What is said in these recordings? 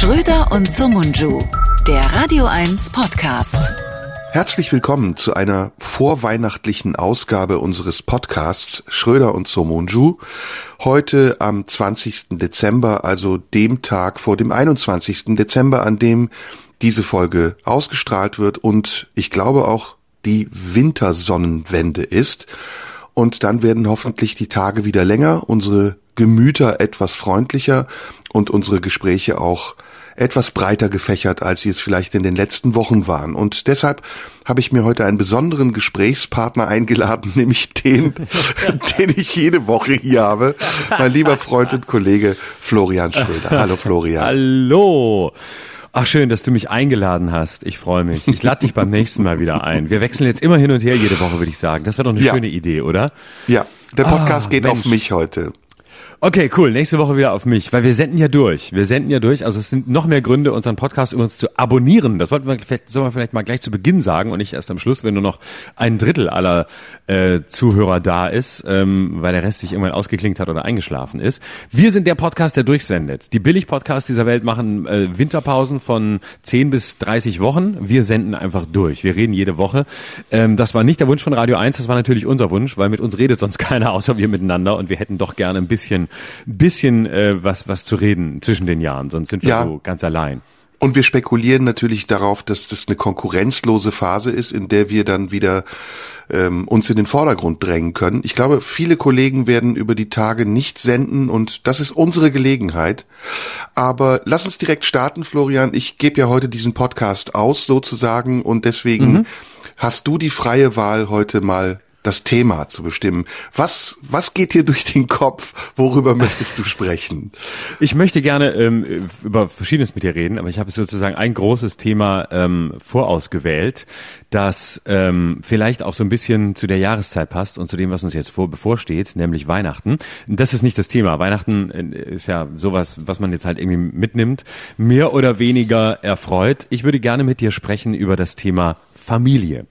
Schröder und Sumunju, der Radio 1 Podcast. Herzlich willkommen zu einer vorweihnachtlichen Ausgabe unseres Podcasts Schröder und Somunju. Heute am 20. Dezember, also dem Tag vor dem 21. Dezember, an dem diese Folge ausgestrahlt wird und ich glaube auch die Wintersonnenwende ist. Und dann werden hoffentlich die Tage wieder länger, unsere Gemüter etwas freundlicher und unsere Gespräche auch etwas breiter gefächert, als sie es vielleicht in den letzten Wochen waren. Und deshalb habe ich mir heute einen besonderen Gesprächspartner eingeladen, nämlich den, den ich jede Woche hier habe. Mein lieber Freund und Kollege Florian Schröder. Hallo Florian. Hallo. Ach schön, dass du mich eingeladen hast. Ich freue mich. Ich lade dich beim nächsten Mal wieder ein. Wir wechseln jetzt immer hin und her jede Woche, würde ich sagen. Das wäre doch eine Ja. schöne Idee, oder? Ja, der Podcast Ah, geht Mensch. auf mich heute. Okay, cool. Nächste Woche wieder auf mich, weil wir senden ja durch. Wir senden ja durch. Also es sind noch mehr Gründe, unseren Podcast übrigens zu abonnieren. Das wollten wir vielleicht, sollen wir vielleicht mal gleich zu Beginn sagen und nicht erst am Schluss, wenn nur noch ein Drittel aller äh, Zuhörer da ist, ähm, weil der Rest sich irgendwann ausgeklinkt hat oder eingeschlafen ist. Wir sind der Podcast, der durchsendet. Die Billig-Podcasts dieser Welt machen äh, Winterpausen von 10 bis 30 Wochen. Wir senden einfach durch. Wir reden jede Woche. Ähm, das war nicht der Wunsch von Radio 1, das war natürlich unser Wunsch, weil mit uns redet sonst keiner außer wir miteinander und wir hätten doch gerne ein bisschen, bisschen äh, was, was zu reden zwischen den Jahren, sonst sind wir Ja. so ganz allein. Und wir spekulieren natürlich darauf, dass das eine konkurrenzlose Phase ist, in der wir dann wieder ähm, uns in den Vordergrund drängen können. Ich glaube, viele Kollegen werden über die Tage nicht senden und das ist unsere Gelegenheit. Aber lass uns direkt starten, Florian. Ich gebe ja heute diesen Podcast aus sozusagen und deswegen hast du die freie Wahl, heute mal das Thema zu bestimmen. Was, was geht dir durch den Kopf? Worüber möchtest du sprechen? Ich möchte gerne ähm, über Verschiedenes mit dir reden, aber ich habe sozusagen ein großes Thema ähm, vorausgewählt, das ähm, vielleicht auch so ein bisschen zu der Jahreszeit passt und zu dem, was uns jetzt vor, bevorsteht, nämlich Weihnachten. Das ist nicht das Thema. Weihnachten äh, ist ja sowas, was man jetzt halt irgendwie mitnimmt, mehr oder weniger erfreut. Ich würde gerne mit dir sprechen über das Thema Familie,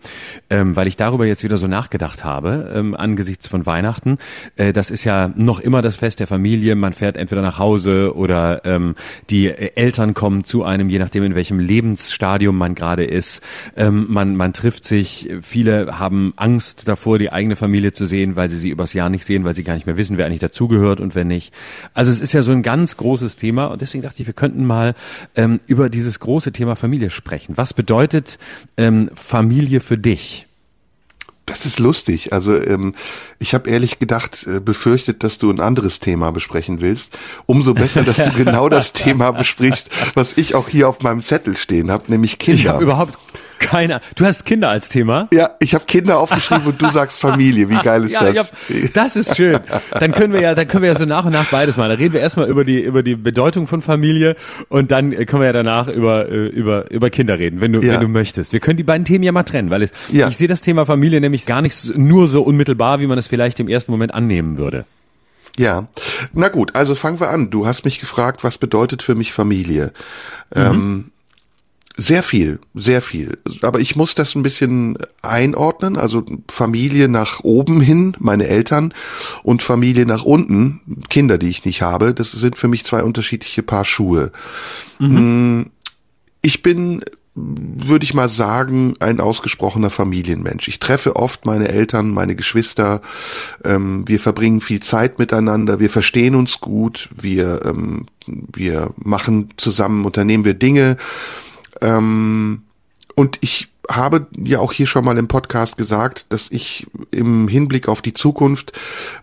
ähm, weil ich darüber jetzt wieder so nachgedacht habe ähm, angesichts von Weihnachten. Äh, das ist ja noch immer das Fest der Familie. Man fährt entweder nach Hause oder ähm, die äh, Eltern kommen zu einem, je nachdem in welchem Lebensstadium man gerade ist. Ähm, man man trifft sich. Viele haben Angst davor, die eigene Familie zu sehen, weil sie sie übers Jahr nicht sehen, weil sie gar nicht mehr wissen, wer eigentlich dazugehört und wer nicht. Also es ist ja so ein ganz großes Thema und deswegen dachte ich, wir könnten mal ähm, über dieses große Thema Familie sprechen. Was bedeutet ähm, Familie für dich? Das ist lustig. Also ähm, ich habe ehrlich gedacht, äh, befürchtet, dass du ein anderes Thema besprechen willst. Umso besser, dass du genau das Thema besprichst, was ich auch hier auf meinem Zettel stehen habe, nämlich Kinder. Ich habe überhaupt keine. Du hast Kinder als Thema? ja, ich habe Kinder aufgeschrieben und du sagst Familie. Wie geil ist ja, das? ich hab, das ist schön. Dann können wir ja, dann können wir ja so nach und nach beides mal. Da reden wir erstmal über die über die Bedeutung von Familie und dann können wir ja danach über äh, über über Kinder reden, wenn du Ja. wenn du möchtest. Wir können die beiden Themen ja mal trennen, weil es Ja. ich sehe das Thema Familie nämlich gar nicht nur so unmittelbar, wie man es vielleicht im ersten Moment annehmen würde. Ja, na gut, also fangen wir an. Du hast mich gefragt, was bedeutet für mich Familie? Ähm, sehr viel, sehr viel. Aber ich muss das ein bisschen einordnen. Also Familie nach oben hin, meine Eltern, und Familie nach unten, Kinder, die ich nicht habe. Das sind für mich zwei unterschiedliche Paar Schuhe. Mm, Ich bin würde ich mal sagen, ein ausgesprochener Familienmensch. Ich treffe oft meine Eltern, meine Geschwister. Ähm, wir verbringen viel Zeit miteinander. Wir verstehen uns gut. Wir, ähm, wir machen zusammen, unternehmen wir Dinge. Ähm, und ich habe ja auch hier schon mal im Podcast gesagt, dass ich im Hinblick auf die Zukunft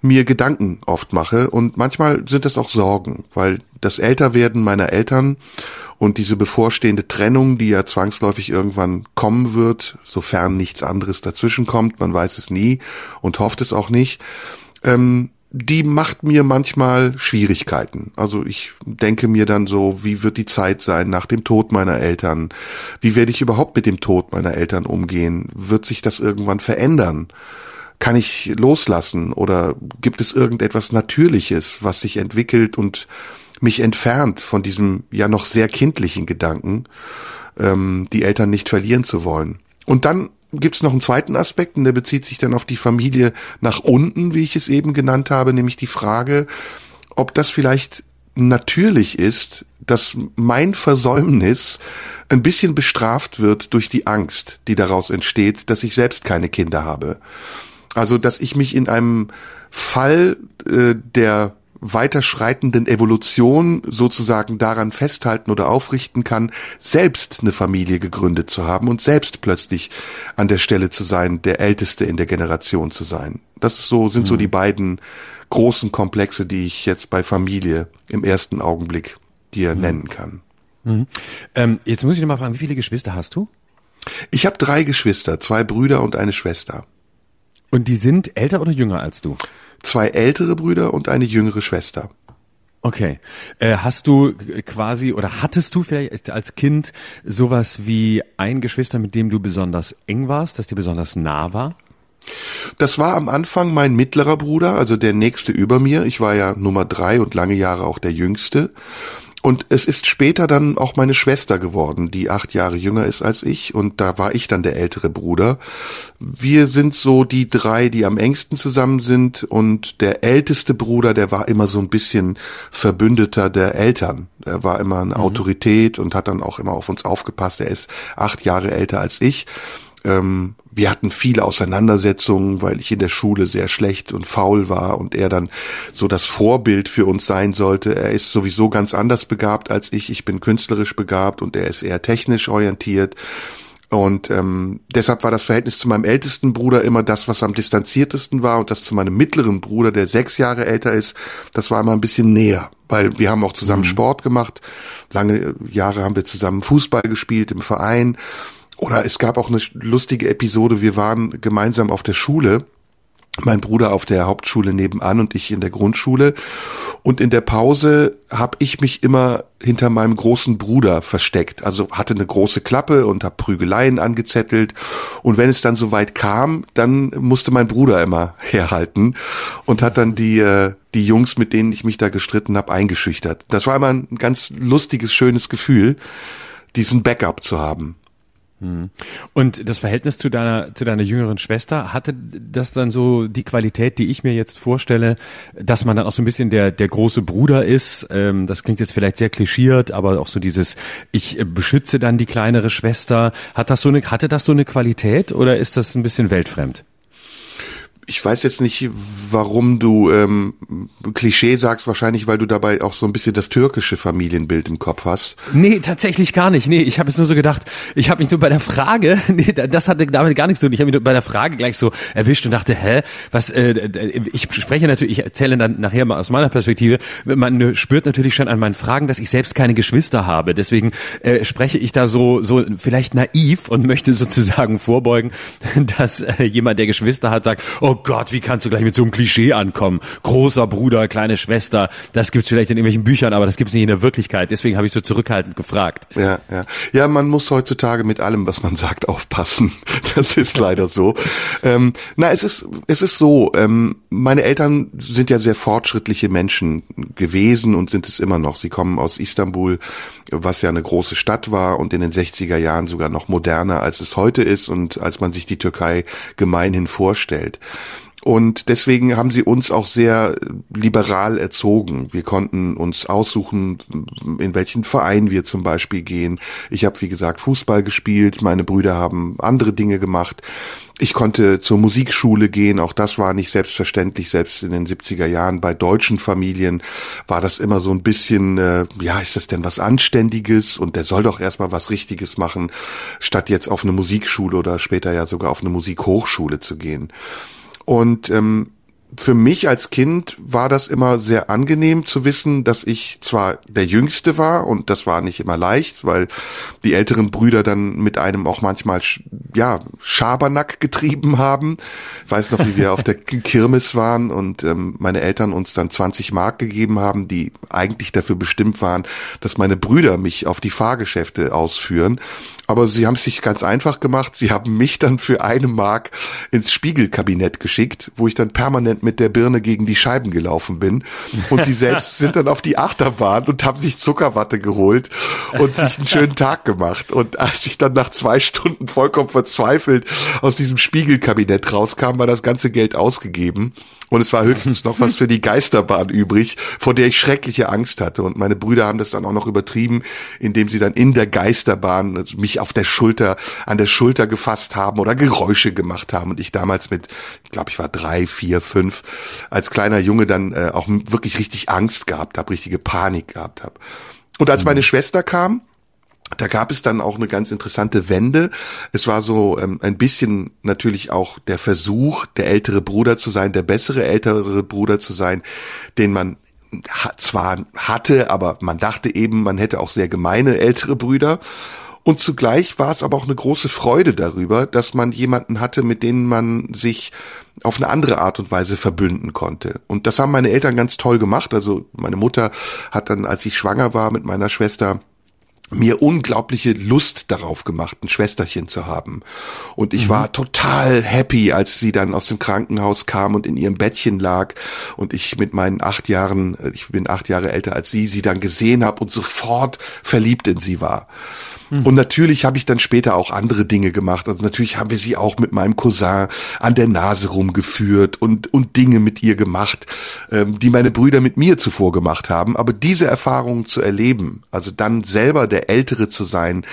mir Gedanken oft mache. Und manchmal sind das auch Sorgen, weil das Älterwerden meiner Eltern und diese bevorstehende Trennung, die ja zwangsläufig irgendwann kommen wird, sofern nichts anderes dazwischen kommt, man weiß es nie und hofft es auch nicht, ähm, die macht mir manchmal Schwierigkeiten. Also ich denke mir dann so, wie wird die Zeit sein nach dem Tod meiner Eltern? Wie werde ich überhaupt mit dem Tod meiner Eltern umgehen? Wird sich das irgendwann verändern? Kann ich loslassen oder gibt es irgendetwas Natürliches, was sich entwickelt und mich entfernt von diesem ja noch sehr kindlichen Gedanken, ähm, die Eltern nicht verlieren zu wollen? Und dann gibt es noch einen zweiten Aspekt und der bezieht sich dann auf die Familie nach unten, wie ich es eben genannt habe, nämlich die Frage, ob das vielleicht natürlich ist, dass mein Versäumnis ein bisschen bestraft wird durch die Angst, die daraus entsteht, dass ich selbst keine Kinder habe. Also, dass ich mich in einem Fall äh, der weiterschreitenden Evolution sozusagen daran festhalten oder aufrichten kann, selbst eine Familie gegründet zu haben und selbst plötzlich an der Stelle zu sein, der Älteste in der Generation zu sein. Das ist so, sind mhm. so die beiden großen Komplexe, die ich jetzt bei Familie im ersten Augenblick dir mhm. nennen kann. Mhm. Ähm, jetzt muss ich noch mal fragen, wie viele Geschwister hast du? Ich habe drei Geschwister, zwei Brüder und eine Schwester. Und die sind älter oder jünger als du? Zwei ältere Brüder und eine jüngere Schwester. Okay. Äh, hast du quasi oder hattest du vielleicht als Kind sowas wie ein Geschwister, mit dem du besonders eng warst, das dir besonders nah war? Das war am Anfang mein mittlerer Bruder, also der nächste über mir. Ich war ja Nummer drei und lange Jahre auch der jüngste. Und es ist später dann auch meine Schwester geworden, die acht Jahre jünger ist als ich. Und da war ich dann der ältere Bruder. Wir sind so die drei, die am engsten zusammen sind. Und der älteste Bruder, der war immer so ein bisschen Verbündeter der Eltern. Er war immer eine mhm. Autorität und hat dann auch immer auf uns aufgepasst. Er ist acht Jahre älter als ich. Ähm, wir hatten viele Auseinandersetzungen, weil ich in der Schule sehr schlecht und faul war und er dann so das Vorbild für uns sein sollte. Er ist sowieso ganz anders begabt als ich. Ich bin künstlerisch begabt und er ist eher technisch orientiert. Und ähm, deshalb war das Verhältnis zu meinem ältesten Bruder immer das, was am distanziertesten war, und das zu meinem mittleren Bruder, der sechs Jahre älter ist, das war immer ein bisschen näher, weil wir haben auch zusammen mhm. Sport gemacht. Lange Jahre haben wir zusammen Fußball gespielt im Verein oder es gab auch eine lustige Episode, wir waren gemeinsam auf der Schule, mein Bruder auf der Hauptschule nebenan und ich in der Grundschule. Und in der Pause habe ich mich immer hinter meinem großen Bruder versteckt. Also hatte eine große Klappe und habe Prügeleien angezettelt. Und wenn es dann soweit kam, dann musste mein Bruder immer herhalten und hat dann die, äh, die Jungs, mit denen ich mich da gestritten habe, eingeschüchtert. Das war immer ein ganz lustiges, schönes Gefühl, diesen Backup zu haben. Und das Verhältnis zu deiner, zu deiner jüngeren Schwester, hatte das dann so die Qualität, die ich mir jetzt vorstelle, dass man dann auch so ein bisschen der, der große Bruder ist? Ähm, das klingt jetzt vielleicht sehr klischiert, aber auch so dieses, ich beschütze dann die kleinere Schwester. Hat das so eine, hatte das so eine Qualität oder ist das ein bisschen weltfremd? Ich weiß jetzt nicht, warum du ähm, Klischee sagst, wahrscheinlich, weil du dabei auch so ein bisschen das türkische Familienbild im Kopf hast. Nee, tatsächlich gar nicht. Nee, ich habe es nur so gedacht, ich habe mich nur bei der Frage, nee, das hatte damit gar nichts zu tun. Ich habe mich nur bei der Frage gleich so erwischt und dachte, hä, was, äh, ich spreche natürlich, ich erzähle dann nachher mal aus meiner Perspektive, man spürt natürlich schon an meinen Fragen, dass ich selbst keine Geschwister habe. Deswegen äh, spreche ich da so, so vielleicht naiv und möchte sozusagen vorbeugen, dass äh, jemand, der Geschwister hat, sagt, oh Gott, wie kannst du gleich mit so einem Klischee ankommen? Großer Bruder, kleine Schwester, das gibt's vielleicht in irgendwelchen Büchern, aber das gibt's nicht in der Wirklichkeit. Deswegen habe ich so zurückhaltend gefragt. Ja, ja. Ja, man muss heutzutage mit allem, was man sagt, aufpassen. Das ist leider so. ähm, na, es ist, es ist so, ähm, meine Eltern sind ja sehr fortschrittliche Menschen gewesen und sind es immer noch. Sie kommen aus Istanbul, was ja eine große Stadt war und in den 60er Jahren sogar noch moderner, als es heute ist und als man sich die Türkei gemeinhin vorstellt. Und deswegen haben sie uns auch sehr liberal erzogen. Wir konnten uns aussuchen, in welchen Verein wir zum Beispiel gehen. Ich habe, wie gesagt, Fußball gespielt, meine Brüder haben andere Dinge gemacht. Ich konnte zur Musikschule gehen, auch das war nicht selbstverständlich, selbst in den 70er Jahren bei deutschen Familien war das immer so ein bisschen, äh, ja, ist das denn was Anständiges und der soll doch erstmal was Richtiges machen, statt jetzt auf eine Musikschule oder später ja sogar auf eine Musikhochschule zu gehen. Und ähm, für mich als Kind war das immer sehr angenehm zu wissen, dass ich zwar der Jüngste war und das war nicht immer leicht, weil die älteren Brüder dann mit einem auch manchmal ja Schabernack getrieben haben. Ich weiß noch, wie wir auf der Kirmes waren und ähm, meine Eltern uns dann 20 Mark gegeben haben, die eigentlich dafür bestimmt waren, dass meine Brüder mich auf die Fahrgeschäfte ausführen. Aber sie haben es sich ganz einfach gemacht. Sie haben mich dann für eine Mark ins Spiegelkabinett geschickt, wo ich dann permanent mit der Birne gegen die Scheiben gelaufen bin. Und sie selbst sind dann auf die Achterbahn und haben sich Zuckerwatte geholt und sich einen schönen Tag gemacht. Und als ich dann nach zwei Stunden vollkommen verzweifelt aus diesem Spiegelkabinett rauskam, war das ganze Geld ausgegeben. Und es war höchstens noch was für die Geisterbahn übrig, vor der ich schreckliche Angst hatte. Und meine Brüder haben das dann auch noch übertrieben, indem sie dann in der Geisterbahn mich auf der Schulter, an der Schulter gefasst haben oder Geräusche gemacht haben. Und ich damals mit, ich glaube, ich war drei, vier, fünf, als kleiner Junge dann äh, auch wirklich richtig Angst gehabt habe, richtige Panik gehabt habe. Und als meine Schwester kam, da gab es dann auch eine ganz interessante Wende. Es war so ähm, ein bisschen natürlich auch der Versuch, der ältere Bruder zu sein, der bessere ältere Bruder zu sein, den man zwar hatte, aber man dachte eben, man hätte auch sehr gemeine ältere Brüder. Und zugleich war es aber auch eine große Freude darüber, dass man jemanden hatte, mit denen man sich auf eine andere Art und Weise verbünden konnte. Und das haben meine Eltern ganz toll gemacht. Also meine Mutter hat dann, als ich schwanger war mit meiner Schwester, mir unglaubliche Lust darauf gemacht, ein Schwesterchen zu haben. Und ich mhm. war total happy, als sie dann aus dem Krankenhaus kam und in ihrem Bettchen lag und ich mit meinen acht Jahren, äh, ich bin acht Jahre älter als sie, sie dann gesehen habe und sofort verliebt in sie war. Und natürlich habe ich dann später auch andere Dinge gemacht. Also natürlich haben wir sie auch mit meinem Cousin an der Nase rumgeführt und, und Dinge mit ihr gemacht, ähm, die meine Brüder mit mir zuvor gemacht haben. Aber diese Erfahrungen zu erleben, also dann selber der Ältere zu sein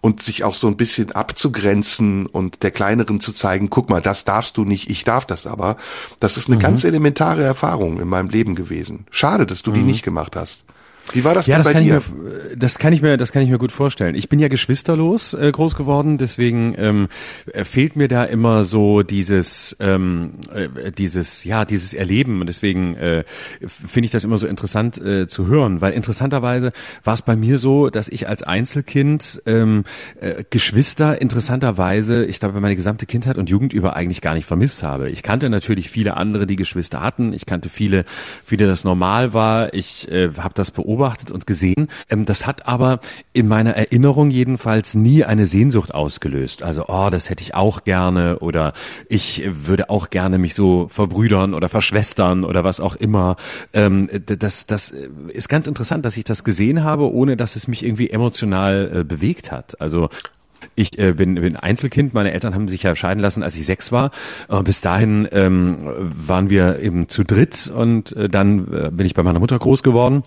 und sich auch so ein bisschen abzugrenzen und der Kleineren zu zeigen, guck mal, das darfst du nicht, ich darf das aber, das ist eine mhm. ganz elementare Erfahrung in meinem Leben gewesen. Schade, dass du mhm. die nicht gemacht hast. Wie war das ja, denn das bei dir? Mir, das kann ich mir, das kann ich mir gut vorstellen. Ich bin ja geschwisterlos äh, groß geworden, deswegen ähm, äh, fehlt mir da immer so dieses, ähm, äh, dieses, ja, dieses Erleben. Und deswegen äh, finde ich das immer so interessant äh, zu hören, weil interessanterweise war es bei mir so, dass ich als Einzelkind ähm, äh, Geschwister interessanterweise, ich glaube, meine gesamte Kindheit und Jugend über eigentlich gar nicht vermisst habe. Ich kannte natürlich viele andere, die Geschwister hatten. Ich kannte viele, viele das normal war. Ich äh, habe das beobachtet beobachtet und gesehen. Ähm, das hat aber in meiner Erinnerung jedenfalls nie eine Sehnsucht ausgelöst. Also, oh, das hätte ich auch gerne oder ich würde auch gerne mich so verbrüdern oder verschwestern oder was auch immer. Ähm, das, das ist ganz interessant, dass ich das gesehen habe, ohne dass es mich irgendwie emotional äh, bewegt hat. Also ich äh, bin, bin Einzelkind. Meine Eltern haben sich ja scheiden lassen, als ich sechs war. Äh, bis dahin ähm, waren wir eben zu dritt und äh, dann äh, bin ich bei meiner Mutter groß geworden.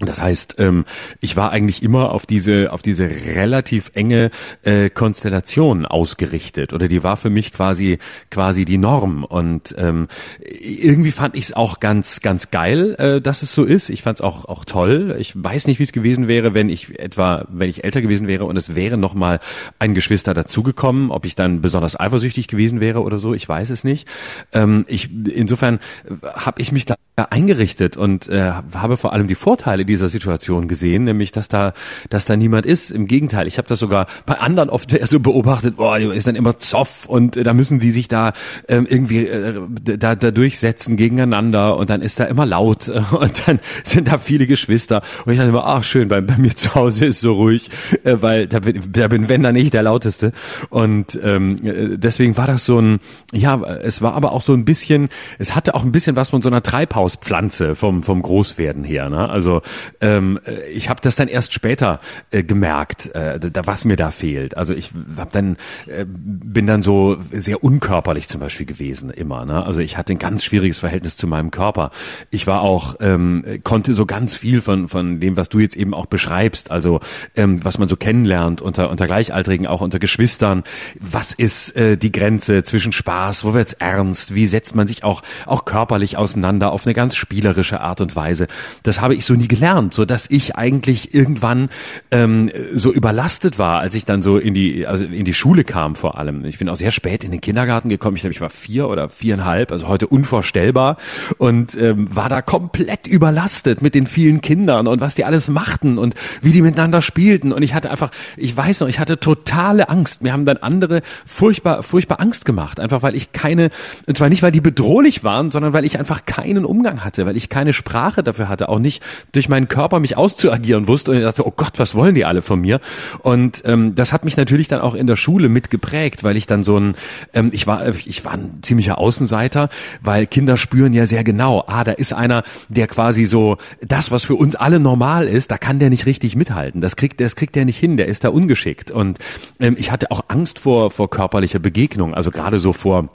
Das heißt, ähm, ich war eigentlich immer auf diese auf diese relativ enge äh, Konstellation ausgerichtet oder die war für mich quasi quasi die Norm und ähm, irgendwie fand ich es auch ganz ganz geil, äh, dass es so ist. Ich fand es auch auch toll. Ich weiß nicht, wie es gewesen wäre, wenn ich etwa wenn ich älter gewesen wäre und es wäre noch mal ein Geschwister dazugekommen, ob ich dann besonders eifersüchtig gewesen wäre oder so. Ich weiß es nicht. Ähm, ich insofern habe ich mich da eingerichtet und äh, habe vor allem die Vorteile dieser Situation gesehen, nämlich dass da, dass da niemand ist. Im Gegenteil, ich habe das sogar bei anderen oft so beobachtet, boah, ist dann immer Zoff und äh, da müssen sie sich da ähm, irgendwie äh, da, da durchsetzen gegeneinander und dann ist da immer laut äh, und dann sind da viele Geschwister und ich dachte immer, ach schön, bei, bei mir zu Hause ist so ruhig, äh, weil da bin, da bin wenn dann nicht der lauteste und ähm, äh, deswegen war das so ein, ja, es war aber auch so ein bisschen, es hatte auch ein bisschen was von so einer Treibhauspflanze vom vom Großwerden her, ne? Also ähm, äh, ich habe das dann erst später äh, gemerkt, äh, da, was mir da fehlt. Also ich hab dann äh, bin dann so sehr unkörperlich zum Beispiel gewesen immer. Ne? Also ich hatte ein ganz schwieriges Verhältnis zu meinem Körper. Ich war auch ähm, konnte so ganz viel von von dem, was du jetzt eben auch beschreibst. Also ähm, was man so kennenlernt unter unter Gleichaltrigen, auch unter Geschwistern. Was ist äh, die Grenze zwischen Spaß? Wo wird's ernst? Wie setzt man sich auch auch körperlich auseinander auf eine ganz spielerische Art und Weise? Das habe ich so nie gelernt so dass ich eigentlich irgendwann ähm, so überlastet war, als ich dann so in die also in die Schule kam vor allem. Ich bin auch sehr spät in den Kindergarten gekommen. Ich glaube, ich war vier oder viereinhalb, also heute unvorstellbar und ähm, war da komplett überlastet mit den vielen Kindern und was die alles machten und wie die miteinander spielten. Und ich hatte einfach, ich weiß noch, ich hatte totale Angst. Mir haben dann andere furchtbar furchtbar Angst gemacht, einfach weil ich keine, und zwar nicht weil die bedrohlich waren, sondern weil ich einfach keinen Umgang hatte, weil ich keine Sprache dafür hatte, auch nicht durch meinen Körper mich auszuagieren wusste und ich dachte, oh Gott, was wollen die alle von mir? Und ähm, das hat mich natürlich dann auch in der Schule mit geprägt, weil ich dann so ein, ähm, ich war, ich war ein ziemlicher Außenseiter, weil Kinder spüren ja sehr genau, ah, da ist einer, der quasi so das, was für uns alle normal ist, da kann der nicht richtig mithalten. Das kriegt, das kriegt der nicht hin, der ist da ungeschickt. Und ähm, ich hatte auch Angst vor vor körperlicher Begegnung, also gerade so vor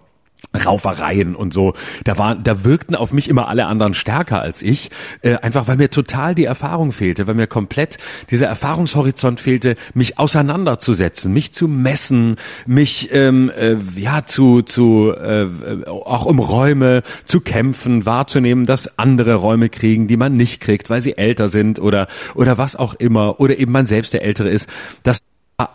Raufereien und so. Da waren, da wirkten auf mich immer alle anderen stärker als ich, äh, einfach weil mir total die Erfahrung fehlte, weil mir komplett dieser Erfahrungshorizont fehlte, mich auseinanderzusetzen, mich zu messen, mich ähm, äh, ja zu zu äh, auch um Räume zu kämpfen, wahrzunehmen, dass andere Räume kriegen, die man nicht kriegt, weil sie älter sind oder oder was auch immer oder eben man selbst der Ältere ist. Das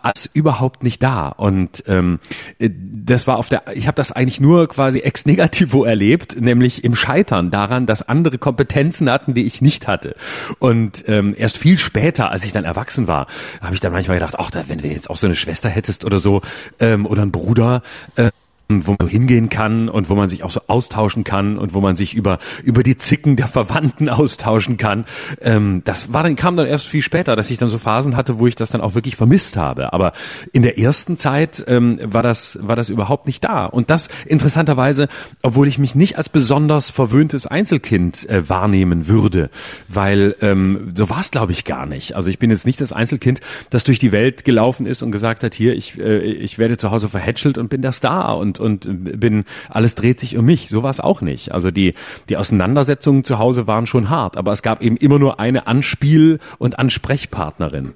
als überhaupt nicht da. Und ähm, das war auf der ich habe das eigentlich nur quasi ex negativo erlebt nämlich im Scheitern daran dass andere Kompetenzen hatten die ich nicht hatte. Und ähm, erst viel später als ich dann erwachsen war habe ich dann manchmal gedacht ach wenn du jetzt auch so eine Schwester hättest oder so ähm, oder einen Bruder äh, wo man hingehen kann und wo man sich auch so austauschen kann und wo man sich über über die Zicken der Verwandten austauschen kann. Ähm, das war dann kam dann erst viel später, dass ich dann so Phasen hatte, wo ich das dann auch wirklich vermisst habe. Aber in der ersten Zeit ähm, war das war das überhaupt nicht da. Und das interessanterweise, obwohl ich mich nicht als besonders verwöhntes Einzelkind äh, wahrnehmen würde, weil ähm, so war es glaube ich gar nicht. Also ich bin jetzt nicht das Einzelkind, das durch die Welt gelaufen ist und gesagt hat, hier ich äh, ich werde zu Hause verhätschelt und bin der Star und und bin, alles dreht sich um mich. So war es auch nicht. Also die, die Auseinandersetzungen zu Hause waren schon hart, aber es gab eben immer nur eine Anspiel- und Ansprechpartnerin.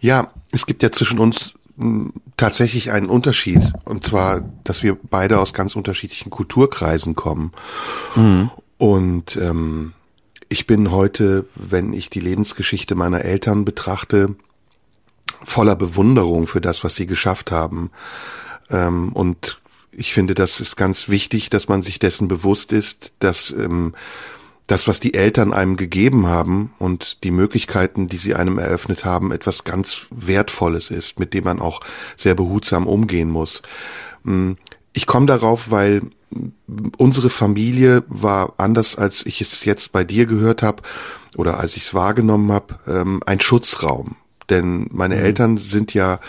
Ja, es gibt ja zwischen uns hm, tatsächlich einen Unterschied. Und zwar, dass wir beide aus ganz unterschiedlichen Kulturkreisen kommen. Mhm. Und ähm, ich bin heute, wenn ich die Lebensgeschichte meiner Eltern betrachte, voller Bewunderung für das, was sie geschafft haben. Ähm, und ich finde, das ist ganz wichtig, dass man sich dessen bewusst ist, dass ähm, das, was die Eltern einem gegeben haben und die Möglichkeiten, die sie einem eröffnet haben, etwas ganz Wertvolles ist, mit dem man auch sehr behutsam umgehen muss. Hm, ich komme darauf, weil unsere Familie war anders, als ich es jetzt bei dir gehört habe oder als ich es wahrgenommen habe, ähm, ein Schutzraum. Denn meine mhm. Eltern sind ja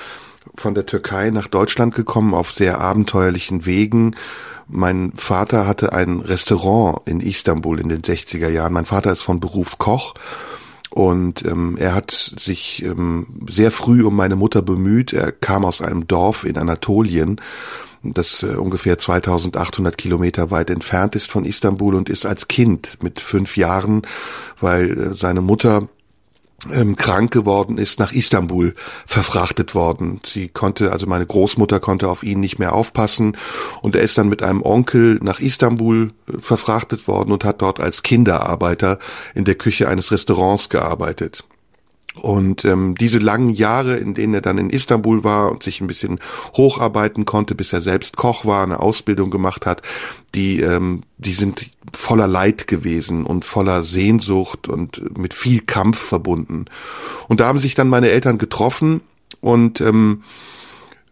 von der Türkei nach Deutschland gekommen auf sehr abenteuerlichen Wegen. Mein Vater hatte ein Restaurant in Istanbul in den 60er Jahren. Mein Vater ist von Beruf Koch und ähm, er hat sich ähm, sehr früh um meine Mutter bemüht. Er kam aus einem Dorf in Anatolien, das äh, ungefähr 2800 Kilometer weit entfernt ist von Istanbul und ist als Kind mit fünf Jahren, weil äh, seine Mutter ähm, krank geworden ist, nach Istanbul verfrachtet worden. Sie konnte, also meine Großmutter konnte auf ihn nicht mehr aufpassen und er ist dann mit einem Onkel nach Istanbul äh, verfrachtet worden und hat dort als Kinderarbeiter in der Küche eines Restaurants gearbeitet. Und ähm, diese langen Jahre, in denen er dann in Istanbul war und sich ein bisschen hocharbeiten konnte, bis er selbst Koch war, eine Ausbildung gemacht hat, die, ähm, die sind voller Leid gewesen und voller Sehnsucht und mit viel Kampf verbunden. Und da haben sich dann meine Eltern getroffen und ähm,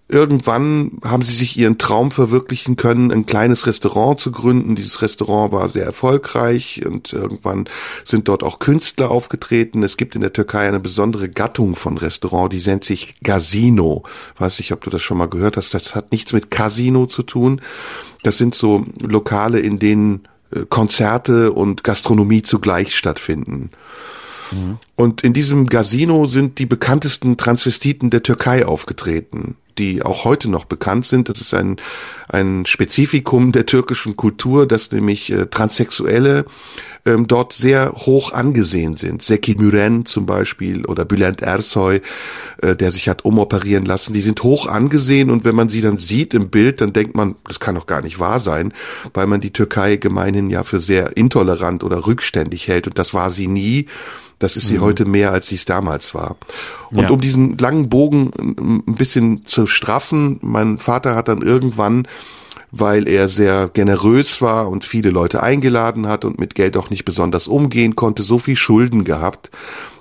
Irgendwann haben sie sich ihren Traum verwirklichen können, ein kleines Restaurant zu gründen. Dieses Restaurant war sehr erfolgreich und irgendwann sind dort auch Künstler aufgetreten. Es gibt in der Türkei eine besondere Gattung von Restaurant, die nennt sich Casino. Weiß nicht, ob du das schon mal gehört hast. Das hat nichts mit Casino zu tun. Das sind so Lokale, in denen äh, Konzerte und Gastronomie zugleich stattfinden. Mhm. Und in diesem Casino sind die bekanntesten Transvestiten der Türkei aufgetreten die auch heute noch bekannt sind. Das ist ein, ein Spezifikum der türkischen Kultur, dass nämlich äh, Transsexuelle ähm, dort sehr hoch angesehen sind. Seki Müren zum Beispiel oder Bülent Ersoy, äh, der sich hat umoperieren lassen, die sind hoch angesehen und wenn man sie dann sieht im Bild, dann denkt man, das kann doch gar nicht wahr sein, weil man die Türkei gemeinhin ja für sehr intolerant oder rückständig hält und das war sie nie. Das ist sie mhm. heute mehr, als sie es damals war. Und ja. um diesen langen Bogen ein bisschen zu straffen, mein Vater hat dann irgendwann weil er sehr generös war und viele Leute eingeladen hat und mit Geld auch nicht besonders umgehen konnte, so viel Schulden gehabt,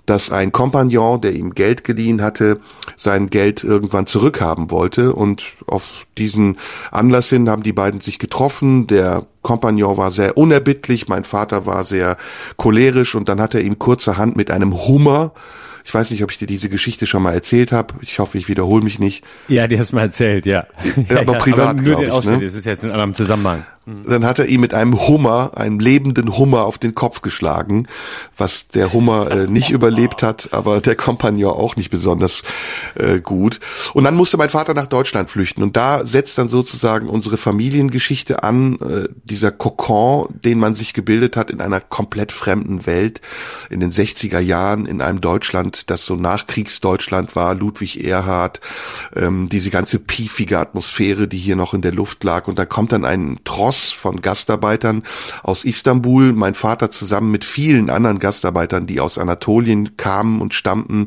dass ein Kompagnon, der ihm Geld geliehen hatte, sein Geld irgendwann zurückhaben wollte. Und auf diesen Anlass hin haben die beiden sich getroffen. Der Kompagnon war sehr unerbittlich, mein Vater war sehr cholerisch und dann hat er ihm kurzerhand mit einem Hummer ich weiß nicht, ob ich dir diese Geschichte schon mal erzählt habe. Ich hoffe, ich wiederhole mich nicht. Ja, die hast du mal erzählt, ja. ja aber privat, glaube ich. Ne? Das ist jetzt in einem Zusammenhang. Dann hat er ihm mit einem Hummer, einem lebenden Hummer auf den Kopf geschlagen, was der Hummer äh, nicht überlebt hat, aber der Kompagnon auch nicht besonders äh, gut. Und dann musste mein Vater nach Deutschland flüchten. Und da setzt dann sozusagen unsere Familiengeschichte an, äh, dieser Kokon, den man sich gebildet hat in einer komplett fremden Welt in den 60er Jahren in einem Deutschland, das so Nachkriegsdeutschland war, Ludwig Erhard, ähm, diese ganze piefige Atmosphäre, die hier noch in der Luft lag. Und da kommt dann ein Tross Tross von Gastarbeitern aus Istanbul. Mein Vater zusammen mit vielen anderen Gastarbeitern, die aus Anatolien kamen und stammten,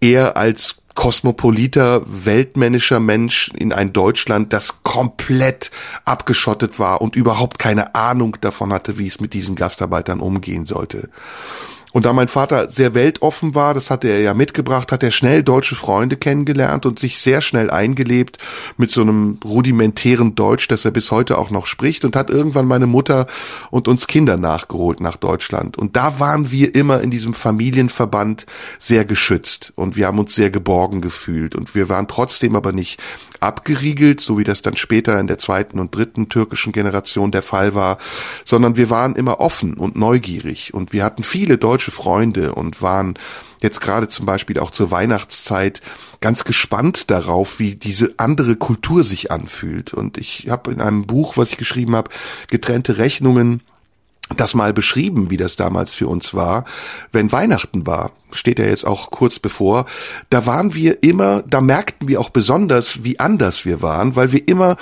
er als kosmopoliter, weltmännischer Mensch in ein Deutschland, das komplett abgeschottet war und überhaupt keine Ahnung davon hatte, wie es mit diesen Gastarbeitern umgehen sollte. Und da mein Vater sehr weltoffen war, das hatte er ja mitgebracht, hat er schnell deutsche Freunde kennengelernt und sich sehr schnell eingelebt mit so einem rudimentären Deutsch, das er bis heute auch noch spricht und hat irgendwann meine Mutter und uns Kinder nachgeholt nach Deutschland. Und da waren wir immer in diesem Familienverband sehr geschützt und wir haben uns sehr geborgen gefühlt und wir waren trotzdem aber nicht abgeriegelt, so wie das dann später in der zweiten und dritten türkischen Generation der Fall war, sondern wir waren immer offen und neugierig und wir hatten viele deutsche Freunde und waren jetzt gerade zum Beispiel auch zur Weihnachtszeit ganz gespannt darauf, wie diese andere Kultur sich anfühlt. Und ich habe in einem Buch, was ich geschrieben habe, getrennte Rechnungen, das mal beschrieben, wie das damals für uns war, wenn Weihnachten war, steht ja jetzt auch kurz bevor, da waren wir immer, da merkten wir auch besonders, wie anders wir waren, weil wir immer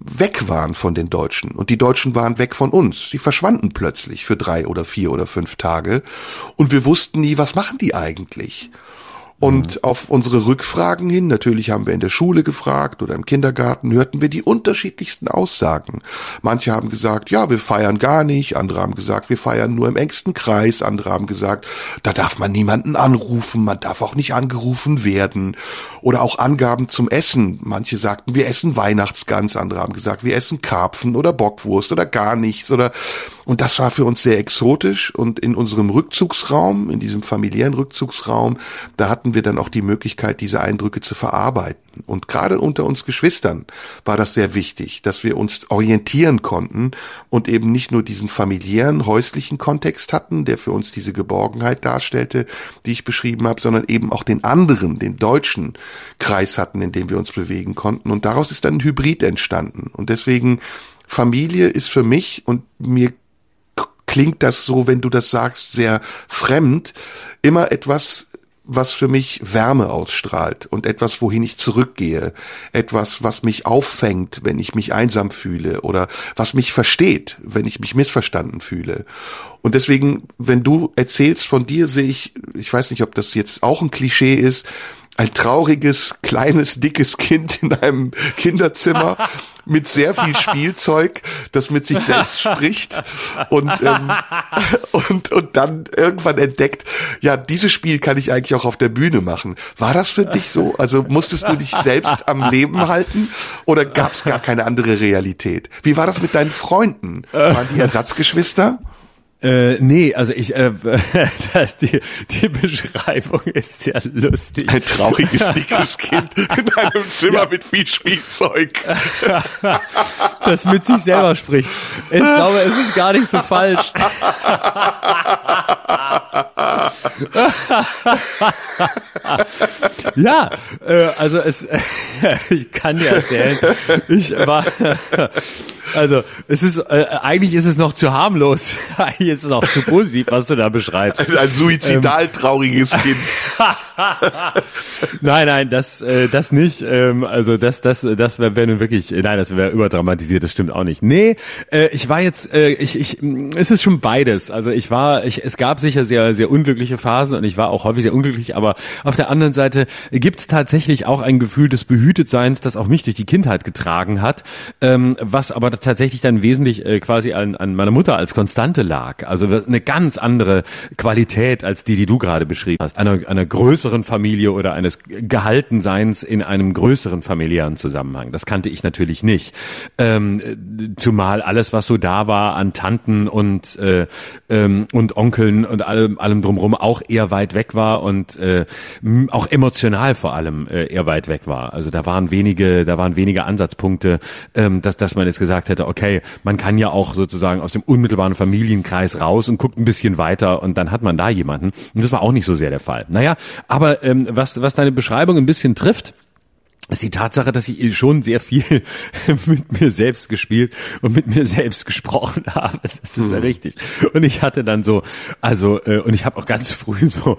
weg waren von den Deutschen und die Deutschen waren weg von uns. Sie verschwanden plötzlich für drei oder vier oder fünf Tage und wir wussten nie, was machen die eigentlich? Und mhm. auf unsere Rückfragen hin, natürlich haben wir in der Schule gefragt oder im Kindergarten, hörten wir die unterschiedlichsten Aussagen. Manche haben gesagt, ja, wir feiern gar nicht, andere haben gesagt, wir feiern nur im engsten Kreis, andere haben gesagt, da darf man niemanden anrufen, man darf auch nicht angerufen werden. Oder auch Angaben zum Essen. Manche sagten, wir essen Weihnachtsgans, andere haben gesagt, wir essen Karpfen oder Bockwurst oder gar nichts oder und das war für uns sehr exotisch und in unserem Rückzugsraum, in diesem familiären Rückzugsraum, da hatten wir dann auch die Möglichkeit, diese Eindrücke zu verarbeiten. Und gerade unter uns Geschwistern war das sehr wichtig, dass wir uns orientieren konnten und eben nicht nur diesen familiären, häuslichen Kontext hatten, der für uns diese Geborgenheit darstellte, die ich beschrieben habe, sondern eben auch den anderen, den deutschen Kreis hatten, in dem wir uns bewegen konnten. Und daraus ist dann ein Hybrid entstanden. Und deswegen Familie ist für mich und mir klingt das so, wenn du das sagst, sehr fremd. Immer etwas, was für mich Wärme ausstrahlt und etwas, wohin ich zurückgehe. Etwas, was mich auffängt, wenn ich mich einsam fühle oder was mich versteht, wenn ich mich missverstanden fühle. Und deswegen, wenn du erzählst von dir, sehe ich, ich weiß nicht, ob das jetzt auch ein Klischee ist, ein trauriges, kleines, dickes Kind in einem Kinderzimmer mit sehr viel Spielzeug, das mit sich selbst spricht und, ähm, und, und dann irgendwann entdeckt, ja, dieses Spiel kann ich eigentlich auch auf der Bühne machen. War das für dich so? Also musstest du dich selbst am Leben halten oder gab es gar keine andere Realität? Wie war das mit deinen Freunden? Waren die Ersatzgeschwister? Äh, nee, also ich, äh, das, die, die Beschreibung ist ja lustig. Ein trauriges, dickes Kind in einem Zimmer ja. mit viel Spielzeug. das mit sich selber spricht. Ich glaube, es ist gar nicht so falsch. ja, äh, also es, ich kann dir erzählen, ich war, also es ist, äh, eigentlich ist es noch zu harmlos, eigentlich ist es noch zu positiv, was du da beschreibst. Ein suizidal ähm, trauriges Kind. nein, nein, das, äh, das nicht. Ähm, also das, das, das wäre wär nun wirklich, nein, das wäre überdramatisiert, das stimmt auch nicht. Nee, äh, ich war jetzt, äh, ich, ich, es ist schon beides. Also ich war, ich, es gab sicher sehr, sehr unglückliche Phasen und ich war auch häufig sehr unglücklich, aber auf der anderen Seite gibt es tatsächlich auch ein Gefühl des Behütetseins, das auch mich durch die Kindheit getragen hat, ähm, was aber tatsächlich dann wesentlich äh, quasi an, an meiner Mutter als Konstante lag. Also eine ganz andere Qualität als die, die du gerade beschrieben hast. Eine, eine größere größeren Familie oder eines Gehaltenseins in einem größeren familiären Zusammenhang. Das kannte ich natürlich nicht. Ähm, zumal alles, was so da war an Tanten und äh, ähm, und Onkeln und allem, allem drumherum auch eher weit weg war und äh, auch emotional vor allem äh, eher weit weg war. Also da waren wenige, da waren wenige Ansatzpunkte, ähm, dass dass man jetzt gesagt hätte, okay, man kann ja auch sozusagen aus dem unmittelbaren Familienkreis raus und guckt ein bisschen weiter und dann hat man da jemanden. Und das war auch nicht so sehr der Fall. Naja, aber ähm, was, was deine Beschreibung ein bisschen trifft, ist die Tatsache, dass ich schon sehr viel mit mir selbst gespielt und mit mir selbst gesprochen habe. Das ist ja hm. richtig. Und ich hatte dann so, also äh, und ich habe auch ganz früh so,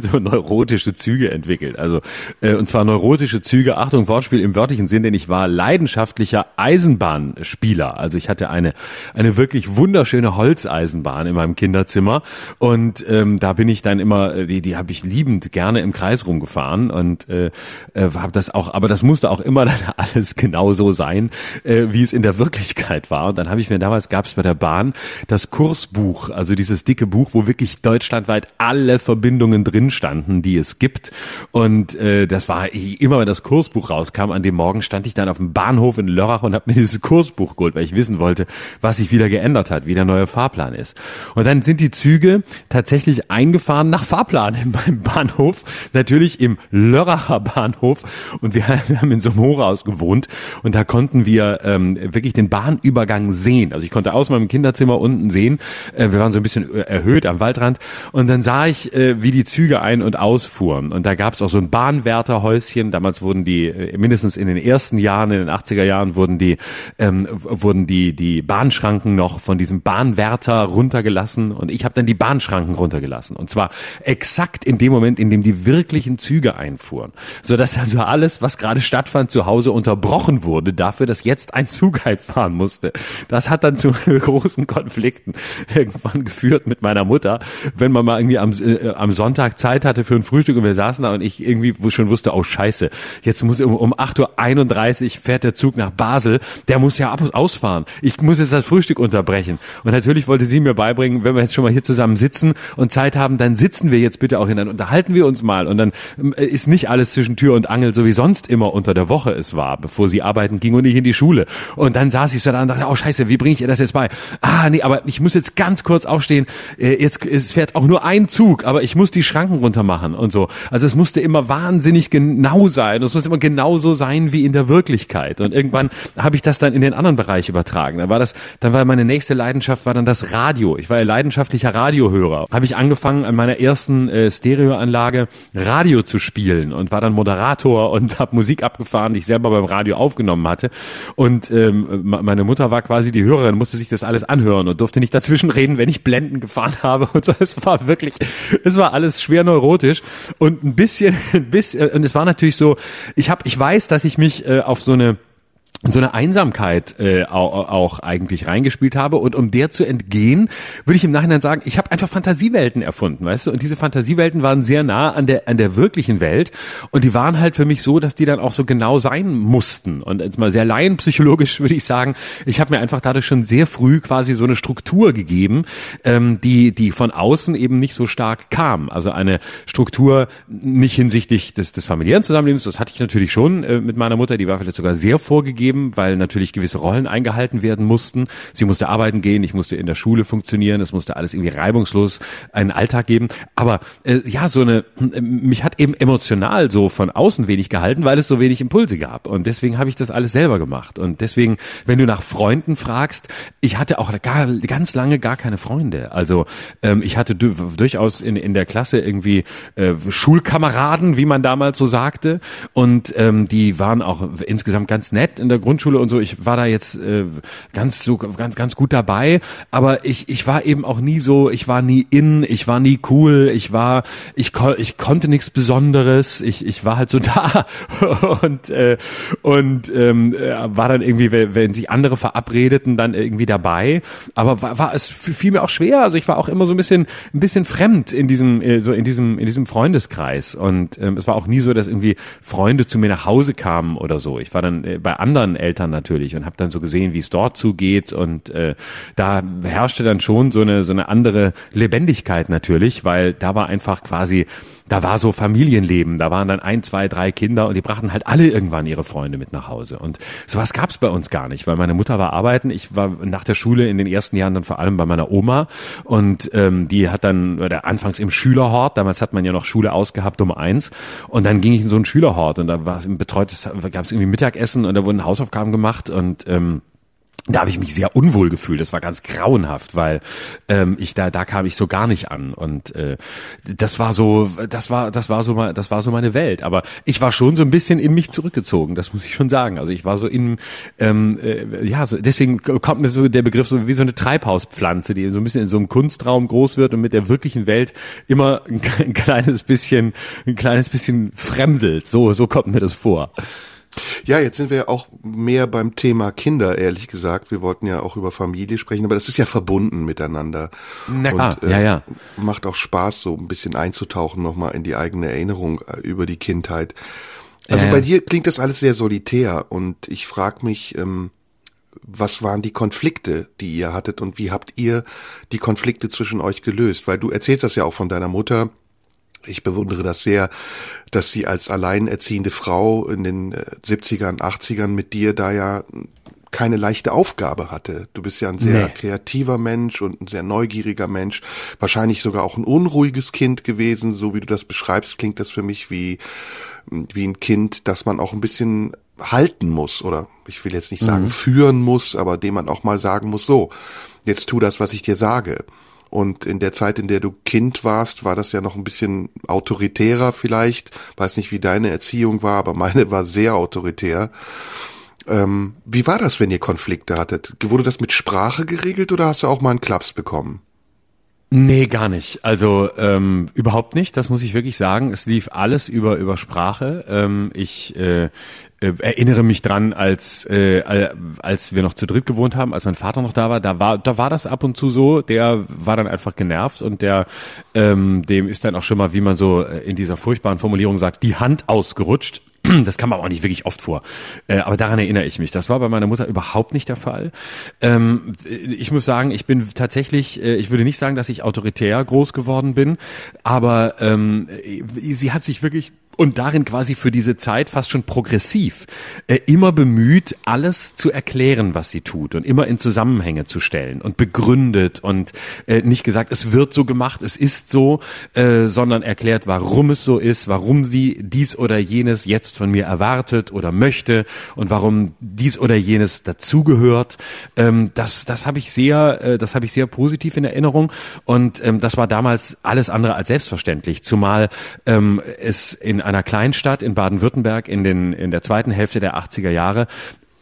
so neurotische Züge entwickelt. Also äh, und zwar neurotische Züge. Achtung, Wortspiel im wörtlichen Sinn, denn ich war leidenschaftlicher Eisenbahnspieler. Also ich hatte eine eine wirklich wunderschöne Holzeisenbahn in meinem Kinderzimmer und ähm, da bin ich dann immer, äh, die die habe ich liebend gerne im Kreis rumgefahren und äh, äh, habe das auch, aber das musste auch immer dann alles genauso sein, äh, wie es in der Wirklichkeit war. Und dann habe ich mir damals, gab es bei der Bahn das Kursbuch, also dieses dicke Buch, wo wirklich deutschlandweit alle Verbindungen drin standen, die es gibt. Und äh, das war immer, wenn das Kursbuch rauskam, an dem Morgen stand ich dann auf dem Bahnhof in Lörrach und habe mir dieses Kursbuch geholt, weil ich wissen wollte, was sich wieder geändert hat, wie der neue Fahrplan ist. Und dann sind die Züge tatsächlich eingefahren nach Fahrplan in meinem Bahnhof, natürlich im Lörracher Bahnhof. Und wir wir haben in so einem Hochhaus gewohnt und da konnten wir ähm, wirklich den Bahnübergang sehen. Also ich konnte aus meinem Kinderzimmer unten sehen. Äh, wir waren so ein bisschen erhöht am Waldrand und dann sah ich, äh, wie die Züge ein- und ausfuhren. Und da gab es auch so ein Bahnwärterhäuschen. Damals wurden die, äh, mindestens in den ersten Jahren, in den 80er Jahren, wurden die, ähm, wurden die, die Bahnschranken noch von diesem Bahnwärter runtergelassen und ich habe dann die Bahnschranken runtergelassen. Und zwar exakt in dem Moment, in dem die wirklichen Züge einfuhren. Sodass also alles, was gerade gerade stattfand, zu Hause unterbrochen wurde dafür, dass jetzt ein Zug fahren musste. Das hat dann zu großen Konflikten irgendwann geführt mit meiner Mutter, wenn man mal irgendwie am, äh, am Sonntag Zeit hatte für ein Frühstück und wir saßen da und ich irgendwie schon wusste, oh scheiße, jetzt muss um, um 8.31 Uhr fährt der Zug nach Basel, der muss ja ab ausfahren. Ich muss jetzt das Frühstück unterbrechen. Und natürlich wollte sie mir beibringen, wenn wir jetzt schon mal hier zusammen sitzen und Zeit haben, dann sitzen wir jetzt bitte auch hin, dann unterhalten wir uns mal und dann äh, ist nicht alles zwischen Tür und Angel, so wie sonst immer unter der Woche es war, bevor sie arbeiten ging und ich in die Schule. Und dann saß ich so da und dachte, oh scheiße, wie bringe ich ihr das jetzt bei? Ah, nee, aber ich muss jetzt ganz kurz aufstehen. Äh, jetzt es fährt auch nur ein Zug, aber ich muss die Schranken runter machen und so. Also es musste immer wahnsinnig genau sein. Es musste immer genauso sein wie in der Wirklichkeit. Und irgendwann habe ich das dann in den anderen Bereich übertragen. Dann war das, dann war meine nächste Leidenschaft war dann das Radio. Ich war ja leidenschaftlicher Radiohörer. Habe ich angefangen an meiner ersten äh, Stereoanlage Radio zu spielen und war dann Moderator und habe Musik abgefahren, die ich selber beim Radio aufgenommen hatte. Und ähm, meine Mutter war quasi die Hörerin, musste sich das alles anhören und durfte nicht dazwischen reden, wenn ich Blenden gefahren habe. Und so. Es war wirklich, es war alles schwer neurotisch und ein bisschen, ein bisschen und es war natürlich so, ich habe, ich weiß, dass ich mich äh, auf so eine so eine Einsamkeit äh, auch, auch eigentlich reingespielt habe und um der zu entgehen, würde ich im Nachhinein sagen, ich habe einfach Fantasiewelten erfunden, weißt du? Und diese Fantasiewelten waren sehr nah an der an der wirklichen Welt und die waren halt für mich so, dass die dann auch so genau sein mussten. Und jetzt mal sehr laienpsychologisch würde ich sagen, ich habe mir einfach dadurch schon sehr früh quasi so eine Struktur gegeben, ähm, die die von außen eben nicht so stark kam. Also eine Struktur nicht hinsichtlich des des familiären Zusammenlebens, das hatte ich natürlich schon äh, mit meiner Mutter, die war vielleicht sogar sehr vorgegeben gegeben, weil natürlich gewisse Rollen eingehalten werden mussten. Sie musste arbeiten gehen, ich musste in der Schule funktionieren, es musste alles irgendwie reibungslos einen Alltag geben. Aber äh, ja, so eine, mich hat eben emotional so von außen wenig gehalten, weil es so wenig Impulse gab. Und deswegen habe ich das alles selber gemacht. Und deswegen, wenn du nach Freunden fragst, ich hatte auch gar, ganz lange gar keine Freunde. Also ähm, ich hatte durchaus in, in der Klasse irgendwie äh, Schulkameraden, wie man damals so sagte. Und ähm, die waren auch insgesamt ganz nett in der Grundschule und so, ich war da jetzt äh, ganz so ganz ganz gut dabei, aber ich ich war eben auch nie so, ich war nie in, ich war nie cool, ich war ich ich konnte nichts Besonderes, ich ich war halt so da und äh, und ähm, äh, war dann irgendwie wenn, wenn sich andere verabredeten dann irgendwie dabei, aber war, war es fiel mir auch schwer, also ich war auch immer so ein bisschen ein bisschen fremd in diesem äh, so in diesem in diesem Freundeskreis und ähm, es war auch nie so, dass irgendwie Freunde zu mir nach Hause kamen oder so. Ich war dann äh, bei anderen anderen Eltern natürlich und habe dann so gesehen, wie es dort zugeht und äh, da herrschte dann schon so eine so eine andere Lebendigkeit natürlich, weil da war einfach quasi da war so Familienleben, da waren dann ein, zwei, drei Kinder und die brachten halt alle irgendwann ihre Freunde mit nach Hause. Und sowas gab's bei uns gar nicht, weil meine Mutter war arbeiten, ich war nach der Schule in den ersten Jahren dann vor allem bei meiner Oma. Und ähm, die hat dann, oder anfangs im Schülerhort, damals hat man ja noch Schule ausgehabt um eins. Und dann ging ich in so einen Schülerhort und da war es betreutes, gab es irgendwie Mittagessen und da wurden Hausaufgaben gemacht. Und ähm, da habe ich mich sehr unwohl gefühlt. Das war ganz grauenhaft, weil ähm, ich da da kam ich so gar nicht an und äh, das war so das war das war so mal das war so meine Welt. Aber ich war schon so ein bisschen in mich zurückgezogen. Das muss ich schon sagen. Also ich war so in ähm, äh, ja so deswegen kommt mir so der Begriff so wie so eine Treibhauspflanze, die so ein bisschen in so einem Kunstraum groß wird und mit der wirklichen Welt immer ein, ein kleines bisschen ein kleines bisschen fremdelt. So so kommt mir das vor. Ja, jetzt sind wir ja auch mehr beim Thema Kinder, ehrlich gesagt. Wir wollten ja auch über Familie sprechen, aber das ist ja verbunden miteinander. Na klar, Und, äh, ja, ja. Macht auch Spaß, so ein bisschen einzutauchen nochmal in die eigene Erinnerung äh, über die Kindheit. Also äh. bei dir klingt das alles sehr solitär und ich frage mich, ähm, was waren die Konflikte, die ihr hattet und wie habt ihr die Konflikte zwischen euch gelöst? Weil du erzählst das ja auch von deiner Mutter, ich bewundere das sehr, dass sie als alleinerziehende Frau in den 70ern, äh, 80ern mit dir da ja keine leichte Aufgabe hatte. Du bist ja ein sehr nee. kreativer Mensch und ein sehr neugieriger Mensch, wahrscheinlich sogar auch ein unruhiges Kind gewesen, so wie du das beschreibst, klingt das für mich wie wie ein Kind, das man auch ein bisschen halten muss oder ich will jetzt nicht sagen mhm. führen muss, aber dem man auch mal sagen muss, so, jetzt tu das, was ich dir sage. Und in der Zeit, in der du Kind warst, war das ja noch ein bisschen autoritärer vielleicht. Weiß nicht, wie deine Erziehung war, aber meine war sehr autoritär. Ähm, wie war das, wenn ihr Konflikte hattet? Wurde das mit Sprache geregelt oder hast du auch mal einen Klaps bekommen? Nee, gar nicht. Also ähm, überhaupt nicht. Das muss ich wirklich sagen. Es lief alles über über Sprache. Ähm, ich äh, äh, erinnere mich dran, als äh, als wir noch zu dritt gewohnt haben, als mein Vater noch da war, da war da war das ab und zu so. Der war dann einfach genervt und der ähm, dem ist dann auch schon mal, wie man so äh, in dieser furchtbaren Formulierung sagt, die Hand ausgerutscht. Das kam aber auch nicht wirklich oft vor. Äh, aber daran erinnere ich mich. Das war bei meiner Mutter überhaupt nicht der Fall. Ähm, ich muss sagen, ich bin tatsächlich, äh, ich würde nicht sagen, dass ich autoritär groß geworden bin, aber ähm, sie hat sich wirklich und darin quasi für diese Zeit fast schon progressiv äh, immer bemüht, alles zu erklären, was sie tut und immer in Zusammenhänge zu stellen und begründet und äh, nicht gesagt, es wird so gemacht, es ist so, äh, sondern erklärt, warum es so ist, warum sie dies oder jenes jetzt von mir erwartet oder möchte und warum dies oder jenes dazugehört. Ähm, das das habe ich sehr, äh, das habe ich sehr positiv in Erinnerung und ähm, das war damals alles andere als selbstverständlich, zumal ähm, es in einer Kleinstadt in Baden-Württemberg in, in der zweiten Hälfte der 80er Jahre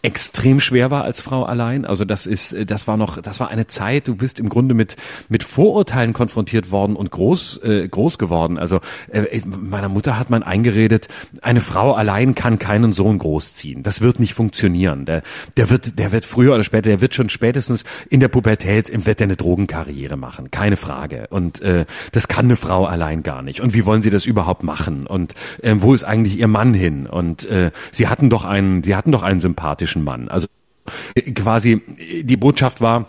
extrem schwer war als Frau allein. Also das ist, das war noch, das war eine Zeit. Du bist im Grunde mit mit Vorurteilen konfrontiert worden und groß äh, groß geworden. Also äh, meiner Mutter hat man eingeredet, eine Frau allein kann keinen Sohn großziehen. Das wird nicht funktionieren. Der der wird der wird früher oder später, der wird schon spätestens in der Pubertät wird der eine Drogenkarriere machen, keine Frage. Und äh, das kann eine Frau allein gar nicht. Und wie wollen sie das überhaupt machen? Und äh, wo ist eigentlich ihr Mann hin? Und äh, sie hatten doch einen, sie hatten doch einen sympathischen sympathischen Mann. Also äh, quasi die Botschaft war,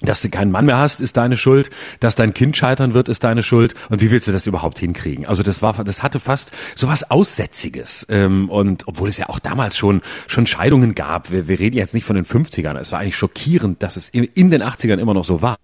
dass du keinen Mann mehr hast, ist deine Schuld. Dass dein Kind scheitern wird, ist deine Schuld. Und wie willst du das überhaupt hinkriegen? Also das war, das hatte fast so was Aussätziges. Ähm, und obwohl es ja auch damals schon schon Scheidungen gab. Wir, wir reden jetzt nicht von den 50ern. Es war eigentlich schockierend, dass es in, in den 80ern immer noch so war.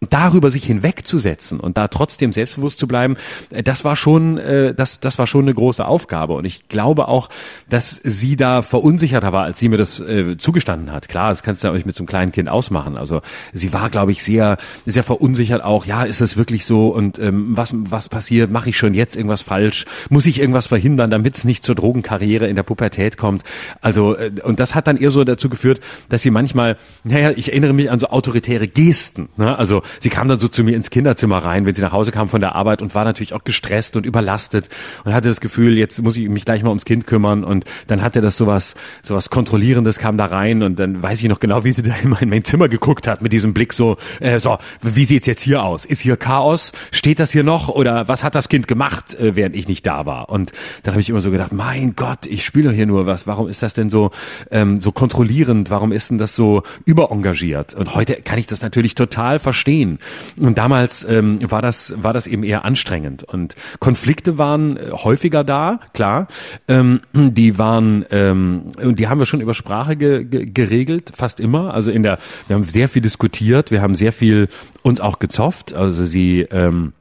Und darüber sich hinwegzusetzen und da trotzdem selbstbewusst zu bleiben, äh, das war schon, äh, das, das war schon eine große Aufgabe. Und ich glaube auch, dass sie da verunsicherter war, als sie mir das äh, zugestanden hat. Klar, das kannst du ja auch nicht mit so einem kleinen Kind ausmachen. Also sie war, glaube ich, sehr, sehr verunsichert auch. Ja, ist das wirklich so? Und ähm, was, was passiert? Mache ich schon jetzt irgendwas falsch? Muss ich irgendwas verhindern, damit es nicht zur Drogenkarriere in der Pubertät kommt? Also, äh, und das hat dann eher so dazu geführt, dass sie manchmal, naja, ich erinnere mich an so autoritäre Gesten. Ne? Also sie kam dann so zu mir ins Kinderzimmer rein, wenn sie nach Hause kam von der Arbeit und war natürlich auch gestresst und überlastet und hatte das Gefühl, jetzt muss ich mich gleich mal ums Kind kümmern und dann hatte das sowas, sowas Kontrollierendes kam da rein und dann weiß ich noch genau, wie sie da in mein, mein Zimmer geguckt hat mit diesem Blick so, äh, so, wie sieht's jetzt hier aus? Ist hier Chaos? Steht das hier noch? Oder was hat das Kind gemacht, äh, während ich nicht da war? Und dann habe ich immer so gedacht, mein Gott, ich spiele hier nur was. Warum ist das denn so, ähm, so kontrollierend? Warum ist denn das so überengagiert? Und heute kann ich das natürlich total verstehen verstehen. Und damals ähm, war das war das eben eher anstrengend und Konflikte waren äh, häufiger da, klar. Ähm, die waren ähm, und die haben wir schon über Sprache ge, ge, geregelt, fast immer. Also in der wir haben sehr viel diskutiert, wir haben sehr viel uns auch gezofft. Also sie ähm,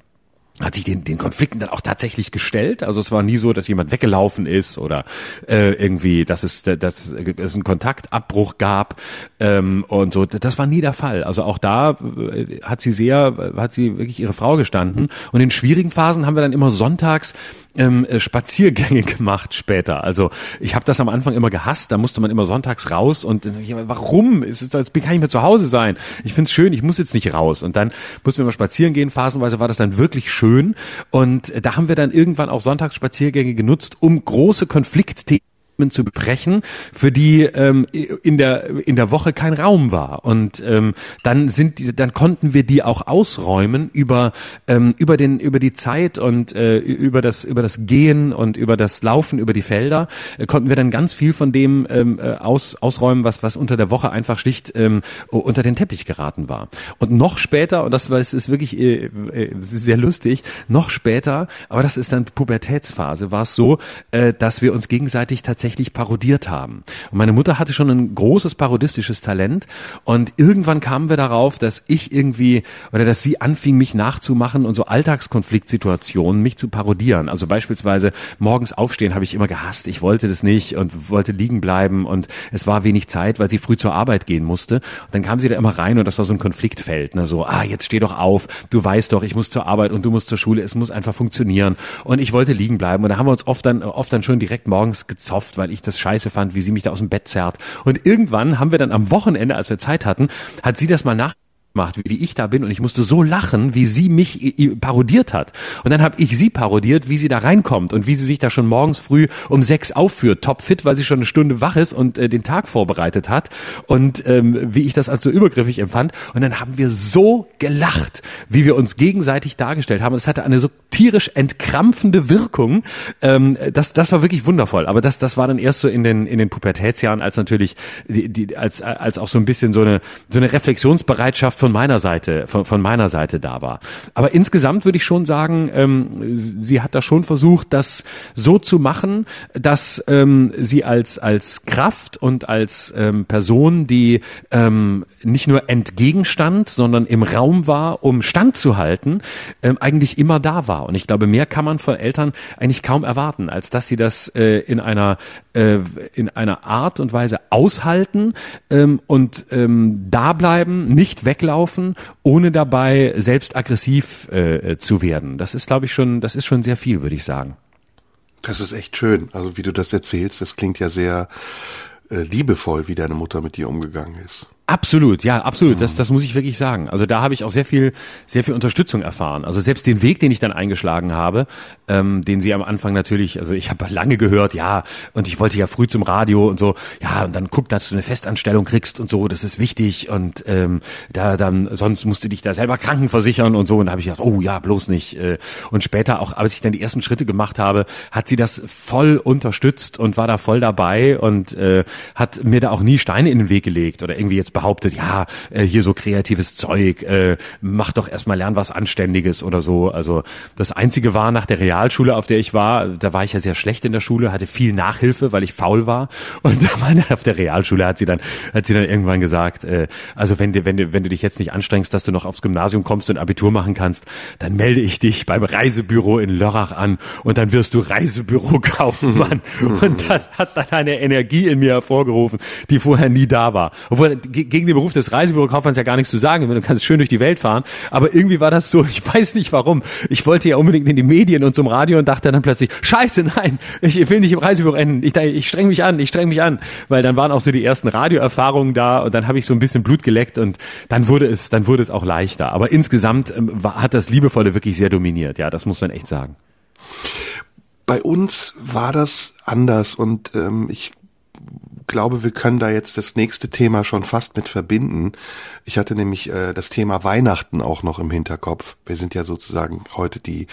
hat sich den, den Konflikten dann auch tatsächlich gestellt. Also es war nie so, dass jemand weggelaufen ist oder äh, irgendwie, dass es, dass es einen Kontaktabbruch gab ähm, und so. Das war nie der Fall. Also auch da äh, hat sie sehr, hat sie wirklich ihre Frau gestanden. Und in schwierigen Phasen haben wir dann immer sonntags ähm, äh, Spaziergänge gemacht später. Also ich habe das am Anfang immer gehasst. Da musste man immer sonntags raus und äh, warum? Ist jetzt kann ich mehr zu Hause sein. Ich find's schön. Ich muss jetzt nicht raus. Und dann mussten wir mal spazieren gehen. Phasenweise war das dann wirklich schön. Und da haben wir dann irgendwann auch Sonntagsspaziergänge genutzt, um große Konfliktthemen zu brechen, für die ähm, in der in der Woche kein Raum war. Und ähm, dann sind die, dann konnten wir die auch ausräumen über ähm, über den über die Zeit und äh, über das über das Gehen und über das Laufen über die Felder äh, konnten wir dann ganz viel von dem ähm, äh, aus, ausräumen, was was unter der Woche einfach schlicht ähm, unter den Teppich geraten war. Und noch später und das war es ist wirklich äh, äh, sehr lustig. Noch später, aber das ist dann Pubertätsphase, war es so, äh, dass wir uns gegenseitig tatsächlich tatsächlich parodiert haben. Und meine Mutter hatte schon ein großes parodistisches Talent und irgendwann kamen wir darauf, dass ich irgendwie oder dass sie anfing, mich nachzumachen und so Alltagskonfliktsituationen mich zu parodieren. Also beispielsweise morgens aufstehen habe ich immer gehasst. Ich wollte das nicht und wollte liegen bleiben und es war wenig Zeit, weil sie früh zur Arbeit gehen musste. Und dann kam sie da immer rein und das war so ein Konfliktfeld. Ne? So, ah, jetzt steh doch auf, du weißt doch, ich muss zur Arbeit und du musst zur Schule, es muss einfach funktionieren. Und ich wollte liegen bleiben und da haben wir uns oft dann, oft dann schon direkt morgens gezopft genervt, weil ich das scheiße fand, wie sie mich da aus dem Bett zerrt. Und irgendwann haben wir dann am Wochenende, als wir Zeit hatten, hat sie das mal nach macht, wie ich da bin und ich musste so lachen, wie sie mich parodiert hat. Und dann habe ich sie parodiert, wie sie da reinkommt und wie sie sich da schon morgens früh um sechs aufführt, topfit, weil sie schon eine Stunde wach ist und äh, den Tag vorbereitet hat und ähm, wie ich das als so übergriffig empfand. Und dann haben wir so gelacht, wie wir uns gegenseitig dargestellt haben. Es hatte eine so tierisch entkrampfende Wirkung. Ähm, das, das war wirklich wundervoll. Aber das, das war dann erst so in den in den Pubertätsjahren, als natürlich die, die als als auch so ein bisschen so eine so eine Reflexionsbereitschaft von meiner Seite, von, von meiner Seite da war. Aber insgesamt würde ich schon sagen, ähm, sie hat da schon versucht, das so zu machen, dass ähm, sie als als Kraft und als ähm, Person, die ähm, nicht nur entgegenstand, sondern im Raum war, um standzuhalten, ähm, eigentlich immer da war. Und ich glaube, mehr kann man von Eltern eigentlich kaum erwarten, als dass sie das äh, in einer äh, in einer Art und Weise aushalten ähm, und ähm, da bleiben, nicht weglaufen laufen, ohne dabei selbst aggressiv äh, zu werden. Das ist, glaube ich, schon, das ist schon sehr viel, würde ich sagen. Das ist echt schön. Also wie du das erzählst, das klingt ja sehr äh, liebevoll, wie deine Mutter mit dir umgegangen ist. Absolut, ja, absolut. Das, das muss ich wirklich sagen. Also da habe ich auch sehr viel, sehr viel Unterstützung erfahren. Also selbst den Weg, den ich dann eingeschlagen habe, ähm, den sie am Anfang natürlich, also ich habe lange gehört, ja, und ich wollte ja früh zum Radio und so, ja, und dann guck, dass du eine Festanstellung kriegst und so, das ist wichtig und ähm, da dann sonst musst du dich da selber krankenversichern und so. Und da habe ich gedacht, oh ja, bloß nicht. Äh, und später auch, als ich dann die ersten Schritte gemacht habe, hat sie das voll unterstützt und war da voll dabei und äh, hat mir da auch nie Steine in den Weg gelegt oder irgendwie jetzt behauptet, ja, äh, hier so kreatives Zeug, äh, mach doch erstmal lern was Anständiges oder so. Also das Einzige war nach der Realschule, auf der ich war, da war ich ja sehr schlecht in der Schule, hatte viel Nachhilfe, weil ich faul war. Und da war auf der Realschule hat sie dann, hat sie dann irgendwann gesagt, äh, also wenn du, wenn du, wenn du dich jetzt nicht anstrengst, dass du noch aufs Gymnasium kommst und Abitur machen kannst, dann melde ich dich beim Reisebüro in Lörrach an und dann wirst du Reisebürokaufmann. und das hat dann eine Energie in mir hervorgerufen, die vorher nie da war. Obwohl gegen den Beruf des Reisebürokaufmanns ja gar nichts zu sagen. Du kannst schön durch die Welt fahren. Aber irgendwie war das so, ich weiß nicht warum. Ich wollte ja unbedingt in die Medien und zum Radio und dachte dann plötzlich, scheiße, nein, ich will nicht im Reisebüro enden. Ich, ich streng mich an, ich streng mich an. Weil dann waren auch so die ersten Radioerfahrungen da und dann habe ich so ein bisschen Blut geleckt und dann wurde es, dann wurde es auch leichter. Aber insgesamt ähm, hat das Liebevolle wirklich sehr dominiert. Ja, das muss man echt sagen. Bei uns war das anders und ähm, ich glaube, wir können da jetzt das nächste Thema schon fast mit verbinden. Ich hatte nämlich äh, das Thema Weihnachten auch noch im Hinterkopf. Wir sind ja sozusagen heute die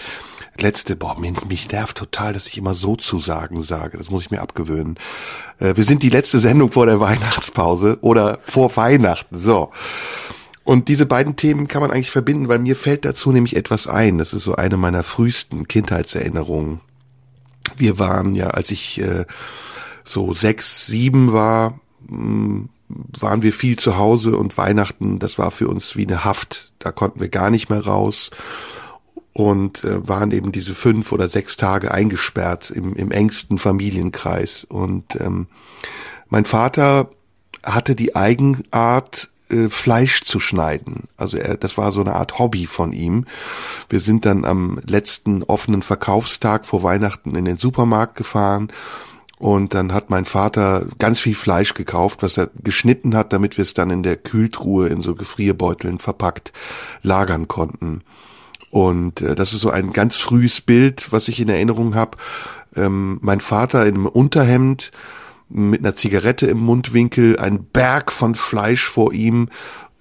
letzte, boah, mich, mich nervt total, dass ich immer so zu sagen sage. Das muss ich mir abgewöhnen. Äh, wir sind die letzte Sendung vor der Weihnachtspause oder vor Weihnachten. So. Und diese beiden Themen kann man eigentlich verbinden, weil mir fällt dazu nämlich etwas ein. Das ist so eine meiner frühesten Kindheitserinnerungen. Wir waren ja, als ich äh, so sechs, sieben war, hm, waren wir viel zu Hause und Weihnachten, das war für uns wie eine Haft. Da konnten wir gar nicht mehr raus und äh, waren eben diese fünf oder sechs Tage eingesperrt im, im engsten Familienkreis. Und ähm, mein Vater hatte die Eigenart, äh, Fleisch zu schneiden. Also er, das war so eine Art Hobby von ihm. Wir sind dann am letzten offenen Verkaufstag vor Weihnachten in den Supermarkt gefahren und dann hat mein Vater ganz viel Fleisch gekauft, was er geschnitten hat, damit wir es dann in der Kühltruhe in so Gefrierbeuteln verpackt lagern konnten. Und äh, das ist so ein ganz frühes Bild, was ich in Erinnerung habe. Ähm, mein Vater einem Unterhemd mit einer Zigarette im Mundwinkel, ein Berg von Fleisch vor ihm.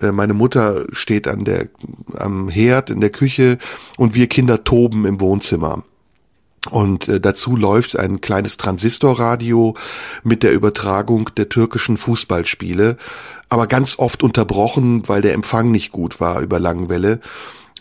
Äh, meine Mutter steht an der, am Herd in der Küche und wir Kinder toben im Wohnzimmer. Und äh, dazu läuft ein kleines Transistorradio mit der Übertragung der türkischen Fußballspiele, aber ganz oft unterbrochen, weil der Empfang nicht gut war über Langwelle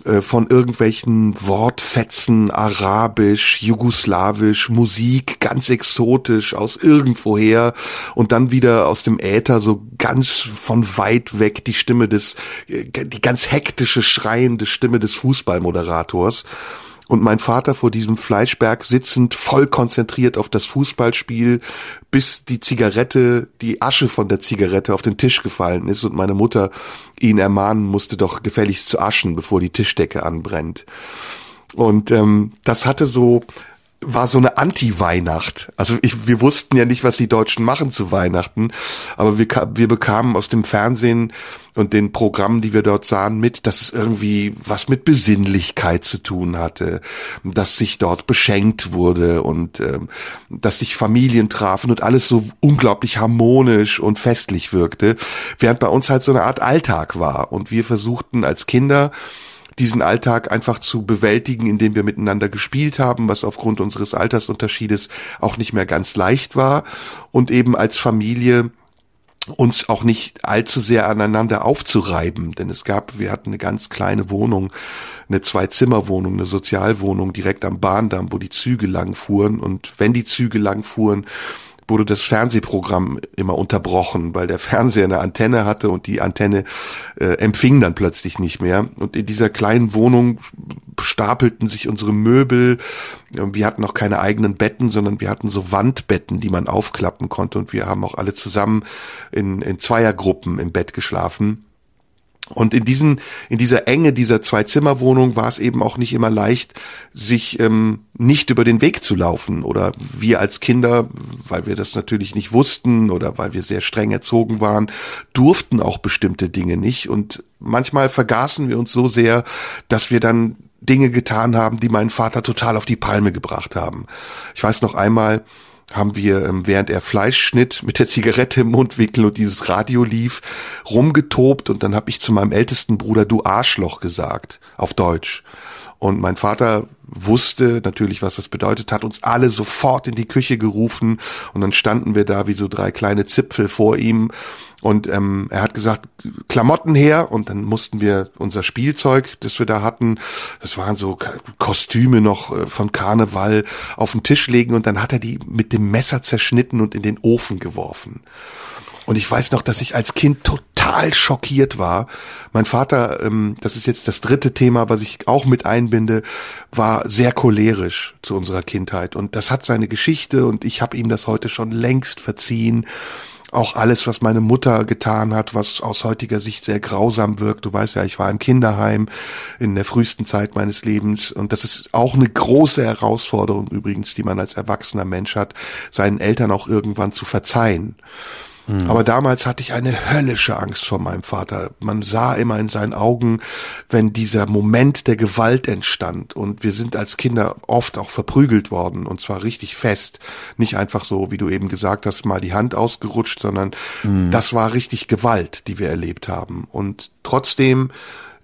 äh, von irgendwelchen Wortfetzen, arabisch, jugoslawisch, Musik, ganz exotisch aus irgendwoher. Und dann wieder aus dem Äther so ganz von weit weg die Stimme des, äh, die ganz hektische, schreiende Stimme des Fußballmoderators und mein Vater vor diesem Fleischberg sitzend, voll konzentriert auf das Fußballspiel, bis die Zigarette, die Asche von der Zigarette auf den Tisch gefallen ist und meine Mutter ihn ermahnen musste, doch gefälligst zu aschen, bevor die Tischdecke anbrennt. Und ähm, das hatte so war so eine Anti-Weihnacht. Also ich, wir wussten ja nicht, was die Deutschen machen zu Weihnachten, aber wir, wir bekamen aus dem Fernsehen und den Programmen, die wir dort sahen, mit, dass es irgendwie was mit Besinnlichkeit zu tun hatte, dass sich dort beschenkt wurde und ähm, dass sich Familien trafen und alles so unglaublich harmonisch und festlich wirkte, während bei uns halt so eine Art Alltag war und wir versuchten als Kinder diesen Alltag einfach zu bewältigen, indem wir miteinander gespielt haben, was aufgrund unseres Altersunterschiedes auch nicht mehr ganz leicht war. Und eben als Familie uns auch nicht allzu sehr aneinander aufzureiben, denn es gab, wir hatten eine ganz kleine Wohnung, eine Zwei-Zimmer-Wohnung, eine Sozialwohnung direkt am Bahndamm, wo die Züge lang fuhren und wenn die Züge lang fuhren, wurde das Fernsehprogramm immer unterbrochen, weil der Fernseher eine Antenne hatte und die Antenne äh, empfing dann plötzlich nicht mehr. Und in dieser kleinen Wohnung stapelten sich unsere Möbel. Wir hatten auch keine eigenen Betten, sondern wir hatten so Wandbetten, die man aufklappen konnte. Und wir haben auch alle zusammen in, in Zweiergruppen im Bett geschlafen. Und in diesen, in dieser Enge dieser Zwei-Zimmer-Wohnung war es eben auch nicht immer leicht, sich ähm, nicht über den Weg zu laufen. Oder wir als Kinder, weil wir das natürlich nicht wussten oder weil wir sehr streng erzogen waren, durften auch bestimmte Dinge nicht. Und manchmal vergaßen wir uns so sehr, dass wir dann Dinge getan haben, die meinen Vater total auf die Palme gebracht haben. Ich weiß noch einmal, haben wir, ähm, während er Fleisch schnitt, mit der Zigarette im Mundwinkel und dieses Radio lief, rumgetobt und dann habe ich zu meinem ältesten Bruder, du Arschloch gesagt, auf Deutsch. Und mein Vater wusste natürlich, was das bedeutet, hat uns alle sofort in die Küche gerufen und dann standen wir da wie so drei kleine Zipfel vor ihm und ähm, er hat gesagt, Klamotten her und dann mussten wir unser Spielzeug, das wir da hatten, das waren so Kostüme noch äh, von Karneval, auf den Tisch legen und dann hat er die mit dem Messer zerschnitten und in den Ofen geworfen. Und ich weiß noch, dass ich als Kind total schockiert war. Mein Vater, ähm, das ist jetzt das dritte Thema, was ich auch mit einbinde, war sehr cholerisch zu unserer Kindheit. Und das hat seine Geschichte und ich habe ihm das heute schon längst verziehen auch alles, was meine Mutter getan hat, was aus heutiger Sicht sehr grausam wirkt. Du weißt ja, ich war im Kinderheim in der frühesten Zeit meines Lebens und das ist auch eine große Herausforderung übrigens, die man als erwachsener Mensch hat, seinen Eltern auch irgendwann zu verzeihen. Mhm. Aber damals hatte ich eine höllische Angst vor meinem Vater. Man sah immer in seinen Augen, wenn dieser Moment der Gewalt entstand. Und wir sind als Kinder oft auch verprügelt worden. Und zwar richtig fest. Nicht einfach so, wie du eben gesagt hast, mal die Hand ausgerutscht, sondern mhm. das war richtig Gewalt, die wir erlebt haben. Und trotzdem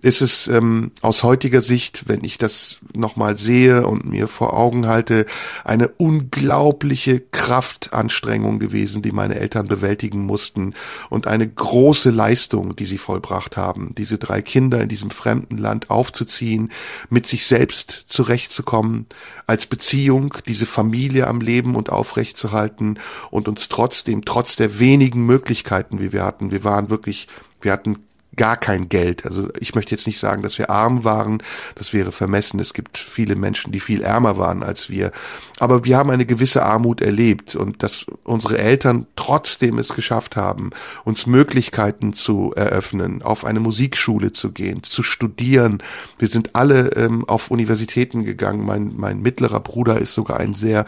ist es ähm, aus heutiger Sicht, wenn ich das nochmal sehe und mir vor Augen halte, eine unglaubliche Kraftanstrengung gewesen, die meine Eltern bewältigen mussten und eine große Leistung, die sie vollbracht haben, diese drei Kinder in diesem fremden Land aufzuziehen, mit sich selbst zurechtzukommen, als Beziehung diese Familie am Leben und aufrechtzuerhalten und uns trotzdem, trotz der wenigen Möglichkeiten, wie wir hatten, wir waren wirklich, wir hatten gar kein Geld. Also ich möchte jetzt nicht sagen, dass wir arm waren, das wäre vermessen. Es gibt viele Menschen, die viel ärmer waren als wir. Aber wir haben eine gewisse Armut erlebt und dass unsere Eltern trotzdem es geschafft haben, uns Möglichkeiten zu eröffnen, auf eine Musikschule zu gehen, zu studieren. Wir sind alle ähm, auf Universitäten gegangen. Mein, mein mittlerer Bruder ist sogar ein sehr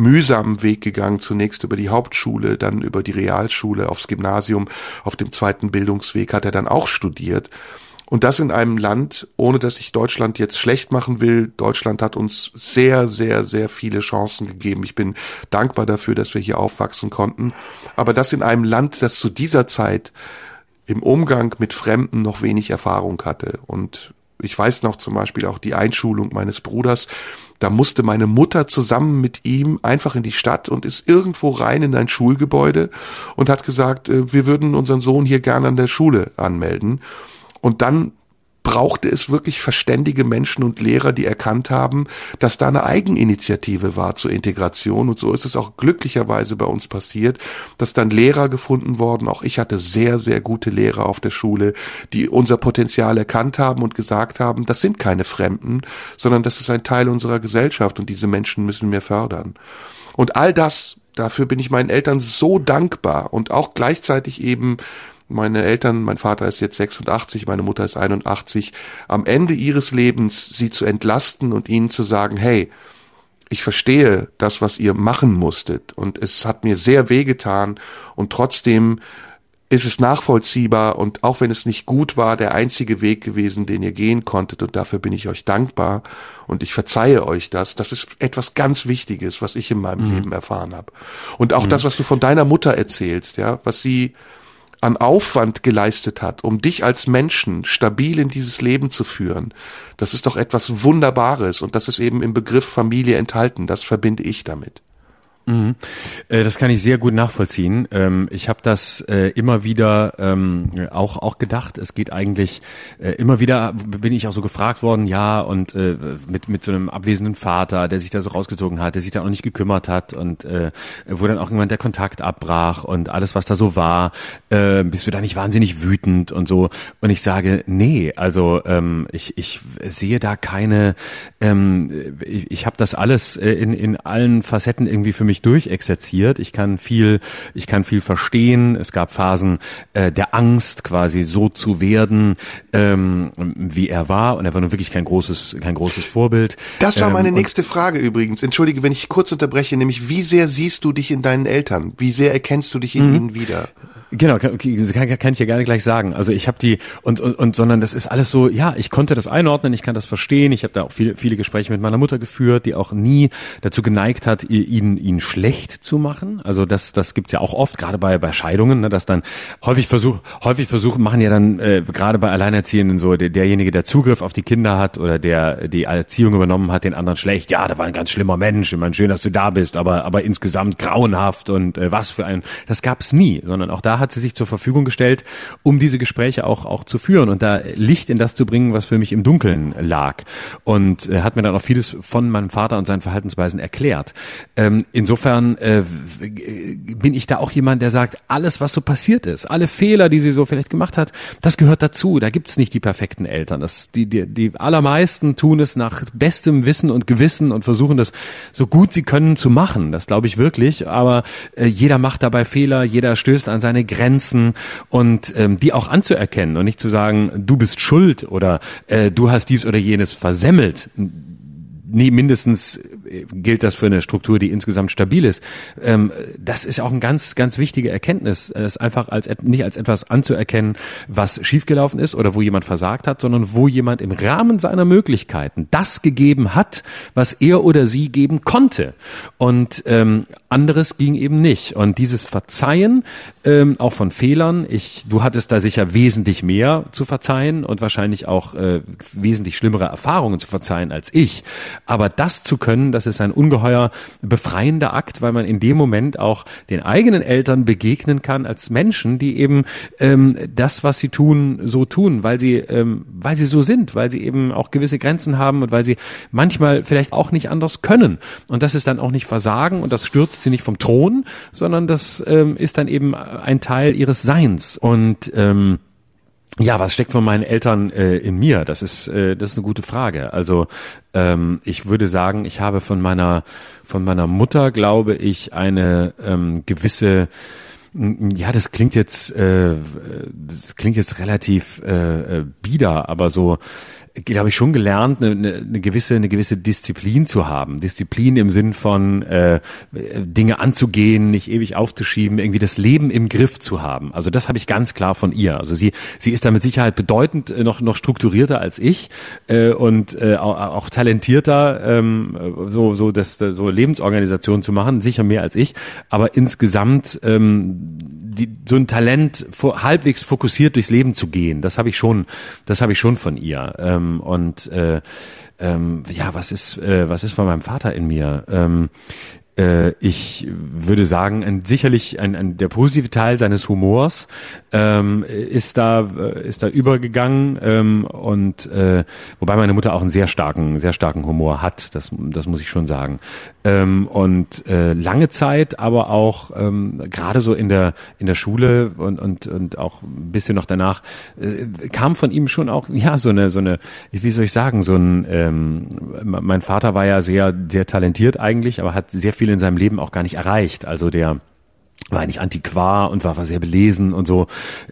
mühsamen Weg gegangen, zunächst über die Hauptschule, dann über die Realschule, aufs Gymnasium, auf dem zweiten Bildungsweg hat er dann auch studiert. Und das in einem Land, ohne dass ich Deutschland jetzt schlecht machen will. Deutschland hat uns sehr, sehr, sehr viele Chancen gegeben. Ich bin dankbar dafür, dass wir hier aufwachsen konnten. Aber das in einem Land, das zu dieser Zeit im Umgang mit Fremden noch wenig Erfahrung hatte. Und ich weiß noch zum Beispiel auch die Einschulung meines Bruders. Da musste meine Mutter zusammen mit ihm einfach in die Stadt und ist irgendwo rein in ein Schulgebäude und hat gesagt, äh, wir würden unseren Sohn hier gerne an der Schule anmelden. Und dann brauchte es wirklich verständige Menschen und Lehrer, die erkannt haben, dass da eine Eigeninitiative war zur Integration. Und so ist es auch glücklicherweise bei uns passiert, dass dann Lehrer gefunden worden. Auch ich hatte sehr, sehr gute Lehrer auf der Schule, die unser Potenzial erkannt haben und gesagt haben, das sind keine Fremden, sondern das ist ein Teil unserer Gesellschaft und diese Menschen müssen wir fördern. Und all das Dafür bin ich meinen Eltern so dankbar und auch gleichzeitig eben meine Eltern, mein Vater ist jetzt 86, meine Mutter ist 81, am Ende ihres Lebens sie zu entlasten und ihnen zu sagen, hey, ich verstehe das, was ihr machen musstet und es hat mir sehr wehgetan und trotzdem ist es nachvollziehbar und auch wenn es nicht gut war, der einzige Weg gewesen, den ihr gehen konntet und dafür bin ich euch dankbar und ich verzeihe euch das. Das ist etwas ganz Wichtiges, was ich in meinem mhm. Leben erfahren habe. Und auch mhm. das, was du von deiner Mutter erzählst, ja, was sie an Aufwand geleistet hat, um dich als Menschen stabil in dieses Leben zu führen, das ist doch etwas Wunderbares und das ist eben im Begriff Familie enthalten. Das verbinde ich damit. Mhm. Äh, das kann ich sehr gut nachvollziehen. Ähm, ich habe das äh, immer wieder ähm, auch auch gedacht. Es geht eigentlich äh, immer wieder bin ich auch so gefragt worden, ja und mit mit so einem abwesenden Vater, der sich da so rausgezogen hat, der sich da auch nicht gekümmert hat und wo dann auch irgendwann der Kontakt abbrach und alles was da so war, bist du da nicht wahnsinnig wütend und so. Und ich sage, nee, also ähm, ich ich sehe da keine. ich ich habe das alles in in allen Facetten irgendwie für mich mich durchexerziert. Ich kann viel, ich kann viel verstehen. Es gab Phasen äh, der Angst, quasi so zu werden, ähm, wie er war. Und er war nun wirklich kein großes, kein großes Vorbild. Das war ähm, meine nächste Frage übrigens. Entschuldige, wenn ich kurz unterbreche, nämlich wie sehr siehst du dich in deinen Eltern? Wie sehr erkennst du dich in mhm. ihnen wieder? Genau, kann, kann, kann ich ja gerne gleich sagen. Also ich habe die und, und und sondern das ist alles so, ja, ich konnte das einordnen, ich kann das verstehen. Ich habe da auch viele viele Gespräche mit meiner Mutter geführt, die auch nie dazu geneigt hat, ihn ihn schlecht zu machen. Also das das gibt's ja auch oft, gerade bei bei Scheidungen, ne, dass dann häufig versuch häufig versuchen machen ja dann äh, gerade bei Alleinerziehenden so der, derjenige, der Zugriff auf die Kinder hat oder der die Erziehung übernommen hat, den anderen schlecht. Ja, da war ein ganz schlimmer Mensch. Ich meine, schön, dass du da bist, aber aber insgesamt grauenhaft und äh, was für ein. Das gab's nie, sondern auch da hat sie sich zur Verfügung gestellt, um diese Gespräche auch, auch zu führen und da Licht in das zu bringen, was für mich im Dunkeln lag. Und äh, hat mir dann auch vieles von meinem Vater und seinen Verhaltensweisen erklärt. Ähm, insofern äh, bin ich da auch jemand, der sagt, alles, was so passiert ist, alle Fehler, die sie so vielleicht gemacht hat, das gehört dazu. Da gibt's nicht die perfekten Eltern. Das, die, die, die allermeisten tun es nach bestem Wissen und Gewissen und versuchen das so gut sie können zu machen. Das glaube ich wirklich. Aber äh, jeder macht dabei Fehler, jeder stößt an seine Grenzen und ähm, die auch anzuerkennen und nicht zu sagen, du bist schuld oder äh, du hast dies oder jenes versemmelt. Nee, mindestens gilt das für eine Struktur, die insgesamt stabil ist. Ähm, das ist auch ein ganz, ganz wichtige Erkenntnis, es einfach als nicht als etwas anzuerkennen, was schiefgelaufen ist oder wo jemand versagt hat, sondern wo jemand im Rahmen seiner Möglichkeiten das gegeben hat, was er oder sie geben konnte. Und ähm, anderes ging eben nicht. Und dieses Verzeihen, ähm, auch von Fehlern, ich, du hattest da sicher wesentlich mehr zu verzeihen und wahrscheinlich auch äh, wesentlich schlimmere Erfahrungen zu verzeihen als ich. Aber das zu können, das ist ein ungeheuer befreiender Akt, weil man in dem Moment auch den eigenen Eltern begegnen kann als Menschen, die eben ähm, das, was sie tun, so tun, weil sie, ähm, weil sie so sind, weil sie eben auch gewisse Grenzen haben und weil sie manchmal vielleicht auch nicht anders können. Und das ist dann auch nicht Versagen und das stürzt sie nicht vom Thron, sondern das ähm, ist dann eben ein Teil ihres Seins. Und ähm, ja, was steckt von meinen Eltern äh, in mir? Das ist äh, das ist eine gute Frage. Also ähm, ich würde sagen, ich habe von meiner von meiner Mutter, glaube ich, eine ähm, gewisse ja, das klingt jetzt, äh, das klingt jetzt relativ äh, äh bieder, aber so glaube ich, schon gelernt, eine, eine, gewisse, eine gewisse Disziplin zu haben. Disziplin im Sinn von äh, Dinge anzugehen, nicht ewig aufzuschieben, irgendwie das Leben im Griff zu haben. Also das habe ich ganz klar von ihr. Also sie, sie ist da mit Sicherheit bedeutend äh, noch, noch strukturierter als ich äh, und äh, auch, auch talentierter, ähm, so, so, das, so Lebensorganisation zu machen, sicher mehr als ich. Aber insgesamt ähm, die, so ein Talent halbwegs fokussiert durchs Leben zu gehen, das habe ich schon, das habe ich schon von ihr. Ähm, und äh, ähm, ja, was ist, äh, was ist von meinem Vater in mir? Ähm, äh, ich würde sagen, ein, sicherlich ein, ein, der positive Teil seines Humors ähm, ist da äh, ist da übergegangen ähm, und äh, wobei meine Mutter auch einen sehr starken sehr starken Humor hat, das das muss ich schon sagen. Ähm, und äh, lange Zeit, aber auch ähm, gerade so in der in der Schule und und und auch ein bisschen noch danach äh, kam von ihm schon auch ja so eine so eine wie soll ich sagen so ein ähm, mein Vater war ja sehr sehr talentiert eigentlich, aber hat sehr in seinem Leben auch gar nicht erreicht. Also der war eigentlich Antiquar und war, war sehr belesen und so,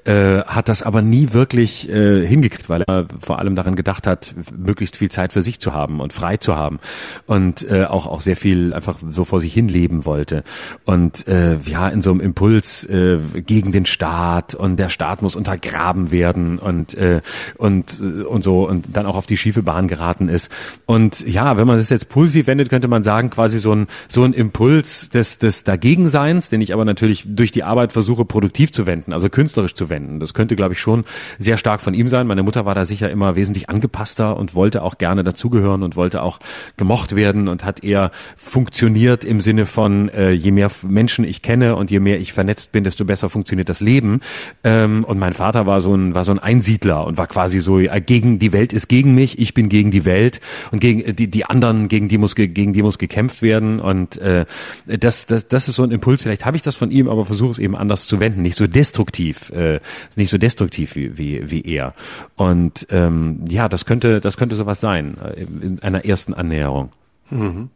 äh, hat das aber nie wirklich äh, hingekriegt, weil er vor allem daran gedacht hat, möglichst viel Zeit für sich zu haben und frei zu haben und äh, auch auch sehr viel einfach so vor sich hin leben wollte. Und äh, ja in so einem Impuls äh, gegen den Staat und der Staat muss untergraben werden und äh, und äh, und so und dann auch auf die schiefe Bahn geraten ist. Und ja, wenn man das jetzt positiv wendet, könnte man sagen quasi so ein so ein Impuls des des Dagegenseins, den ich aber natürlich natürlich durch die Arbeit versuche, produktiv zu wenden, also künstlerisch zu wenden. Das könnte, glaube ich, schon sehr stark von ihm sein. Meine Mutter war da sicher immer wesentlich angepasster und wollte auch gerne dazugehören und wollte auch gemocht werden und hat eher funktioniert im Sinne von, äh, je mehr Menschen ich kenne und je mehr ich vernetzt bin, desto besser funktioniert das Leben. Ähm, und mein Vater war so ein, war so ein Einsiedler und war quasi so, äh, gegen die Welt ist gegen mich, ich bin gegen die Welt und gegen äh, die, die anderen, gegen die muss, gegen die muss gekämpft werden. Und äh, das, das, das ist so ein Impuls. Vielleicht habe ich das von ihm ihm, aber versuche es eben anders zu wenden, nicht so destruktiv, äh, nicht so destruktiv wie, wie, wie er. Und ähm, ja, das könnte, das könnte sowas sein äh, in einer ersten Annäherung. Mhm.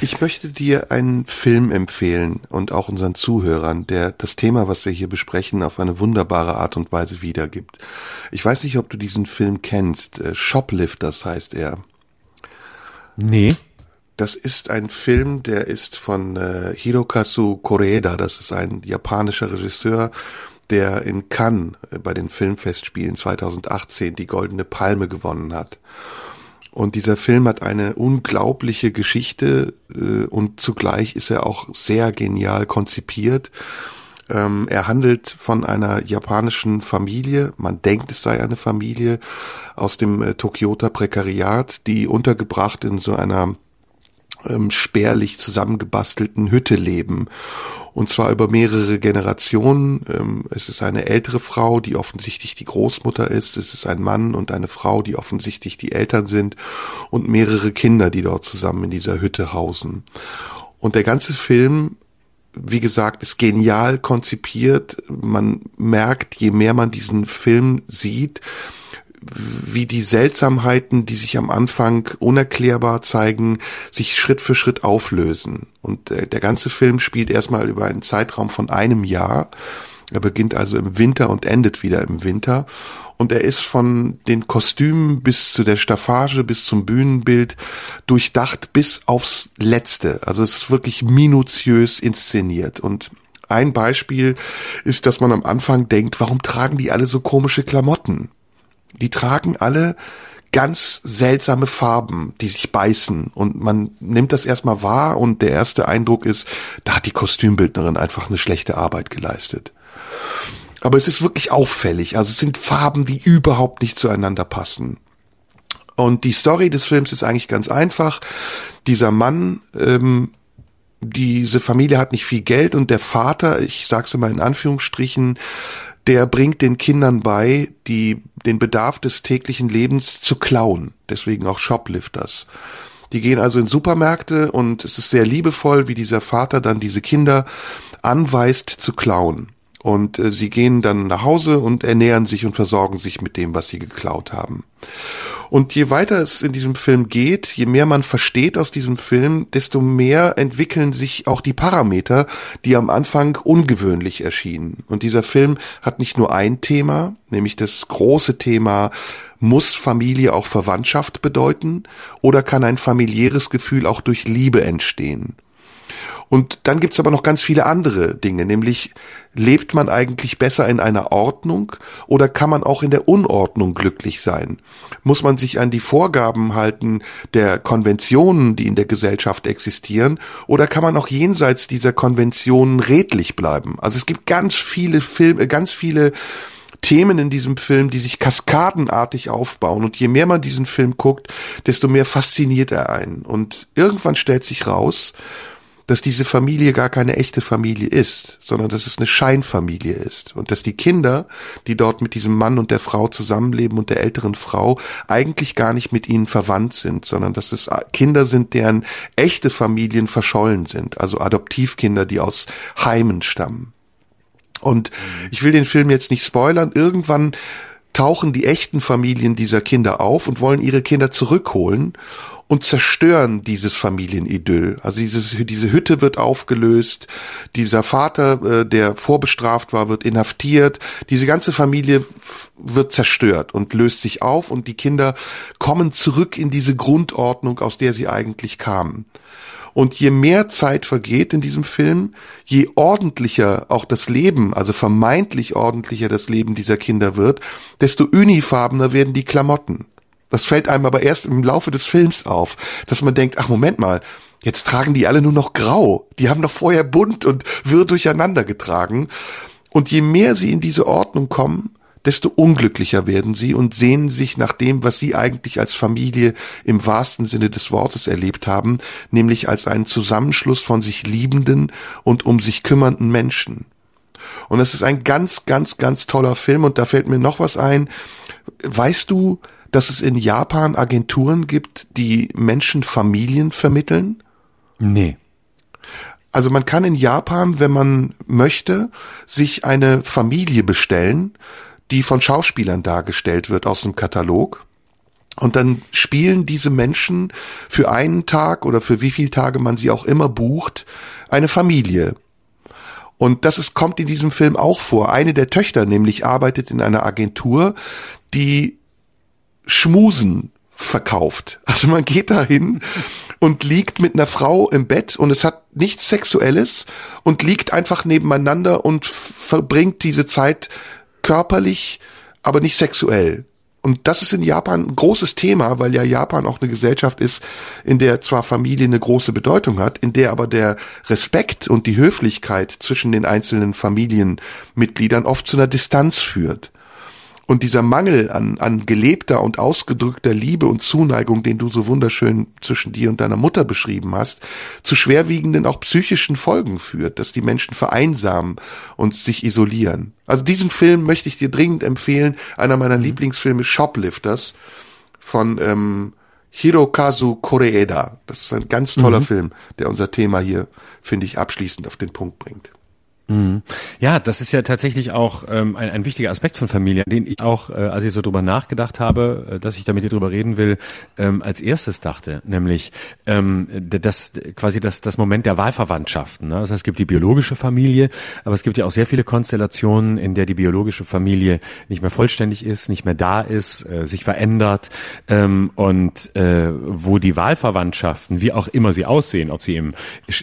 Ich möchte dir einen Film empfehlen und auch unseren Zuhörern, der das Thema, was wir hier besprechen, auf eine wunderbare Art und Weise wiedergibt. Ich weiß nicht, ob du diesen Film kennst. Äh, Shoplifters heißt er. Nee. Das ist ein Film, der ist von äh, Hirokazu Koreeda. Das ist ein japanischer Regisseur, der in Cannes äh, bei den Filmfestspielen 2018 die Goldene Palme gewonnen hat. Und dieser Film hat eine unglaubliche Geschichte äh, und zugleich ist er auch sehr genial konzipiert. Ähm, er handelt von einer japanischen Familie, man denkt es sei eine Familie aus dem äh, Tokioter Prekariat, die untergebracht in so einer ähm, spärlich zusammengebastelten Hütte leben. Und zwar über mehrere Generationen. Ähm, es ist eine ältere Frau, die offensichtlich die Großmutter ist. Es ist ein Mann und eine Frau, die offensichtlich die Eltern sind. Und mehrere Kinder, die dort zusammen in dieser Hütte hausen. Und der ganze Film wie gesagt, ist genial konzipiert. Man merkt, je mehr man diesen Film sieht, wie die Seltsamheiten, die sich am Anfang unerklärbar zeigen, sich Schritt für Schritt auflösen. Und äh, der ganze Film spielt erstmal über einen Zeitraum von einem Jahr. Er beginnt also im Winter und endet wieder im Winter. Und er ist von den Kostümen bis zu der Staffage, bis zum Bühnenbild durchdacht bis aufs Letzte. Also es ist wirklich minutiös inszeniert. Und ein Beispiel ist, dass man am Anfang denkt, warum tragen die alle so komische Klamotten? Die tragen alle ganz seltsame Farben, die sich beißen und man nimmt das erstmal wahr und der erste Eindruck ist, da hat die Kostümbildnerin einfach eine schlechte Arbeit geleistet. Aber es ist wirklich auffällig, also es sind Farben, die überhaupt nicht zueinander passen. Und die Story des Films ist eigentlich ganz einfach. Dieser Mann, ähm, diese Familie hat nicht viel Geld und der Vater, ich sag's immer in Anführungsstrichen, der bringt den Kindern bei, die den Bedarf des täglichen Lebens zu klauen. Deswegen auch Shoplifters. Die gehen also in Supermärkte und es ist sehr liebevoll, wie dieser Vater dann diese Kinder anweist zu klauen. Und äh, sie gehen dann nach Hause und ernähren sich und versorgen sich mit dem, was sie geklaut haben. Und je weiter es in diesem Film geht, je mehr man versteht aus diesem Film, desto mehr entwickeln sich auch die Parameter, die am Anfang ungewöhnlich erschienen. Und dieser Film hat nicht nur ein Thema, nämlich das große Thema, muss Familie auch Verwandtschaft bedeuten oder kann ein familiäres Gefühl auch durch Liebe entstehen? Und dann gibt's aber noch ganz viele andere Dinge, nämlich lebt man eigentlich besser in einer Ordnung oder kann man auch in der Unordnung glücklich sein? Muss man sich an die Vorgaben halten der Konventionen, die in der Gesellschaft existieren, oder kann man auch jenseits dieser Konventionen redlich bleiben? Also es gibt ganz viele Filme, ganz viele Themen in diesem Film, die sich kaskadenartig aufbauen. Und je mehr man diesen Film guckt, desto mehr fasziniert er einen. Und irgendwann stellt sich raus, dass diese Familie gar keine echte Familie ist, sondern dass es eine Scheinfamilie ist. Und dass die Kinder, die dort mit diesem Mann und der Frau zusammenleben und der älteren Frau, eigentlich gar nicht mit ihnen verwandt sind, sondern dass es Kinder sind, deren echte Familien verschollen sind, also Adoptivkinder, die aus Heimen stammen. Und ich will den Film jetzt nicht spoilern, irgendwann tauchen die echten Familien dieser Kinder auf und wollen ihre Kinder zurückholen und zerstören dieses Familienidyll. Also dieses, diese Hütte wird aufgelöst, dieser Vater, äh, der vorbestraft war, wird inhaftiert, diese ganze Familie wird zerstört und löst sich auf und die Kinder kommen zurück in diese Grundordnung, aus der sie eigentlich kamen. Und je mehr Zeit vergeht in diesem Film, je ordentlicher auch das Leben, also vermeintlich ordentlicher das Leben dieser Kinder wird, desto unifarbener werden die Klamotten. Das fällt einem aber erst im Laufe des Films auf, dass man denkt, ach Moment mal, jetzt tragen die alle nur noch grau. Die haben doch vorher bunt und wirr durcheinander getragen. Und je mehr sie in diese Ordnung kommen, desto unglücklicher werden sie und sehnen sich nach dem, was sie eigentlich als Familie im wahrsten Sinne des Wortes erlebt haben, nämlich als einen Zusammenschluss von sich liebenden und um sich kümmernden Menschen. Und das ist ein ganz, ganz, ganz toller Film und da fällt mir noch was ein. Weißt du, dass es in Japan Agenturen gibt, die Menschen Familien vermitteln? Nee. Also man kann in Japan, wenn man möchte, sich eine Familie bestellen, die von Schauspielern dargestellt wird aus dem Katalog. Und dann spielen diese Menschen für einen Tag oder für wie viele Tage man sie auch immer bucht, eine Familie. Und das ist, kommt in diesem Film auch vor. Eine der Töchter nämlich arbeitet in einer Agentur, die Schmusen verkauft. Also man geht dahin und liegt mit einer Frau im Bett und es hat nichts Sexuelles und liegt einfach nebeneinander und verbringt diese Zeit körperlich, aber nicht sexuell. Und das ist in Japan ein großes Thema, weil ja Japan auch eine Gesellschaft ist, in der zwar Familie eine große Bedeutung hat, in der aber der Respekt und die Höflichkeit zwischen den einzelnen Familienmitgliedern oft zu einer Distanz führt. Und dieser Mangel an, an gelebter und ausgedrückter Liebe und Zuneigung, den du so wunderschön zwischen dir und deiner Mutter beschrieben hast, zu schwerwiegenden auch psychischen Folgen führt, dass die Menschen vereinsamen und sich isolieren. Also diesen Film möchte ich dir dringend empfehlen. Einer meiner mhm. Lieblingsfilme Shoplifters von ähm, Hirokazu Koreeda. Das ist ein ganz toller mhm. Film, der unser Thema hier, finde ich, abschließend auf den Punkt bringt. Mhm. Ja, das ist ja tatsächlich auch ähm, ein, ein wichtiger Aspekt von Familie, den ich auch, äh, als ich so drüber nachgedacht habe, äh, dass ich da mit dir drüber reden will, ähm, als erstes dachte, nämlich ähm, das quasi das, das Moment der Wahlverwandtschaften. Ne? Heißt, es gibt die biologische Familie, aber es gibt ja auch sehr viele Konstellationen, in der die biologische Familie nicht mehr vollständig ist, nicht mehr da ist, äh, sich verändert ähm, und äh, wo die Wahlverwandtschaften, wie auch immer sie aussehen, ob sie im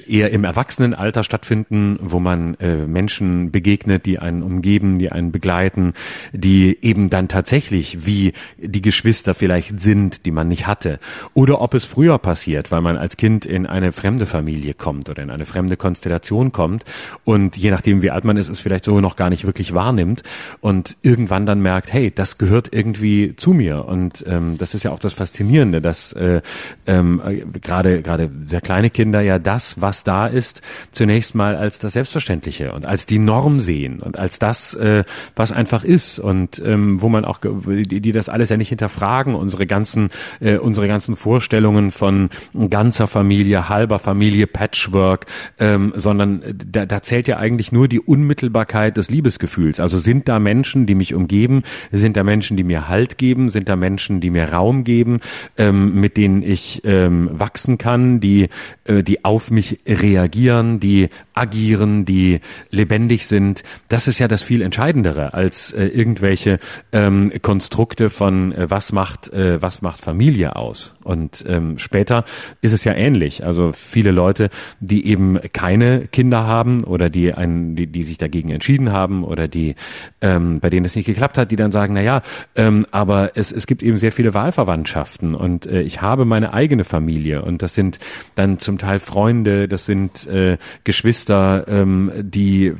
eher im Erwachsenenalter stattfinden, wo man äh, Menschen begegnet, die einen umgeben, die einen begleiten, die eben dann tatsächlich wie die Geschwister vielleicht sind, die man nicht hatte. Oder ob es früher passiert, weil man als Kind in eine fremde Familie kommt oder in eine fremde Konstellation kommt und je nachdem, wie alt man ist, es vielleicht so noch gar nicht wirklich wahrnimmt und irgendwann dann merkt, hey, das gehört irgendwie zu mir. Und ähm, das ist ja auch das Faszinierende, dass äh, ähm, gerade gerade sehr kleine Kinder ja das, was da ist, zunächst mal als das Selbstverständliche Kirche und als die Norm sehen und als das, äh, was einfach ist und ähm, wo man auch, die, die das alles ja nicht hinterfragen, unsere ganzen, äh, unsere ganzen Vorstellungen von ganzer Familie, halber Familie, Patchwork, ähm, sondern da, da zählt ja eigentlich nur die Unmittelbarkeit des Liebesgefühls. Also sind da Menschen, die mich umgeben, sind da Menschen, die mir Halt geben, sind da Menschen, die mir Raum geben, ähm, mit denen ich ähm, wachsen kann, die, äh, die auf mich reagieren, die agieren, die lebendig sind, das ist ja das viel Entscheidendere als äh, irgendwelche ähm, Konstrukte von äh, was macht äh, was macht Familie aus. Und ähm, später ist es ja ähnlich. Also viele Leute, die eben keine Kinder haben oder die einen, die, die sich dagegen entschieden haben oder die ähm, bei denen es nicht geklappt hat, die dann sagen, na ja, ähm, aber es, es gibt eben sehr viele Wahlverwandtschaften und äh, ich habe meine eigene Familie und das sind dann zum Teil Freunde, das sind äh, Geschwister, ähm, die äh,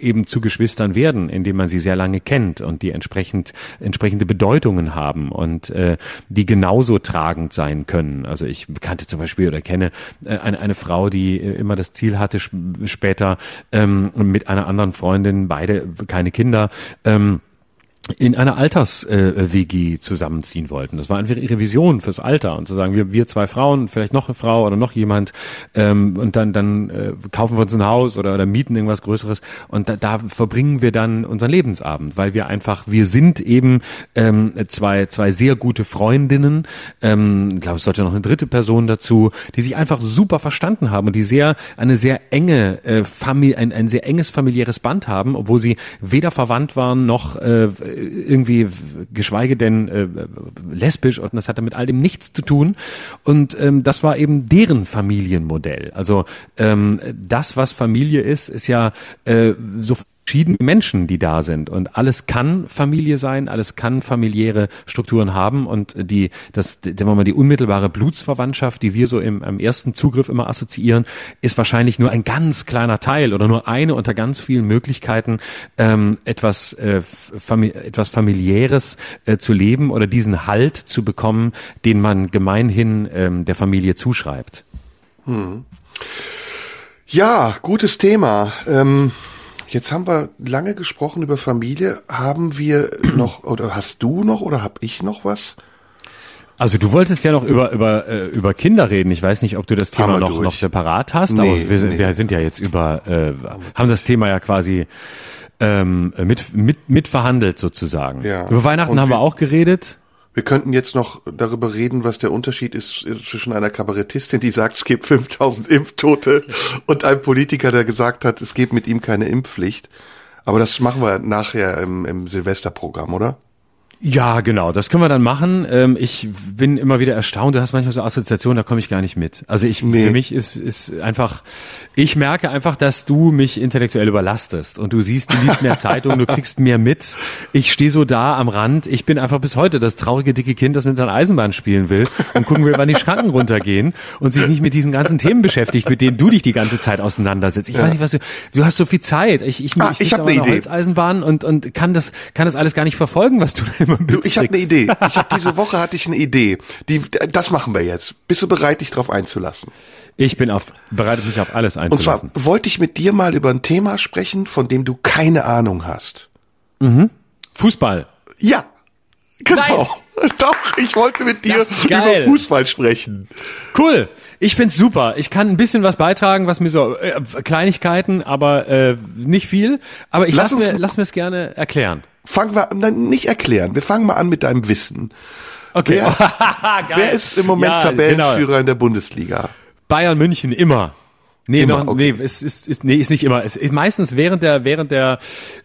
eben zu Geschwistern werden, indem man sie sehr lange kennt und die entsprechend entsprechende Bedeutungen haben und äh, die genauso tragend sein können. Also ich kannte zum Beispiel oder kenne äh, eine, eine Frau, die äh, immer das Ziel hatte, später ähm, mit einer anderen Freundin, beide keine Kinder, ähm, in einer Alters-WG äh, zusammenziehen wollten. Das war einfach ihre Vision fürs Alter und zu sagen, wir, wir zwei Frauen, vielleicht noch eine Frau oder noch jemand ähm, und dann, dann äh, kaufen wir uns ein Haus oder, oder mieten irgendwas Größeres und da, da verbringen wir dann unseren Lebensabend, weil wir einfach, wir sind eben ähm, zwei, zwei sehr gute Freundinnen, ähm, ich glaube, es sollte noch eine dritte Person dazu, die sich einfach super verstanden haben und die sehr, eine sehr enge äh, Familie, ein, ein sehr enges familiäres Band haben, obwohl sie weder verwandt waren noch äh, irgendwie, geschweige denn äh, lesbisch und das hatte mit all dem nichts zu tun. Und ähm, das war eben deren Familienmodell. Also ähm, das, was Familie ist, ist ja äh, so verschiedene Menschen, die da sind. Und alles kann Familie sein, alles kann familiäre Strukturen haben. Und die, das, sagen wir mal, die unmittelbare Blutsverwandtschaft, die wir so im, im ersten Zugriff immer assoziieren, ist wahrscheinlich nur ein ganz kleiner Teil oder nur eine unter ganz vielen Möglichkeiten, ähm, etwas, äh, famili etwas familiäres äh, zu leben oder diesen Halt zu bekommen, den man gemeinhin ähm, der Familie zuschreibt. Hm. Ja, gutes Thema. Ähm Jetzt haben wir lange gesprochen über Familie. Haben wir noch, oder hast du noch, oder hab ich noch was? Also du wolltest ja noch über über äh, über Kinder reden. Ich weiß nicht, ob du das Thema noch noch separat hast, nee, aber wir, nee. wir sind ja jetzt über äh, haben das Thema ja quasi ähm, mit mit mit verhandelt sozusagen. Ja. Über Weihnachten Und haben wir auch geredet. Wir könnten jetzt noch darüber reden, was der Unterschied ist zwischen einer Kabarettistin, die sagt, es gibt 5000 Impftote und einem Politiker, der gesagt hat, es gibt mit ihm keine Impfpflicht. Aber das machen wir nachher im, im Silvesterprogramm, oder? Ja, genau, das können wir dann machen. Ähm, ich bin immer wieder erstaunt, du hast manchmal so Assoziationen, da komme ich gar nicht mit. Also ich, nee. für mich ist, ist einfach, ich merke einfach, dass du mich intellektuell überlastest und du siehst, du liest mehr Zeitung, du kriegst mehr mit. Ich stehe so da am Rand, ich bin einfach bis heute das traurige dicke Kind, das mit seiner Eisenbahn spielen will und gucken will, wann die Schranken runtergehen und sich nicht mit diesen ganzen Themen beschäftigt, mit denen du dich die ganze Zeit auseinandersetzt. Ich ja. weiß nicht, was du, du hast so viel Zeit. Ich, ich, ah, ich, ich habe eine Idee. Holzeisenbahn und, und kann das, kann das alles gar nicht verfolgen, was du immer Du, ich habe eine Idee. Ich habe diese Woche hatte ich eine Idee. Die, das machen wir jetzt. Bist du bereit, dich darauf einzulassen? Ich bin auf, bereit, mich auf alles einzulassen. Und zwar wollte ich mit dir mal über ein Thema sprechen, von dem du keine Ahnung hast. Mhm. Fußball. Ja. Genau. Doch, ich wollte mit dir über. Fußball sprechen. Cool. Ich find's super. Ich kann ein bisschen was beitragen, was mir so äh, Kleinigkeiten, aber äh, nicht viel. Aber ich Lass lass, mir lass mir es gerne erklären. Fangen wir an, nein, nicht erklären. Wir fangen mal an mit deinem Wissen. Okay. Wer- Geil. Wer ist im Moment Ja, Tabellenführer genau. in der Bundesliga? Bayern München immer. Nee, Immer, noch, okay. nee, es ist, ist, nee, ist nicht immer. Es ist meistens während der, während der,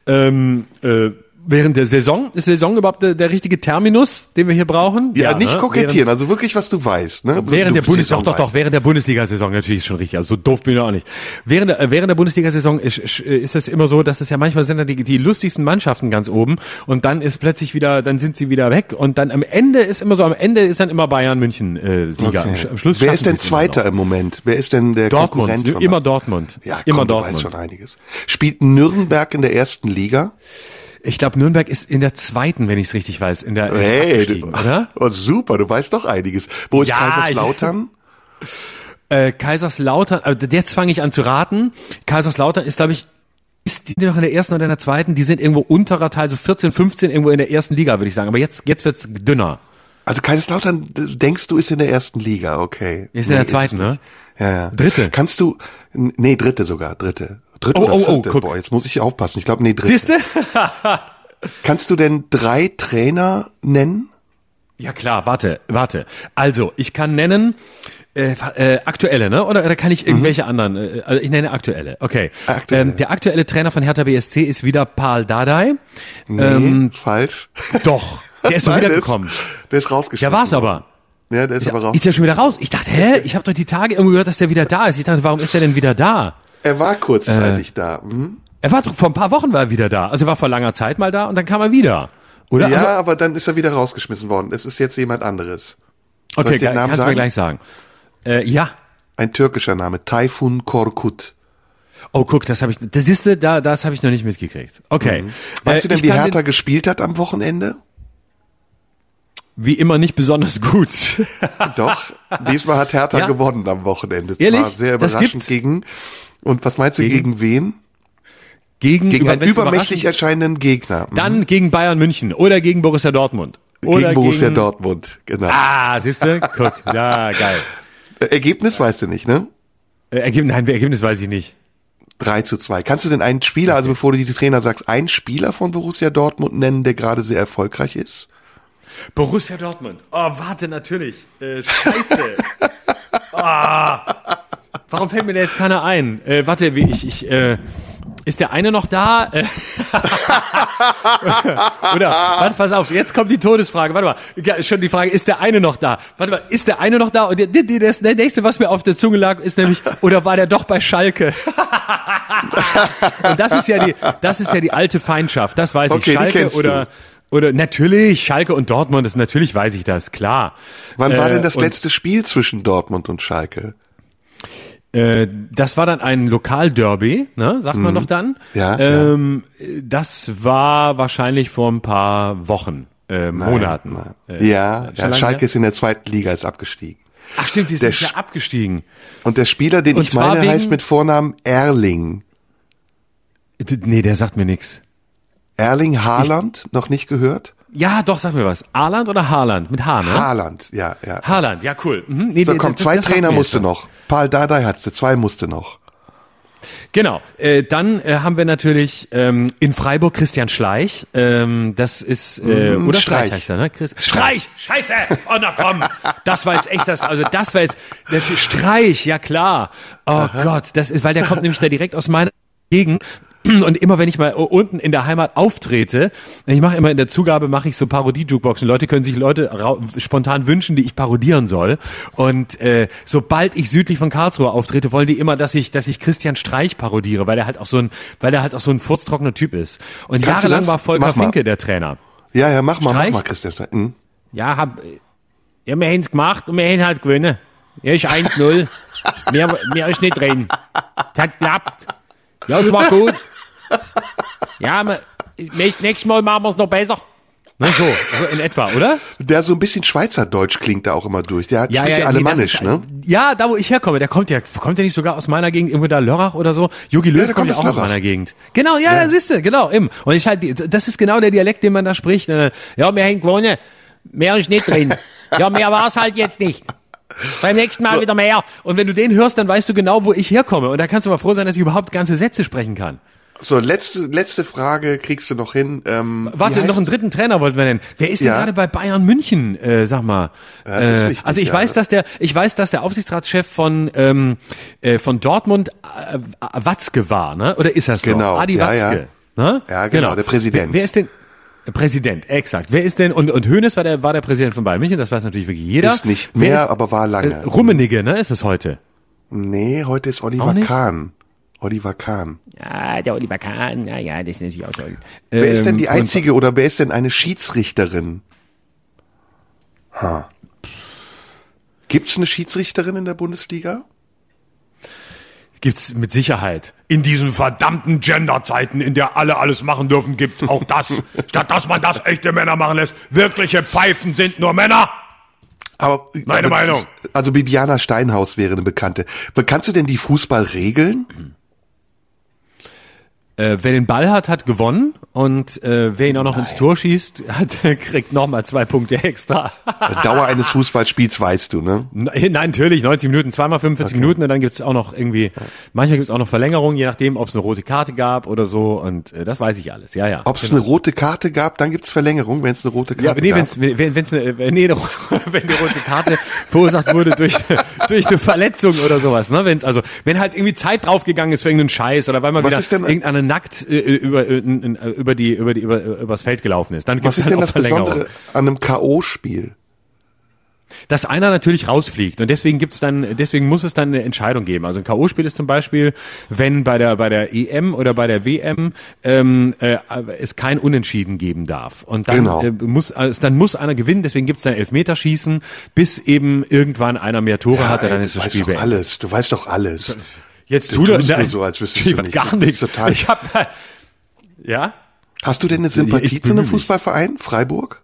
ähm, äh, während der Saison. Ist Saison überhaupt der, der richtige Terminus, den wir hier brauchen? Ja, nicht ne? kokettieren, Während, also wirklich, was du weißt. Ne? während du der Bundes, doch, doch, doch, während der Bundesliga-Saison natürlich ist schon richtig. Also so doof bin ich auch nicht. Während der, äh, während der Bundesliga-Saison ist, ist es immer so, dass es ja manchmal sind dann die, die lustigsten Mannschaften ganz oben und dann ist plötzlich wieder, dann sind sie wieder weg und dann am Ende ist immer so, am Ende ist dann immer Bayern München äh, Sieger. Am, Okay. Am Schluss Wer ist denn immer. Zweiter im Moment? Wer ist denn der Dortmund, Konkurrent? von immer? Dortmund. Ja, immer komm, du Dortmund. weißt schon einiges. Spielt Nürnberg in der ersten Liga? Ich glaube, Nürnberg ist in der zweiten, wenn ich es richtig weiß, in der ist Hey, du, oder? Oh, super, du weißt doch einiges. Wo ist Ja, Kaiserslautern? Äh, Kaiserslautern, äh, jetzt fange ich an zu raten. Kaiserslautern ist, glaube ich, ist die noch in der ersten oder in der zweiten? Die sind irgendwo unterer Teil, so 14, 15 irgendwo in der ersten Liga, würde ich sagen. Aber jetzt, jetzt wird's dünner. Also Kaiserslautern, denkst du, ist in der ersten Liga, okay. Ist in der es zweiten, ne? Ja, ja. Dritte. Kannst du, nee, dritte sogar, dritte. Dritte Oh, oder oh, oh, vierte? guck. Boah, jetzt muss ich aufpassen. Ich glaube, nee, dritte. Siehste? Kannst du denn drei Trainer nennen? Ja klar, warte, warte. Also, ich kann nennen äh, äh, aktuelle, ne? Oder, oder kann ich irgendwelche anderen? Äh, also ich nenne aktuelle. Okay. Aktuelle. Ähm, der aktuelle Trainer von Hertha BSC ist wieder Paul Dardai. Nee, Ähm, falsch. Doch. Der ist doch Nein, der wiedergekommen. Ist, der ist rausgeschmissen. Ja, war's aber. Ja, der ist aber raus. Ist er schon wieder raus? Ich dachte, hä? Ich habe doch die Tage irgendwo gehört, dass der wieder da ist. Ich dachte, warum ist er denn wieder da? Er war Äh. kurzzeitig da. Mhm. Er war vor ein paar Wochen war er wieder da. Also er war vor langer Zeit mal da und dann kam er wieder. Oder? Ja, Also, aber dann ist er wieder rausgeschmissen worden. Es ist jetzt jemand anderes. Soll okay, ich den Namen kannst du mir sagen? gleich sagen. Äh, ja. Ein türkischer Name. Taifun Korkut. Oh, guck, das habe ich, das siehste, da, das habe ich noch nicht mitgekriegt. Okay. Mhm. Weißt Äh, du denn, wie Hertha gespielt hat am Wochenende? Wie immer nicht besonders gut. Doch, diesmal hat Hertha Ja? gewonnen am Wochenende. Ehrlich? Zwar sehr überraschend gegen. Und was meinst du, Gegen? gegen, wen? Gegen, Gegen über- einen übermächtig erscheinenden Gegner. Mhm. Dann gegen Bayern München oder gegen Borussia Dortmund. Oder gegen Borussia gegen, Dortmund, genau. Ah, siehste? Guck, ja, geil. Äh, Ergebnis weißt du nicht, ne? Äh, Ergebnis, nein, Ergebnis weiß ich nicht. 3 zu 2. Kannst du denn einen Spieler, also bevor du die Trainer sagst, einen Spieler von Borussia Dortmund nennen, der gerade sehr erfolgreich ist? Borussia Dortmund. Oh, warte, natürlich. Äh, scheiße. Ah. Warum fällt mir da jetzt keiner ein? Äh, warte, wie ich, ich, äh, ist der eine noch da? Äh, Oder, warte, pass auf, jetzt kommt die Todesfrage. Warte mal, ja, schon die Frage, ist der eine noch da? Warte mal, ist der eine noch da? Und der, der, der, das nächste, was mir auf der Zunge lag, ist nämlich, oder war der doch bei Schalke? Und das ist ja die, das ist ja die alte Feindschaft. Das weiß Okay, ich. Schalke oder, oder natürlich, Schalke und Dortmund, das natürlich weiß ich das, klar. Wann war Äh, denn das letzte Spiel zwischen Dortmund und Schalke? Äh, das war dann ein Lokalderby, ne, sagt man doch dann. Mhm. Ja, ähm, Das war wahrscheinlich vor ein paar Wochen, äh, Monaten. Nein. Äh, ja, ja Schalke ist in der zweiten Liga, ist abgestiegen. Ach stimmt, die der sind ja abgestiegen. Und der Spieler, den Und ich meine, heißt mit Vornamen Erling. Nee, der sagt mir nix. Erling Haaland, noch nicht gehört? Ja, doch, sag mir was. Arland oder Haaland? Mit H, ne? Haaland, ja, ja. Haaland, ja, cool. Mhm. Nee, So, komm, zwei Trainer musste noch. Paul Dardai hattest zwei musste noch. Genau. Äh, dann äh, haben wir natürlich ähm, in Freiburg Christian Schleich. Ähm, das ist äh, Mm, oder Streich. Streich. heißt er, ne? Chris Streich. Scheiße. Oh na komm. Das war jetzt echt das. Also das war jetzt das Streich. Ja klar. Oh Gott, das ist, weil der kommt nämlich da direkt aus meiner Gegend. Und immer wenn ich mal unten in der Heimat auftrete, ich mache immer in der Zugabe mache ich so Parodie-Jukeboxen. Leute können sich Leute spontan wünschen, die ich parodieren soll. Und äh, sobald ich südlich von Karlsruhe auftrete, wollen die immer, dass ich, dass ich Christian Streich parodiere, weil er halt auch so ein, weil er halt auch so ein furztrockener Typ ist. Und Kannst jahrelang war Volker. Finke der Trainer. Ja, ja, mach mal, Streich? mach mal, Christian. Streich. Hm. Ja, hab, ja, wir haben's gemacht und wir haben halt gewonnen. Ja, ist 1-0. mehr, mehr ist nicht drin. Das hat geklappt. Ja, es war gut. Ja, wir, nächstes Mal machen wir's noch besser. Ne, so, in etwa, oder? Der so ein bisschen Schweizerdeutsch klingt da auch immer durch. Der Ja, spricht ja, ja, nee, alemannisch, ist, ne? Ja, da wo ich herkomme, der kommt ja, kommt der nicht sogar aus meiner Gegend, irgendwo da Lörrach oder so? Jogi Löw Ja, der kommt ja auch aus aus Lörrach. meiner Gegend. Genau, ja, Ja. siehst du, genau, eben. Und ich halt, das ist genau der Dialekt, den man da spricht. Äh, Ja, mehr hängt gewonnen, mehr ist nicht drin. Ja, mehr war's halt jetzt nicht. Beim nächsten Mal So. wieder mehr. Und wenn du den hörst, dann weißt du genau, wo ich herkomme. Und da kannst du mal froh sein, dass ich überhaupt ganze Sätze sprechen kann. So, letzte, letzte Frage kriegst du noch hin. Ähm, Warte, noch einen dritten Trainer wollten wir nennen. Wer ist denn Ja. gerade bei Bayern München, äh, sag mal? das ist äh, wichtig, also ich ja. weiß, dass der, ich weiß, dass der Aufsichtsratschef von ähm, äh, von Dortmund äh, Watzke war, ne? Oder ist das Genau, noch? Adi ja, Watzke. Ne? Ja, genau, der Präsident. Wer, ist denn? Präsident, exakt. Wer ist denn, und, und Hoeneß war der, war der Präsident von Bayern München, das weiß natürlich wirklich jeder. Ist nicht mehr, ist, aber war lange. Äh, Rummenigge, ne, ist es heute. Nee, heute ist Oliver? Kahn. Oliver Kahn. Ja, der Oliver Kahn, ja, ja, das ist natürlich auch toll. Wer ist denn die Ähm, einzige oder wer ist denn eine Schiedsrichterin? Ha. Gibt's eine Schiedsrichterin in der Bundesliga? Gibt's mit Sicherheit. In diesen verdammten Genderzeiten, in der alle alles machen dürfen, gibt's auch das. Statt dass man das echte Männer machen lässt. Wirkliche Pfeifen sind nur Männer. Aber Meine aber, Meinung. Also Bibiana Steinhaus wäre eine Bekannte. Kannst du denn die Fußballregeln? Äh, wer den Ball hat, hat gewonnen. Und äh, wer ihn auch noch ins Tor schießt, hat, kriegt nochmal zwei Punkte extra. Dauer eines Fußballspiels weißt du, ne? Nein, natürlich, 90 Minuten, zweimal 45 Minuten und dann gibt's auch noch irgendwie, manchmal gibt's auch noch Verlängerungen, je nachdem, ob es eine rote Karte gab oder so. Und äh, das weiß ich alles, ja, ja. Ob es eine rote Karte gab, dann gibt's Verlängerung, wenn es eine rote Karte Ja, nee, gab. wenn's, wenn, wenn's eine, wenn, nee, wenn die rote Karte verursacht wurde durch, durch eine Verletzung oder sowas, ne? Wenn's also, wenn halt irgendwie Zeit draufgegangen ist für irgendeinen Scheiß oder weil mal Was wieder irgendeiner nackt äh, über, äh, über die, über die, über, übers Feld gelaufen ist, dann gibt's Was ist halt denn auch das. Besondere an einem K.O.-Spiel? dass einer natürlich rausfliegt und deswegen gibt's dann, deswegen muss es dann eine Entscheidung geben. Also ein K.O.-Spiel ist zum Beispiel, wenn bei der bei der EM oder bei der WM ähm, äh, es kein Unentschieden geben darf und dann Genau. äh, muss also dann muss einer gewinnen. Deswegen gibt's dann Elfmeterschießen, bis eben irgendwann einer mehr Tore hat, ey, dann du ist das weißt Spiel doch beendet. alles. Du weißt doch alles. Jetzt Du tu doch nein, so, als wüsstest ich du weiß nichts. gar nichts. total- Ich hab ja. Hast du denn eine Sympathie zu einem. Fußballverein? Freiburg?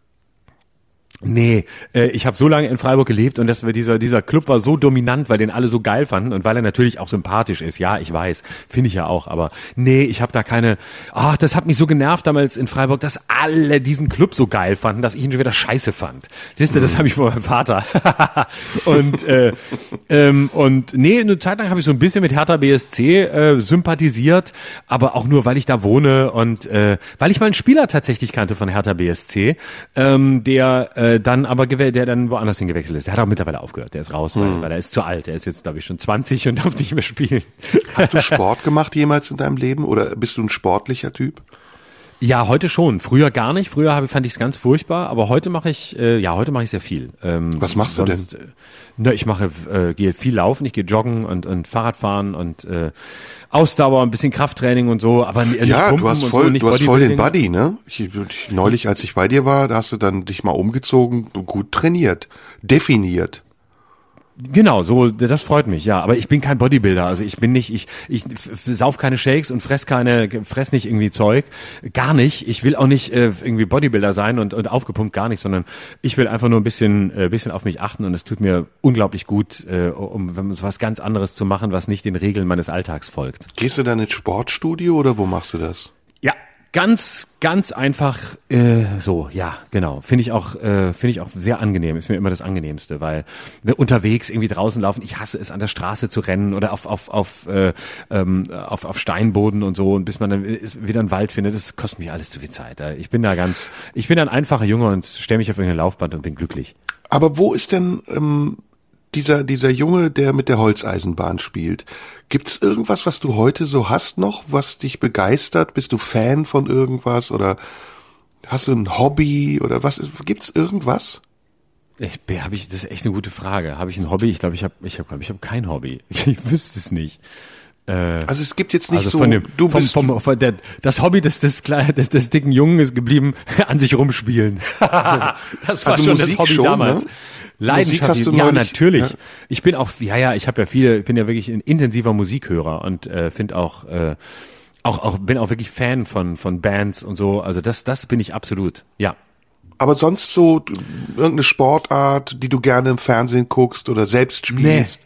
Nee, äh, ich habe so lange in Freiburg gelebt und das, dieser, dieser Club war so dominant, weil den alle so geil fanden und weil er natürlich auch sympathisch ist. Ja, ich weiß, finde ich ja auch, aber nee, ich habe da keine. Ach, das hat mich so genervt damals in Freiburg, dass alle diesen Club so geil fanden, dass ich ihn schon wieder scheiße fand. Siehst du, das habe ich von meinem Vater. und äh, ähm, und nee, eine Zeit lang habe ich so ein bisschen mit Hertha BSC äh, sympathisiert, aber auch nur, weil ich da wohne und äh, weil ich mal einen Spieler tatsächlich kannte von Hertha BSC, ähm, der äh, dann aber der dann woanders hingewechselt ist. Der hat auch mittlerweile aufgehört, der ist raus, weil, weil er ist zu alt. Er ist jetzt, glaube ich, schon 20 und darf nicht mehr spielen. Hast du Sport gemacht jemals in deinem Leben oder bist du ein sportlicher Typ? Ja, heute schon. Früher gar nicht. Früher hab, ich- fand ich es ganz furchtbar, aber heute mache ich, äh, ja, heute mache ich sehr viel. Ähm, Was machst du denn? äh, Na, ich mache, äh, gehe viel laufen, ich gehe joggen und, und Fahrradfahren und äh, Ausdauer, ein bisschen Krafttraining und so, aber nicht Ja, du hast voll, so, du hast voll den. Buddy, ne? Ich, ich, neulich, als ich bei dir war, da hast du dann dich mal umgezogen, gut trainiert, definiert. Genau, so das freut mich, ja. Aber ich bin kein Bodybuilder, also ich bin nicht, ich ich sauf keine Shakes und fress keine, fress nicht irgendwie Zeug, gar nicht. Ich will auch nicht äh, irgendwie Bodybuilder sein und und aufgepumpt gar nicht, sondern ich will einfach nur ein bisschen äh, bisschen auf mich achten und es tut mir unglaublich gut, äh, um wenn so was ganz anderes zu machen, was nicht den Regeln meines Alltags folgt. Gehst du dann ins Sportstudio oder wo machst du das? Ganz, ganz einfach äh, so, ja, genau. Finde ich auch, äh, finde ich auch sehr angenehm. Ist mir immer das angenehmste, weil wir unterwegs irgendwie draußen laufen. Ich hasse es, an der Straße zu rennen oder auf auf auf äh, ähm, auf, auf Steinboden und so und bis man dann wieder einen Wald findet. Das kostet mich alles zu viel Zeit. Äh, Ich bin da ganz, ich bin ein einfacher Junge und stelle mich auf irgendein Laufband und bin glücklich. Aber wo ist denn ähm, dieser, dieser Junge, der mit der Holzeisenbahn spielt? Gibt's irgendwas, was du heute so hast noch, was dich begeistert? Bist du Fan von irgendwas oder hast du ein Hobby oder was? ist- Gibt's irgendwas? Ich habe ich, das ist echt eine gute Frage. Habe ich ein Hobby? Ich glaube, ich habe, ich habe, ich habe kein Hobby. Ich wüsste es nicht. Also es gibt jetzt nicht also so, von dem, du vom, bist, vom, von der, das Hobby des, des, des, des dicken Jungen ist geblieben, an sich rumspielen. das war Also schon Musik das Hobby schon, damals. ne? Leidenschaft, Musik hast du ja, neulich- natürlich. ja. Ich bin auch, ja, ja, ich habe ja viele, ich bin ja wirklich ein intensiver Musikhörer und äh, finde auch, äh, auch, auch, bin auch wirklich Fan von, von Bands und so. Also das, das bin ich absolut, ja. aber sonst so irgendeine Sportart, die du gerne im Fernsehen guckst oder selbst spielst? Nee,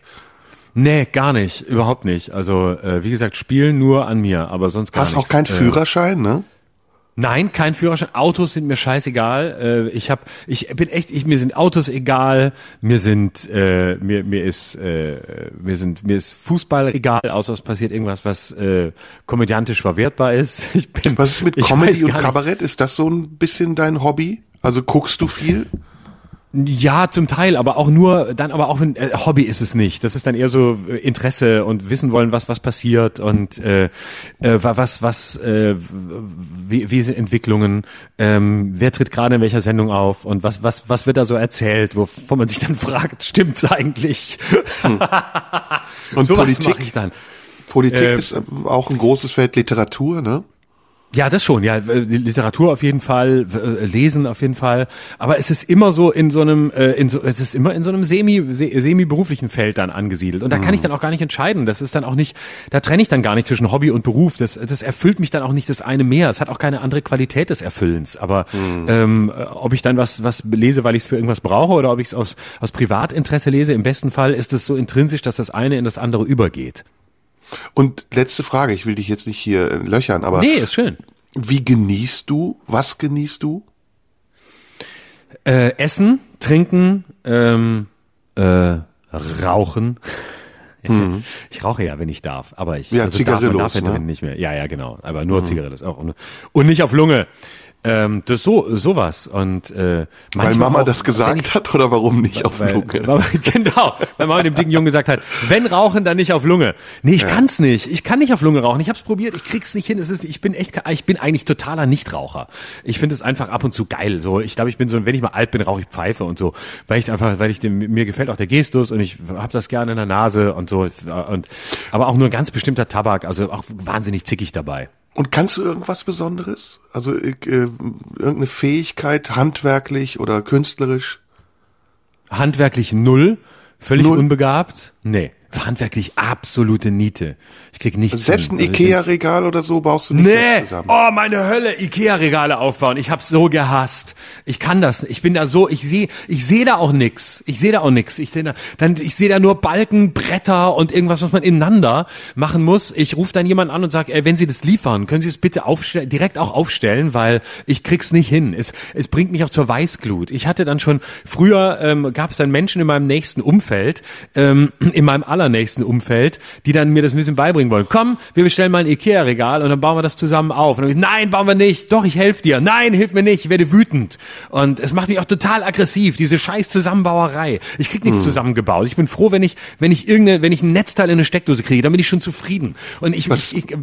gar nicht, überhaupt nicht. Also äh, wie gesagt, spielen nur an mir, aber sonst gar Hast nichts. auch keinen Äh, Führerschein, ne? Nein, kein Führerschein. Autos sind mir scheißegal. Äh, ich habe, ich bin echt, ich, mir sind Autos egal. Mir sind, äh, mir mir ist, äh, mir sind, mir ist Fußball egal. Außer es passiert irgendwas, was äh, komödiantisch verwertbar ist. Ich bin, Was ist mit Comedy und Kabarett? Ist das so ein bisschen dein Hobby? Also guckst du viel? Ja, zum Teil, aber auch nur, dann aber auch wenn äh, Hobby ist es nicht. Das ist dann eher so äh, Interesse und wissen wollen, was was passiert und äh, äh, wa- was was äh, wie, wie sind Entwicklungen, ähm, wer tritt gerade in welcher Sendung auf und was was was wird da so erzählt, wovon man sich dann fragt, stimmt's eigentlich? Und Sowas Politik? mache ich dann. Politik Äh, ist ähm, auch ein großes Feld Literatur, ne? Ja, das schon. Ja, äh, Literatur auf jeden Fall, äh, Lesen auf jeden Fall. Aber es ist immer so in so einem, äh, in so, es ist immer in so einem semi, se- semi-beruflichen Feld dann angesiedelt. Und da kann ich dann auch gar nicht entscheiden. Das ist dann auch nicht, da trenne ich dann gar nicht zwischen Hobby und Beruf. Das, das erfüllt mich dann auch nicht das eine mehr. Es hat auch keine andere Qualität des Erfüllens. Aber ähm, äh, ob ich dann was, was lese, weil ich es für irgendwas brauche oder ob ich es aus, aus Privatinteresse lese, im besten Fall ist es so intrinsisch, dass das eine in das andere übergeht. Und letzte Frage, ich will dich jetzt nicht hier äh, löchern, aber Nee, ist schön. wie genießt du? Was genießt du? Äh, essen, trinken, ähm, äh, rauchen. Ich rauche ja, wenn ich darf, aber ich Mhm. Ja, also darf, man darf ja ne? Mhm. nicht mehr. Ja, ja, genau. Aber nur Zigarillos auch und nicht auf Lunge. Ähm, das so sowas und äh, Weil Mama auch, das gesagt ich, hat oder warum nicht auf weil, Lunge? weil, genau, weil Mama dem dicken Jungen gesagt hat, wenn rauchen, dann nicht auf Lunge. Nee, ich kann's nicht. Ich kann nicht auf Lunge rauchen. Ich hab's probiert, ich krieg's nicht hin. Es ist, ich bin echt, ich bin eigentlich totaler Nichtraucher. Ich finde es einfach ab und zu geil. So, ich glaube, ich bin so, wenn ich mal alt bin, rauche ich Pfeife und so, weil ich einfach, weil ich dem, mir gefällt auch der Gestus und ich habe das gerne in der Nase und so und aber auch nur ein ganz bestimmter Tabak, also auch wahnsinnig zickig dabei. Und kannst du irgendwas Besonderes? Also äh, irgendeine Fähigkeit, handwerklich oder künstlerisch? Handwerklich null, völlig Null. unbegabt. Nee, handwerklich absolute Niete. Ich krieg nichts. Selbst ein. Also Ikea-Regal oder so baust du nicht Nee, zusammen. oh meine Hölle, Ikea-Regale aufbauen. Ich hab's so gehasst. Ich kann das. nicht. Ich bin da so, ich sehe, ich sehe da auch nix. Ich sehe da auch nix. Ich sehe da, dann, ich sehe da nur Balken, Bretter und irgendwas, was man ineinander machen muss. Ich rufe dann jemanden an und sage, ey, wenn Sie das liefern, können Sie es bitte aufstellen, direkt auch aufstellen, weil ich krieg's nicht hin. Es, es bringt mich auch zur Weißglut. Ich hatte dann schon früher ähm, gab es dann Menschen in meinem nächsten Umfeld, ähm, in meinem allernächsten Umfeld, die dann mir das ein bisschen beibringen wollen. Komm, wir bestellen mal ein Ikea-Regal und dann bauen wir das zusammen auf. Und dann, ich, nein, bauen wir nicht. Doch, ich helfe dir. Nein, hilf mir nicht. Ich werde wütend. Und es macht mich auch total aggressiv, diese scheiß Zusammenbauerei. Ich krieg nichts zusammengebaut. Ich bin froh, wenn ich, wenn ich irgendeine, wenn ich ein Netzteil in eine Steckdose kriege, dann bin ich schon zufrieden. Und ich, Was- ich, ich äh,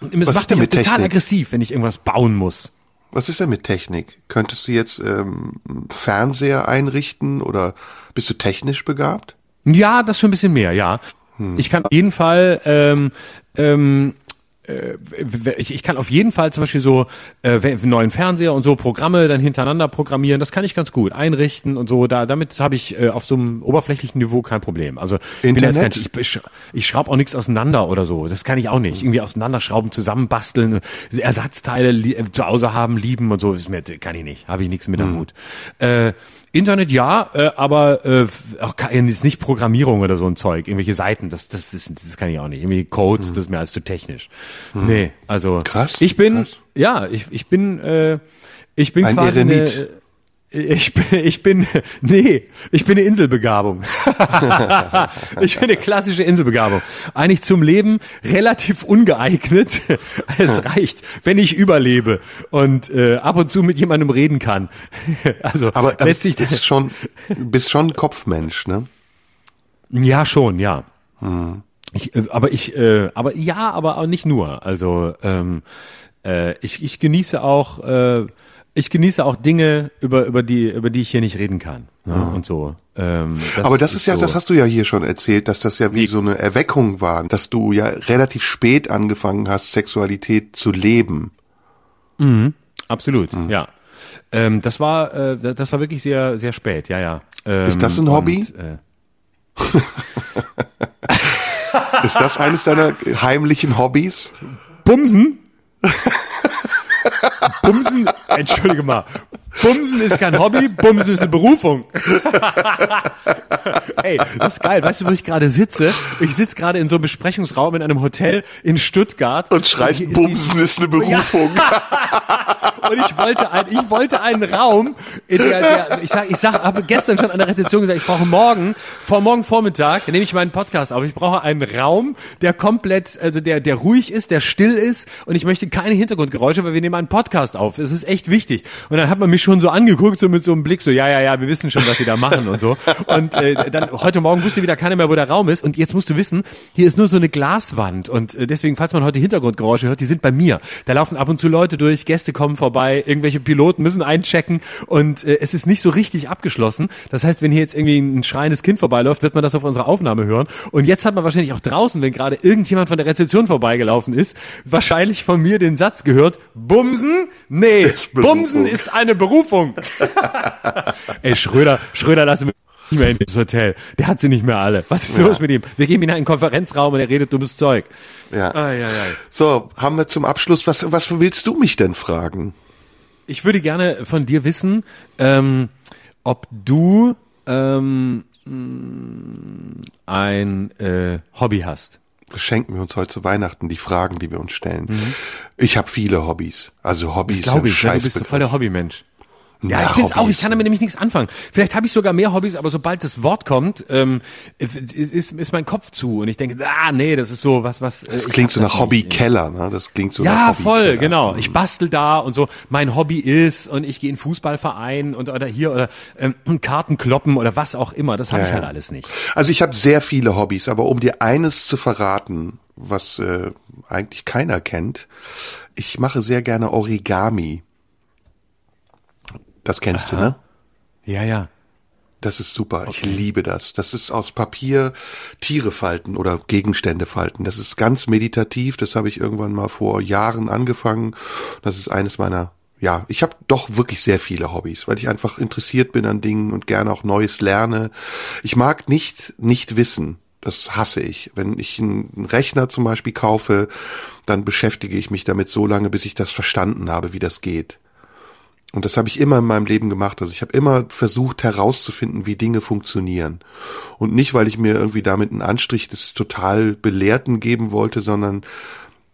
es was ist macht denn mich total Technik? aggressiv, wenn ich irgendwas bauen muss. Was ist denn mit Technik? Könntest du jetzt ähm, Fernseher einrichten oder bist du technisch begabt? Ja, das schon ein bisschen mehr, ja. Ich kann auf jeden Fall, ähm, ähm, äh, w- ich, ich kann auf jeden Fall zum Beispiel so äh, neuen Fernseher und so Programme dann hintereinander programmieren. Das kann ich ganz gut einrichten und so. Da damit habe ich äh, auf so einem oberflächlichen Niveau kein Problem. Also ich bin jetzt kein, Internet? ich, ich, ich schraube auch nichts auseinander oder so. Das kann ich auch nicht. Irgendwie auseinanderschrauben, zusammenbasteln, Ersatzteile äh, zu Hause haben, lieben und so. Das ist mir, kann ich nicht. Habe ich nichts mit am Hut. Äh, Internet ja, äh, aber äh, auch ist nicht Programmierung oder so ein Zeug, irgendwelche Seiten, das, das, ist, das kann ich auch nicht. Irgendwie Codes, das ist mir alles zu technisch. Nee, also Krass, ich bin, krass. ja, ich, ich bin, äh, ich bin Ein quasi Eremit. eine, ich bin, ich bin, nee, ich bin eine Inselbegabung. ich bin eine klassische Inselbegabung. Eigentlich zum Leben relativ ungeeignet. Es reicht, wenn ich überlebe und äh, ab und zu mit jemandem reden kann. Also Aber letztlich, bist schon, bist schon ein Kopfmensch, ne? ja schon, ja. Hm. Ich, äh, aber ich, äh, aber ja, aber auch nicht nur. Also ähm, äh, ich, ich genieße auch, äh, ich genieße auch Dinge, über über die über die ich hier nicht reden kann ne? und so. Ähm, Aber das ist ja, so. das hast du ja hier schon erzählt, dass das ja wie so eine Erweckung war, dass du ja relativ spät angefangen hast, Sexualität zu leben. absolut, Hm. ja. Ähm, das war äh, das war wirklich sehr sehr spät, ja ja. Ähm, Ist das ein Hobby? Und, äh, Ist das eines deiner heimlichen Hobbys? Bumsen? Bumsen, entschuldige mal. Bumsen ist kein Hobby, Bumsen ist eine Berufung. Ey, das ist geil. Weißt du, wo ich gerade sitze? Ich sitze gerade in so einem Besprechungsraum in einem Hotel in Stuttgart. Und schreist, ist Bumsen die, ist eine Berufung. Ja. Und ich wollte, ein, ich wollte einen Raum, in der, der ich sag, ich sag, habe gestern schon an der Rezeption gesagt, ich brauche morgen, vor morgen Vormittag, nehme ich meinen Podcast auf. Ich brauche einen Raum, der komplett, also der, der ruhig ist, der still ist und ich möchte keine Hintergrundgeräusche, weil wir nehmen einen Podcast auf. Es ist echt wichtig. Und dann hat man mich schon so angeguckt, so mit so einem Blick, so, ja, ja, ja, wir wissen schon, was sie da machen und so. Und äh, dann heute Morgen wusste wieder keiner mehr, wo der Raum ist. Und jetzt musst du wissen, hier ist nur so eine Glaswand. Und äh, deswegen, falls man heute Hintergrundgeräusche hört, die sind bei mir. Da laufen ab und zu Leute durch, Gäste kommen vorbei, irgendwelche Piloten müssen einchecken und äh, es ist nicht so richtig abgeschlossen. Das heißt, wenn hier jetzt irgendwie ein schreiendes Kind vorbeiläuft, wird man das auf unserer Aufnahme hören. Und jetzt hat man wahrscheinlich auch draußen, wenn gerade irgendjemand von der Rezeption vorbeigelaufen ist, wahrscheinlich von mir den Satz gehört, Bumsen? Nee, Bumsen ist eine Berufung. Ey, Schröder, Schröder, lass mich nicht mehr in das Hotel. Der hat sie nicht mehr alle. Was ist Ja. los mit ihm? Wir gehen in einen Konferenzraum und er redet dummes Zeug. Ja. Ai, ai, ai. So, haben wir zum Abschluss, was, was willst du mich denn fragen? Ich würde gerne von dir wissen, ähm, ob du ähm, mh, ein äh, Hobby hast. Das schenken wir uns heute zu Weihnachten, die Fragen, die wir uns stellen. Ich habe viele Hobbys. Also Hobbys Das glaube ich. sind Ja, du bist voll der. Hobbymensch. Ja, ich finde auch. Ich kann damit nämlich nichts anfangen. Vielleicht habe ich sogar mehr Hobbys, aber sobald das Wort kommt, ähm, ist, ist mein Kopf zu und ich denke, ah, nee, das ist so was, was. äh, Das klingt so nach. Hobbykeller, ne? Das klingt so nach Ja, voll, genau. Ich bastel da und so. Mein Hobby ist und ich gehe in Fußballverein und oder hier oder ähm, Karten kloppen oder was auch immer. Das habe Ja, ich halt ja. alles nicht. Also ich habe sehr viele Hobbys, aber um dir eines zu verraten, was äh, eigentlich keiner kennt, ich mache sehr gerne Origami. Das kennst du, ne? Ja, ja. Das ist super. Ich liebe das. Das ist aus Papier Tiere falten oder Gegenstände falten. Das ist ganz meditativ. Das habe ich irgendwann mal vor Jahren angefangen. Das ist eines meiner ja, ich habe doch wirklich sehr viele Hobbys, weil ich einfach interessiert bin an Dingen und gerne auch Neues lerne. Ich mag nicht nicht wissen. Das hasse ich. Wenn ich einen Rechner zum Beispiel kaufe, dann beschäftige ich mich damit so lange, bis ich das verstanden habe, wie das geht. Und das habe ich immer in meinem Leben gemacht. Also ich habe immer versucht herauszufinden, wie Dinge funktionieren. Und nicht, weil ich mir irgendwie damit einen Anstrich des total Belehrten geben wollte, sondern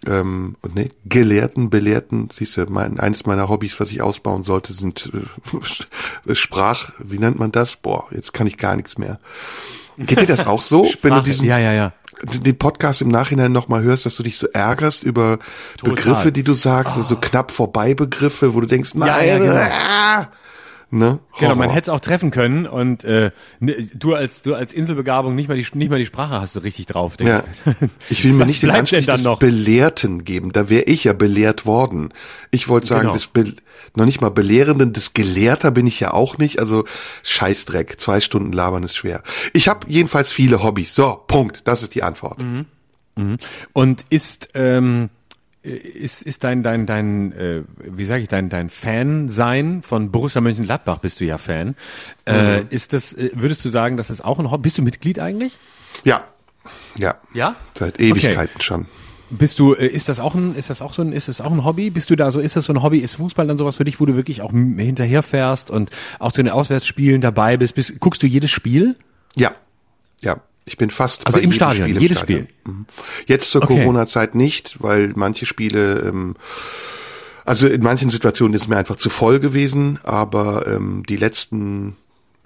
ähm, ne, Gelehrten, Belehrten, siehst du, mein, eines meiner Hobbys, was ich ausbauen sollte, sind äh, Sprach, wie nennt man das? Boah, jetzt kann ich gar nichts mehr. Geht dir das auch so, wenn du Sprache. diesen ja, ja, ja. Den Podcast im Nachhinein nochmal hörst, dass du dich so ärgerst über Total. Begriffe, die du sagst, also so knapp vorbei Begriffe, wo du denkst, nein, Ja, ja, genau. ah, ne? Genau, man hätte es auch treffen können und äh, ne, du als du als Inselbegabung nicht mal die nicht mal die Sprache hast du richtig drauf. Denk. Ja. Ich will mir Was nicht den Anstrich des noch? Belehrten geben. Da wäre ich ja belehrt worden. Ich wollte sagen, Genau. des Be noch nicht mal Belehrenden, des Gelehrter bin ich ja auch nicht. Also Scheißdreck. Zwei Stunden labern ist schwer. Ich habe jedenfalls viele Hobbys. So, Punkt. Das ist die Antwort. Mhm. Und ist ähm, ist ist dein dein dein äh, wie sage ich dein dein Fan sein von Borussia Mönchengladbach bist du ja Fan. Äh, Mhm. ist das äh, würdest du sagen, dass das auch ein Hobby? Bist du Mitglied eigentlich? Ja. Ja. Ja? Seit Ewigkeiten schon. Bist du, äh, ist das auch ein, ist das auch so ein, ist das auch ein Hobby? Bist du da so, ist das so ein Hobby? Ist Fußball dann sowas für dich, wo du wirklich auch hinterherfährst und auch zu den Auswärtsspielen dabei bist? bist guckst du jedes Spiel? Ja, ja. Ich bin fast Also bei im Stadion, Spiel im jedes Stadion. Spiel? Mhm. Jetzt zur Okay. Corona-Zeit nicht, weil manche Spiele, ähm, also in manchen Situationen ist es mir einfach zu voll gewesen, aber ähm, die letzten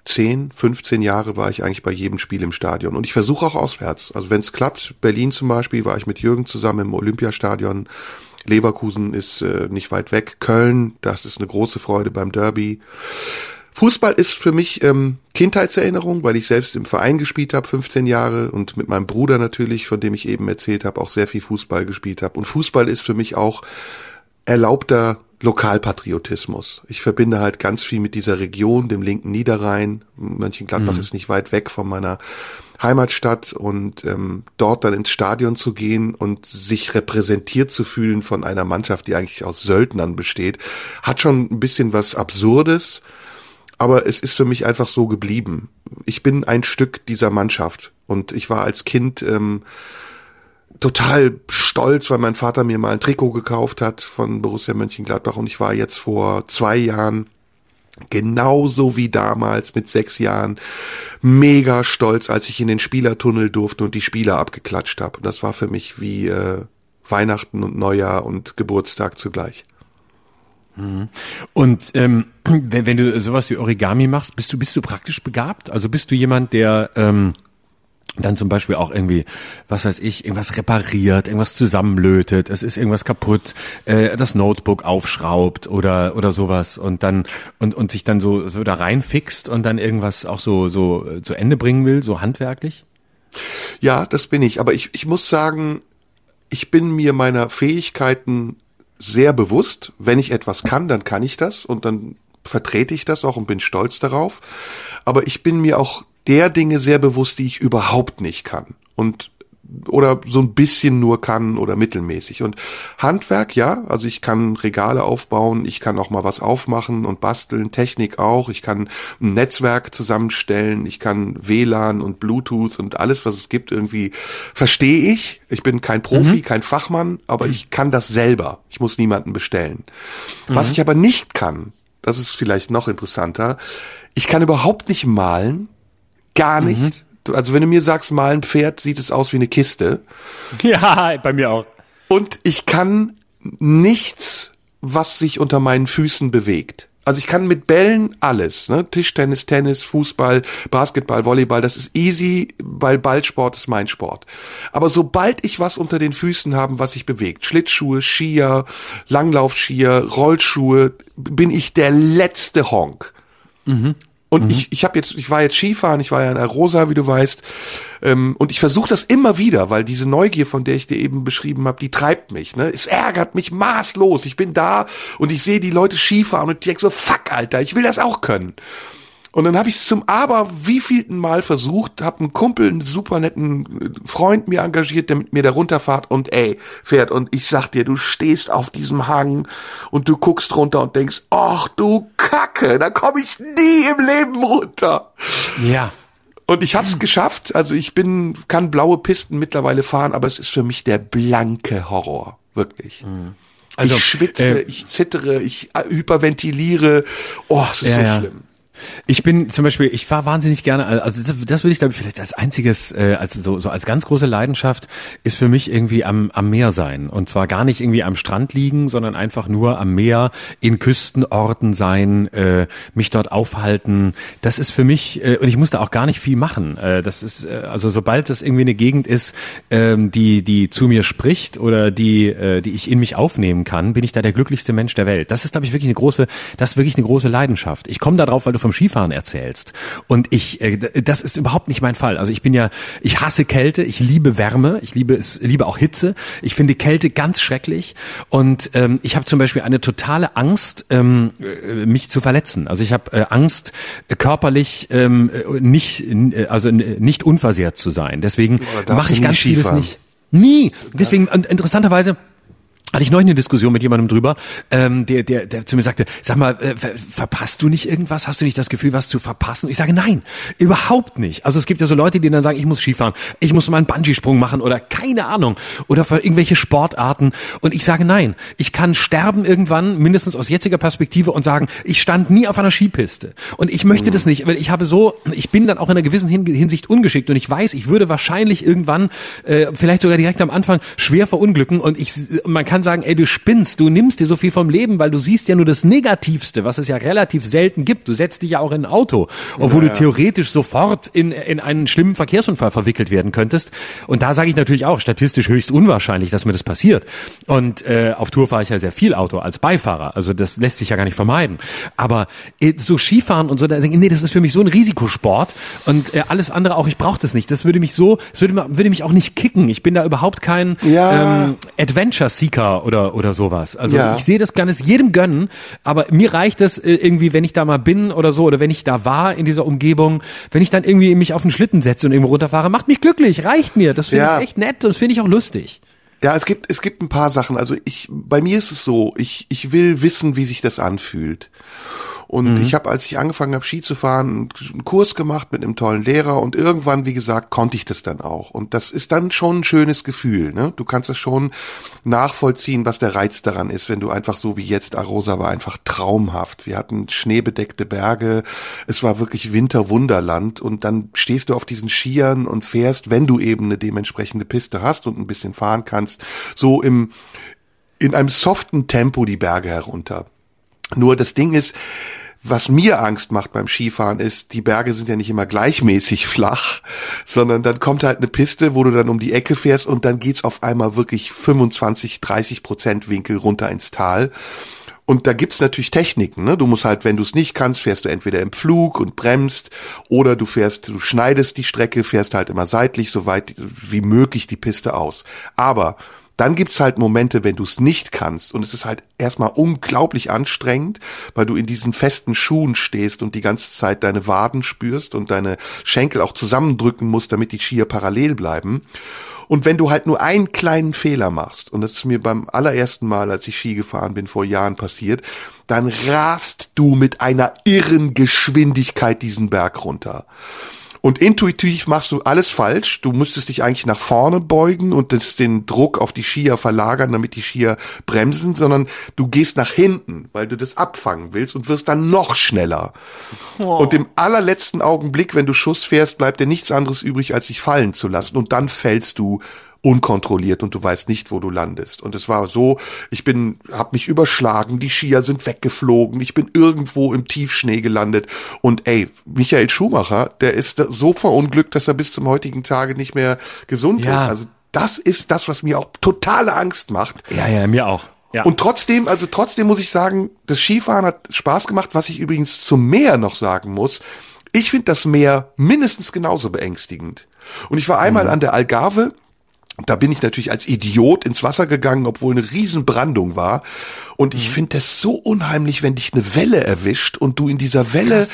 10, 15 Jahre war ich eigentlich bei jedem Spiel im Stadion. Und ich versuche auch auswärts. Also wenn es klappt, Berlin zum Beispiel, war ich mit Jürgen zusammen im Olympiastadion. Leverkusen ist äh, nicht weit weg. Köln, das ist eine große Freude beim Derby. Fußball ist für mich ähm, Kindheitserinnerung, weil ich selbst im Verein gespielt habe, 15 Jahre und mit meinem Bruder natürlich, von dem ich eben erzählt habe, auch sehr viel Fußball gespielt habe. Und Fußball ist für mich auch erlaubter Lokalpatriotismus. Ich verbinde halt ganz viel mit dieser Region, dem linken Niederrhein. Mönchengladbach ist nicht weit weg von meiner Heimatstadt und ähm, dort dann ins Stadion zu gehen und sich repräsentiert zu fühlen von einer Mannschaft, die eigentlich aus Söldnern besteht, hat schon ein bisschen was Absurdes, aber es ist für mich einfach so geblieben. Ich bin ein Stück dieser Mannschaft und ich war als Kind ähm, total stolz, weil mein Vater mir mal ein Trikot gekauft hat von Borussia Mönchengladbach und ich war jetzt vor zwei Jahren Genauso wie damals mit sechs Jahren. Mega stolz, als ich in den Spielertunnel durfte und die Spieler abgeklatscht habe. Das war für mich wie äh, Weihnachten und Neujahr und Geburtstag zugleich. Und ähm, wenn, wenn du sowas wie Origami machst, bist du bist du praktisch begabt? Also bist du jemand, der ähm, dann zum Beispiel auch irgendwie, was weiß ich, irgendwas repariert, irgendwas zusammenlötet, es ist irgendwas kaputt, äh, das Notebook aufschraubt oder oder sowas und dann und und sich dann so so da reinfixt und dann irgendwas auch so so äh, zu Ende bringen will, so handwerklich? Ja, das bin ich. Aber ich ich muss sagen, ich bin mir meiner Fähigkeiten sehr bewusst. Wenn ich etwas kann, dann kann ich das und dann vertrete ich das auch und bin stolz darauf. Aber ich bin mir auch der Dinge sehr bewusst, die ich überhaupt nicht kann. Und oder so ein bisschen nur kann oder mittelmäßig. Und Handwerk, ja, also ich kann Regale aufbauen, ich kann auch mal was aufmachen und basteln, Technik auch, ich kann ein Netzwerk zusammenstellen, ich kann WLAN und Bluetooth und alles, was es gibt, irgendwie verstehe ich. Ich bin kein Profi, mhm. kein Fachmann, aber ich kann das selber. Ich muss niemanden bestellen. Mhm. Was ich aber nicht kann, das ist vielleicht noch interessanter, ich kann überhaupt nicht malen, gar nicht. Mhm also wenn du mir sagst, mal ein Pferd, sieht es aus wie eine Kiste. Ja, bei mir auch. Und ich kann nichts, was sich unter meinen Füßen bewegt. Also ich kann mit Bällen alles, ne? Tischtennis, Tennis, Fußball, Basketball, Volleyball, das ist easy, weil Ballsport ist mein Sport. Aber sobald ich was unter den Füßen habe, was sich bewegt, Schlittschuhe, Skier, Langlaufskier, Rollschuhe, bin ich der letzte Honk. Mhm. Und mhm. ich, ich habe jetzt, ich war jetzt Skifahren, ich war ja in Arosa, wie du weißt, ähm, und ich versuche das immer wieder, weil diese Neugier, von der ich dir eben beschrieben habe, die treibt mich. Ne? Es ärgert mich maßlos. Ich bin da und ich sehe die Leute Skifahren und ich denke so, fuck, Alter, ich will das auch können. Und dann habe ich es zum aber wievielten Mal versucht, habe einen Kumpel, einen super netten Freund mir engagiert, der mit mir da runterfahrt und ey, fährt. Und ich sag dir, du stehst auf diesem Hang und du guckst runter und denkst, ach du Kacke, da komme ich nie im Leben runter. Ja. Und ich habe es geschafft. Also ich bin, kann blaue Pisten mittlerweile fahren, aber es ist für mich der blanke Horror. Wirklich. Mhm. Also, ich schwitze, äh, ich zittere, ich hyperventiliere. Oh, es ist ja, so ja. Ich bin zum Beispiel, ich fahre wahnsinnig gerne, also das, das würde ich glaube ich vielleicht als einziges, äh, als so, so als ganz große Leidenschaft ist für mich irgendwie am, am Meer sein. Und zwar gar nicht irgendwie am Strand liegen, sondern einfach nur am Meer, in Küstenorten sein, äh, mich dort aufhalten. Das ist für mich, äh, und ich muss da auch gar nicht viel machen. Äh, das ist, äh, also sobald das irgendwie eine Gegend ist, ähm, die, die zu mir spricht oder die, äh, die ich in mich aufnehmen kann, bin ich da der glücklichste Mensch der Welt. Das ist, glaube ich, wirklich eine große, das ist wirklich eine große Leidenschaft. Ich komme da drauf, weil du vom vom Skifahren erzählst. Und ich, äh, das ist überhaupt nicht mein Fall. Also ich bin ja, ich hasse Kälte, ich liebe Wärme, ich liebe es, liebe auch Hitze. Ich finde Kälte ganz schrecklich. Und ähm, ich habe zum Beispiel eine totale Angst, ähm, äh, mich zu verletzen. Also ich habe äh, Angst, körperlich ähm, äh, nicht, äh, also nicht unversehrt zu sein. Deswegen mache ich ganz vieles nicht. Nie. Deswegen, interessanterweise, hatte ich neulich eine Diskussion mit jemandem drüber, ähm, der, der, der zu mir sagte, sag mal, äh, verpasst du nicht irgendwas? Hast du nicht das Gefühl, was zu verpassen? Ich sage, nein, überhaupt nicht. Also es gibt ja so Leute, die dann sagen, ich muss Skifahren, ich muss mal einen Bungee-Sprung machen oder keine Ahnung oder für irgendwelche Sportarten. Und ich sage, nein, ich kann sterben irgendwann, mindestens aus jetziger Perspektive und sagen, ich stand nie auf einer Skipiste. Und ich möchte mhm. das nicht, weil ich habe so, ich bin dann auch in einer gewissen Hinsicht ungeschickt und ich weiß, ich würde wahrscheinlich irgendwann, äh, vielleicht sogar direkt am Anfang, schwer verunglücken und ich, man kann kann sagen, ey, du spinnst, du nimmst dir so viel vom Leben, weil du siehst ja nur das Negativste, was es ja relativ selten gibt. Du setzt dich ja auch in ein Auto, obwohl ja, du theoretisch sofort in, in einen schlimmen Verkehrsunfall verwickelt werden könntest. Und da sage ich natürlich auch, statistisch höchst unwahrscheinlich, dass mir das passiert. Und äh, auf Tour fahre ich ja sehr viel Auto als Beifahrer. Also das lässt sich ja gar nicht vermeiden. Aber äh, so Skifahren und so, da denke ich, nee, das ist für mich so ein Risikosport. Und äh, alles andere auch, ich brauche das nicht. Das würde mich so, das würde, würde mich auch nicht kicken. Ich bin da überhaupt kein ja. ähm, Adventure-Seeker oder, oder sowas. Also ja. ich sehe das, kann es jedem gönnen, aber mir reicht es äh, irgendwie, wenn ich da mal bin oder so, oder wenn ich da war in dieser Umgebung, wenn ich dann irgendwie mich auf den Schlitten setze und irgendwo runterfahre, macht mich glücklich, reicht mir. Das finde ja. ich echt nett und das finde ich auch lustig. Ja, es gibt, es gibt ein paar Sachen. Also ich, bei mir ist es so, ich, ich will wissen, wie sich das anfühlt. Und mhm. ich habe, als ich angefangen habe, Ski zu fahren, einen Kurs gemacht mit einem tollen Lehrer und irgendwann, wie gesagt, konnte ich das dann auch. Und das ist dann schon ein schönes Gefühl. Ne? Du kannst das schon nachvollziehen, was der Reiz daran ist, wenn du einfach so wie jetzt, Arosa war einfach traumhaft. Wir hatten schneebedeckte Berge, es war wirklich Winterwunderland und dann stehst du auf diesen Skiern und fährst, wenn du eben eine dementsprechende Piste hast und ein bisschen fahren kannst, so im in einem soften Tempo die Berge herunter. Nur das Ding ist, was mir Angst macht beim Skifahren ist, die Berge sind ja nicht immer gleichmäßig flach, sondern dann kommt halt eine Piste, wo du dann um die Ecke fährst und dann geht's auf einmal wirklich 25, 30 Prozent Winkel runter ins Tal. Und da gibt's natürlich Techniken. Ne? Du musst halt, wenn du es nicht kannst, fährst du entweder im Flug und bremst oder du fährst, du schneidest die Strecke, fährst halt immer seitlich, so weit wie möglich die Piste aus. Aber dann gibt's halt Momente, wenn du es nicht kannst und es ist halt erstmal unglaublich anstrengend, weil du in diesen festen Schuhen stehst und die ganze Zeit deine Waden spürst und deine Schenkel auch zusammendrücken musst, damit die Skier parallel bleiben. Und wenn du halt nur einen kleinen Fehler machst, und das ist mir beim allerersten Mal, als ich Ski gefahren bin, vor Jahren passiert, dann rast du mit einer irren Geschwindigkeit diesen Berg runter. Und intuitiv machst du alles falsch. Du müsstest dich eigentlich nach vorne beugen und das, den Druck auf die Skier verlagern, damit die Skier bremsen, sondern du gehst nach hinten, weil du das abfangen willst und wirst dann noch schneller. Oh. Und im allerletzten Augenblick, wenn du Schuss fährst, bleibt dir nichts anderes übrig, als sich fallen zu lassen. Und dann fällst du unkontrolliert und du weißt nicht, wo du landest. Und es war so, ich bin, hab mich überschlagen, die Skier sind weggeflogen, ich bin irgendwo im Tiefschnee gelandet und ey, Michael Schumacher, der ist so verunglückt, dass er bis zum heutigen Tage nicht mehr gesund ja. ist. Also das ist das, was mir auch totale Angst macht. Ja, ja, mir auch. Ja. Und trotzdem, also trotzdem muss ich sagen, das Skifahren hat Spaß gemacht. Was ich übrigens zum Meer noch sagen muss, ich finde das Meer mindestens genauso beängstigend. Und ich war einmal mhm. an der Algarve da bin ich natürlich als Idiot ins Wasser gegangen, obwohl eine Riesenbrandung war. Und ich mhm. finde das so unheimlich, wenn dich eine Welle erwischt und du in dieser Welle Krass.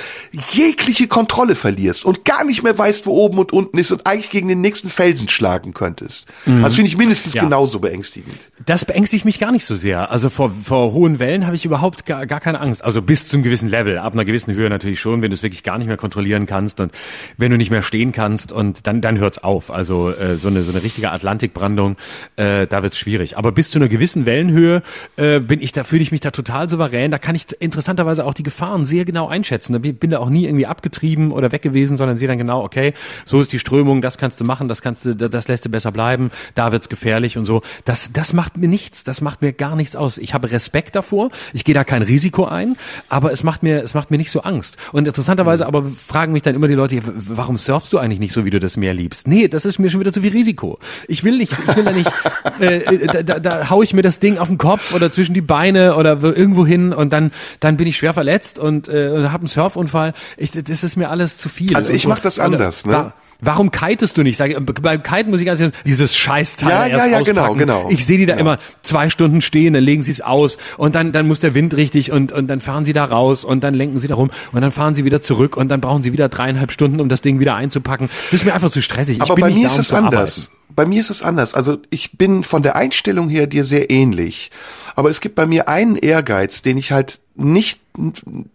jegliche Kontrolle verlierst und gar nicht mehr weißt, wo oben und unten ist und eigentlich gegen den nächsten Felsen schlagen könntest. Mhm. Das finde ich mindestens ja. genauso beängstigend. Das beängstigt mich gar nicht so sehr. Also vor, vor hohen Wellen habe ich überhaupt gar, gar keine Angst. Also bis zum gewissen Level, ab einer gewissen Höhe natürlich schon, wenn du es wirklich gar nicht mehr kontrollieren kannst und wenn du nicht mehr stehen kannst und dann, dann hört's auf. Also äh, so eine so eine richtige Atlantikbrandung, äh, da wird's schwierig. Aber bis zu einer gewissen Wellenhöhe äh, bin ich da fühle ich mich da total souverän. Da kann ich interessanterweise auch die Gefahren sehr genau einschätzen. Da bin da auch nie irgendwie abgetrieben oder weg gewesen, sondern sehe dann genau, okay, so ist die Strömung, das kannst du machen, das kannst du, das lässt du besser bleiben, da wird's gefährlich und so. Das, das macht mir nichts, das macht mir gar nichts aus. Ich habe Respekt davor, ich gehe da kein Risiko ein, aber es macht mir, es macht mir nicht so Angst. Und interessanterweise aber fragen mich dann immer die Leute, warum surfst du eigentlich nicht so, wie du das Meer liebst? Nee, das ist mir schon wieder zu viel Risiko. Ich will nicht, ich will da nicht, äh, äh da, da, da hau ich mir das Ding auf den Kopf oder zwischen die Beine oder irgendwo hin und dann dann bin ich schwer verletzt und äh, habe einen Surfunfall. Ich, das ist mir alles zu viel. Also ich mache das anders, ne? Warum kitest du nicht? Sag, beim Kiten muss ich ganz dieses Scheißteil ja, erst ja, ja, genau, auspacken. genau, genau. Ich sehe die da ja. immer zwei Stunden stehen, dann legen sie es aus und dann, dann muss der Wind richtig und, und dann fahren sie da raus und dann lenken sie da rum und dann fahren sie wieder zurück und dann brauchen sie wieder dreieinhalb Stunden, um das Ding wieder einzupacken. Das ist mir einfach zu stressig. Aber bei mir ist es anders. Bei mir ist es anders. Also ich bin von der Einstellung her dir sehr ähnlich. Aber es gibt bei mir einen Ehrgeiz, den ich halt nicht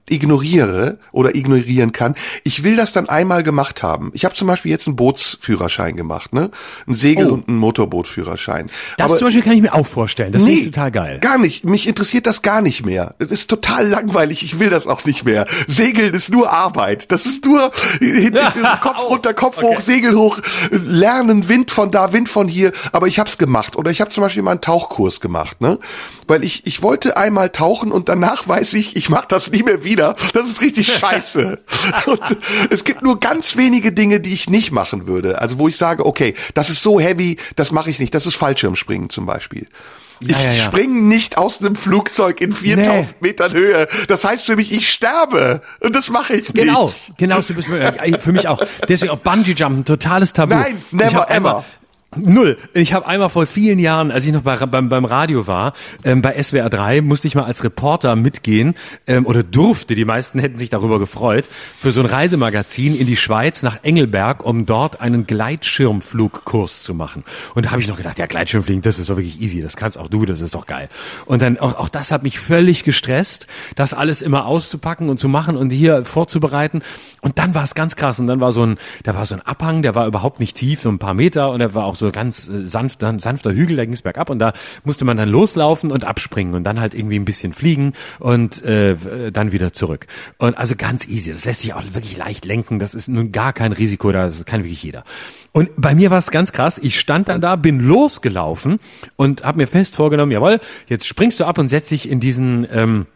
ignoriere oder ignorieren kann. Ich will das dann einmal gemacht haben. Ich habe zum Beispiel jetzt einen Bootsführerschein gemacht, ne? Ein Segel- oh. und einen Motorbootführerschein. Das Aber zum Beispiel kann ich mir auch vorstellen. Das nee, ist total geil. Gar nicht. Mich interessiert das gar nicht mehr. Das ist total langweilig. Ich will das auch nicht mehr. Segeln ist nur Arbeit. Das ist nur Kopf runter, Kopf okay. hoch, Segel hoch, lernen, Wind von da, Wind von hier. Aber ich habe es gemacht. Oder ich habe zum Beispiel mal einen Tauchkurs gemacht, ne? Weil ich ich wollte einmal tauchen und danach weiß ich, ich mache das nie mehr wieder. Das ist richtig scheiße. Und es gibt nur ganz wenige Dinge, die ich nicht machen würde. Also wo ich sage, okay, das ist so heavy, das mache ich nicht. Das ist Fallschirmspringen zum Beispiel. Ja, ich ja, ja. springe nicht aus einem Flugzeug in 4000 nee. Metern Höhe. Das heißt für mich, ich sterbe. Und das mache ich genau, nicht. Genau, genau. Für mich auch. Deswegen auch Bungee Jumpen, totales Tabu. Nein, never ever. Null. Ich habe einmal vor vielen Jahren, als ich noch bei, beim, beim Radio war, ähm, bei SWR 3, musste ich mal als Reporter mitgehen ähm, oder durfte, die meisten hätten sich darüber gefreut, für so ein Reisemagazin in die Schweiz nach Engelberg, um dort einen Gleitschirmflugkurs zu machen. Und da habe ich noch gedacht, ja, Gleitschirmfliegen, das ist doch wirklich easy, das kannst auch du, das ist doch geil. Und dann auch, auch das hat mich völlig gestresst, das alles immer auszupacken und zu machen und hier vorzubereiten. Und dann war es ganz krass und dann war so ein, da war so ein Abhang, der war überhaupt nicht tief, nur ein paar Meter und der war auch so ganz äh, sanft, sanfter Hügel, da ging es bergab und da musste man dann loslaufen und abspringen und dann halt irgendwie ein bisschen fliegen und äh, dann wieder zurück. Und also ganz easy. Das lässt sich auch wirklich leicht lenken. Das ist nun gar kein Risiko, das kann wirklich jeder. Und bei mir war es ganz krass. Ich stand dann da, bin losgelaufen und habe mir fest vorgenommen, jawohl, jetzt springst du ab und setz dich in diesen ähm,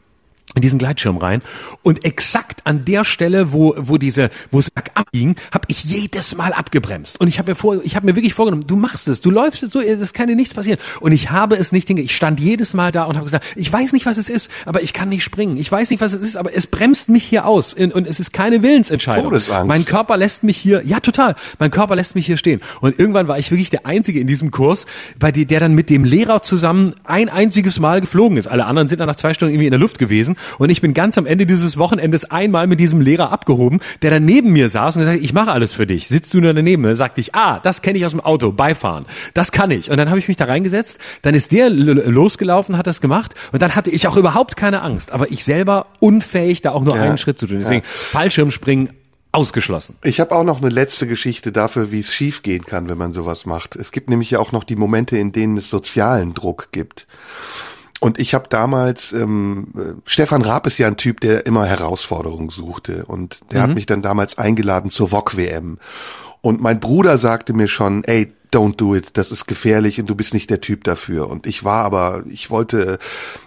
in diesen Gleitschirm rein und exakt an der Stelle, wo wo diese wo es abging, habe ich jedes Mal abgebremst und ich habe mir vor ich habe mir wirklich vorgenommen, du machst es, du läufst es so, es kann dir nichts passieren und ich habe es nicht. Ich stand jedes Mal da und habe gesagt, ich weiß nicht, was es ist, aber ich kann nicht springen. Ich weiß nicht, was es ist, aber es bremst mich hier aus und es ist keine Willensentscheidung. Todesangst. Mein Körper lässt mich hier, ja total, mein Körper lässt mich hier stehen und irgendwann war ich wirklich der einzige in diesem Kurs, bei der, der dann mit dem Lehrer zusammen ein einziges Mal geflogen ist. Alle anderen sind dann nach zwei Stunden irgendwie in der Luft gewesen und ich bin ganz am Ende dieses Wochenendes einmal mit diesem Lehrer abgehoben, der dann neben mir saß und gesagt, ich mache alles für dich. Sitzt du nur daneben? Und dann sagte ich, ah, das kenne ich aus dem Auto, beifahren. Das kann ich. Und dann habe ich mich da reingesetzt, dann ist der losgelaufen, hat das gemacht und dann hatte ich auch überhaupt keine Angst. Aber ich selber unfähig, da auch nur ja. einen Schritt zu tun. Deswegen ja. Fallschirmspringen ausgeschlossen. Ich habe auch noch eine letzte Geschichte dafür, wie es schiefgehen kann, wenn man sowas macht. Es gibt nämlich ja auch noch die Momente, in denen es sozialen Druck gibt. Und ich habe damals, ähm, Stefan Raab ist ja ein Typ, der immer Herausforderungen suchte. Und der mhm. hat mich dann damals eingeladen zur VOG-WM. Und mein Bruder sagte mir schon, ey, don't do it, das ist gefährlich und du bist nicht der Typ dafür. Und ich war aber, ich wollte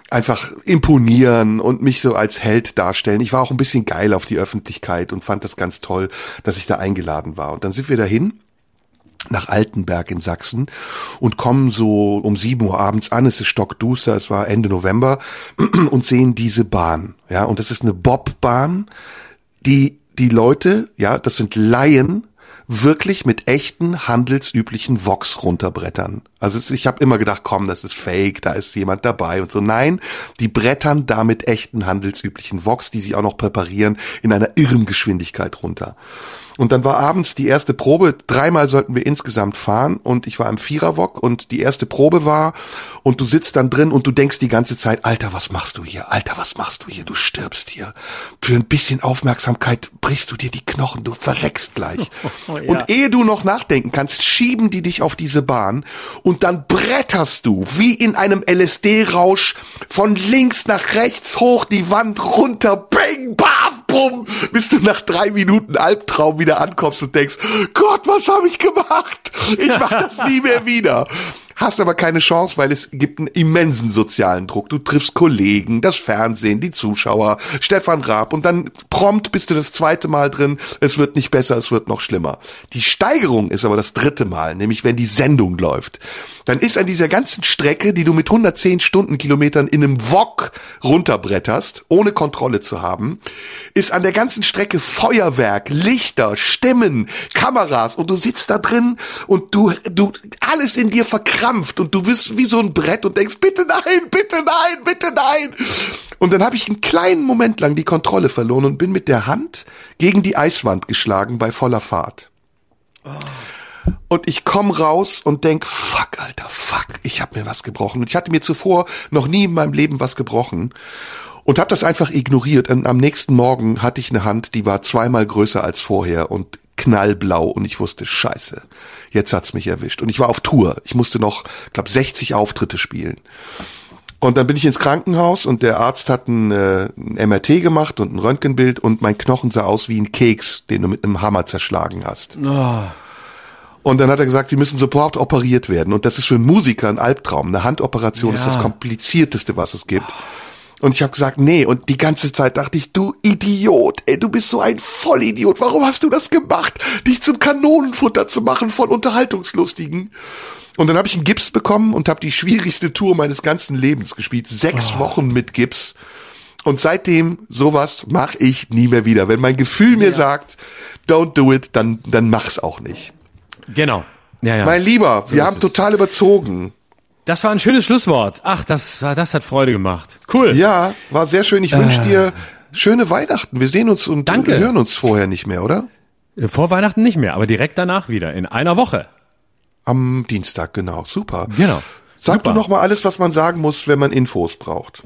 einfach imponieren und mich so als Held darstellen. Ich war auch ein bisschen geil auf die Öffentlichkeit und fand das ganz toll, dass ich da eingeladen war. Und dann sind wir dahin nach Altenberg in Sachsen und kommen so um sieben Uhr abends an, es ist stockduster, es war Ende November und sehen diese Bahn, ja, und das ist eine Bobbahn, die die Leute, ja, das sind Laien, wirklich mit echten handelsüblichen Vox runterbrettern. Also ich habe immer gedacht, komm, das ist fake, da ist jemand dabei und so. Nein, die brettern da mit echten handelsüblichen Vox, die sich auch noch präparieren, in einer irren Geschwindigkeit runter. Und dann war abends die erste Probe. Dreimal sollten wir insgesamt fahren und ich war im Viererwok und die erste Probe war und du sitzt dann drin und du denkst die ganze Zeit, Alter, was machst du hier? Alter, was machst du hier? Du stirbst hier. Für ein bisschen Aufmerksamkeit brichst du dir die Knochen, du verreckst gleich. Oh, ja. Und ehe du noch nachdenken kannst, schieben die dich auf diese Bahn und dann bretterst du wie in einem LSD-Rausch von links nach rechts hoch die Wand runter, bang, baf, bumm, bis du nach drei Minuten Albtraum wieder ankommst und denkst, Gott, was habe ich gemacht? Ich mach das nie mehr wieder hast aber keine Chance, weil es gibt einen immensen sozialen Druck. Du triffst Kollegen, das Fernsehen, die Zuschauer, Stefan Raab und dann prompt bist du das zweite Mal drin. Es wird nicht besser, es wird noch schlimmer. Die Steigerung ist aber das dritte Mal, nämlich wenn die Sendung läuft. Dann ist an dieser ganzen Strecke, die du mit 110 Stundenkilometern in einem Wok runterbretterst, ohne Kontrolle zu haben, ist an der ganzen Strecke Feuerwerk, Lichter, Stimmen, Kameras und du sitzt da drin und du, du, alles in dir verkrampft verkrampft und du bist wie so ein Brett und denkst, bitte nein, bitte nein, bitte nein. Und dann habe ich einen kleinen Moment lang die Kontrolle verloren und bin mit der Hand gegen die Eiswand geschlagen bei voller Fahrt. Und ich komm raus und denk, fuck, Alter, fuck, ich habe mir was gebrochen. Und ich hatte mir zuvor noch nie in meinem Leben was gebrochen und habe das einfach ignoriert. Und am nächsten Morgen hatte ich eine Hand, die war zweimal größer als vorher und knallblau und ich wusste, scheiße, jetzt hat's mich erwischt. Und ich war auf Tour. Ich musste noch, glaube 60 Auftritte spielen. Und dann bin ich ins Krankenhaus und der Arzt hat ein, äh, ein MRT gemacht und ein Röntgenbild und mein Knochen sah aus wie ein Keks, den du mit einem Hammer zerschlagen hast. Oh. Und dann hat er gesagt, sie müssen sofort operiert werden. Und das ist für einen Musiker ein Albtraum. Eine Handoperation ja. ist das komplizierteste, was es gibt. Oh. Und ich habe gesagt, nee. Und die ganze Zeit dachte ich, du Idiot, ey, du bist so ein Vollidiot. Warum hast du das gemacht? Dich zum Kanonenfutter zu machen von Unterhaltungslustigen. Und dann habe ich einen Gips bekommen und habe die schwierigste Tour meines ganzen Lebens gespielt. Sechs oh. Wochen mit Gips. Und seitdem sowas mache ich nie mehr wieder. Wenn mein Gefühl mir ja. sagt, don't do it, dann, dann mach's auch nicht. Genau. Ja, ja. Mein Lieber, wir ist haben total überzogen. Das war ein schönes Schlusswort. Ach, das war, das hat Freude gemacht. Cool. Ja, war sehr schön. Ich wünsche dir schöne Weihnachten. Wir sehen uns und Danke. hören uns vorher nicht mehr, oder? Vor Weihnachten nicht mehr, aber direkt danach wieder, in einer Woche. Am Dienstag, genau. Super. Genau. Sag Super. du noch mal alles, was man sagen muss, wenn man Infos braucht.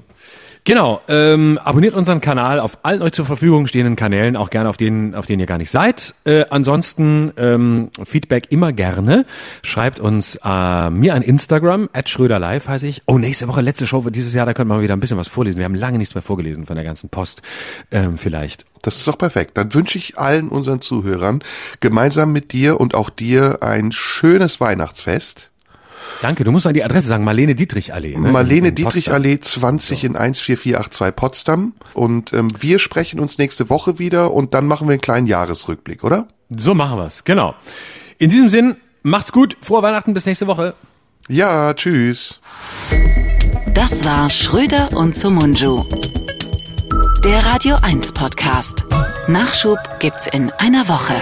Genau, ähm, abonniert unseren Kanal auf allen euch zur Verfügung stehenden Kanälen, auch gerne auf denen, auf denen ihr gar nicht seid. Äh, ansonsten ähm, Feedback immer gerne. Schreibt uns äh, mir an Instagram, at schröderlive heiße ich. Oh, nächste Woche, letzte Show dieses Jahr, da können wir wieder ein bisschen was vorlesen. Wir haben lange nichts mehr vorgelesen von der ganzen Post. Ähm, vielleicht. Das ist doch perfekt. Dann wünsche ich allen unseren Zuhörern gemeinsam mit dir und auch dir ein schönes Weihnachtsfest. Danke, du musst an die Adresse sagen, Marlene Dietrich Allee. Ne? Marlene Dietrich Potsdam. Allee 20 in 14482 Potsdam. Und ähm, wir sprechen uns nächste Woche wieder und dann machen wir einen kleinen Jahresrückblick, oder? So machen wir's, genau. In diesem Sinn, macht's gut, frohe Weihnachten, bis nächste Woche. Ja, tschüss. Das war Schröder und Sumunju. Der Radio 1 Podcast. Nachschub gibt's in einer Woche.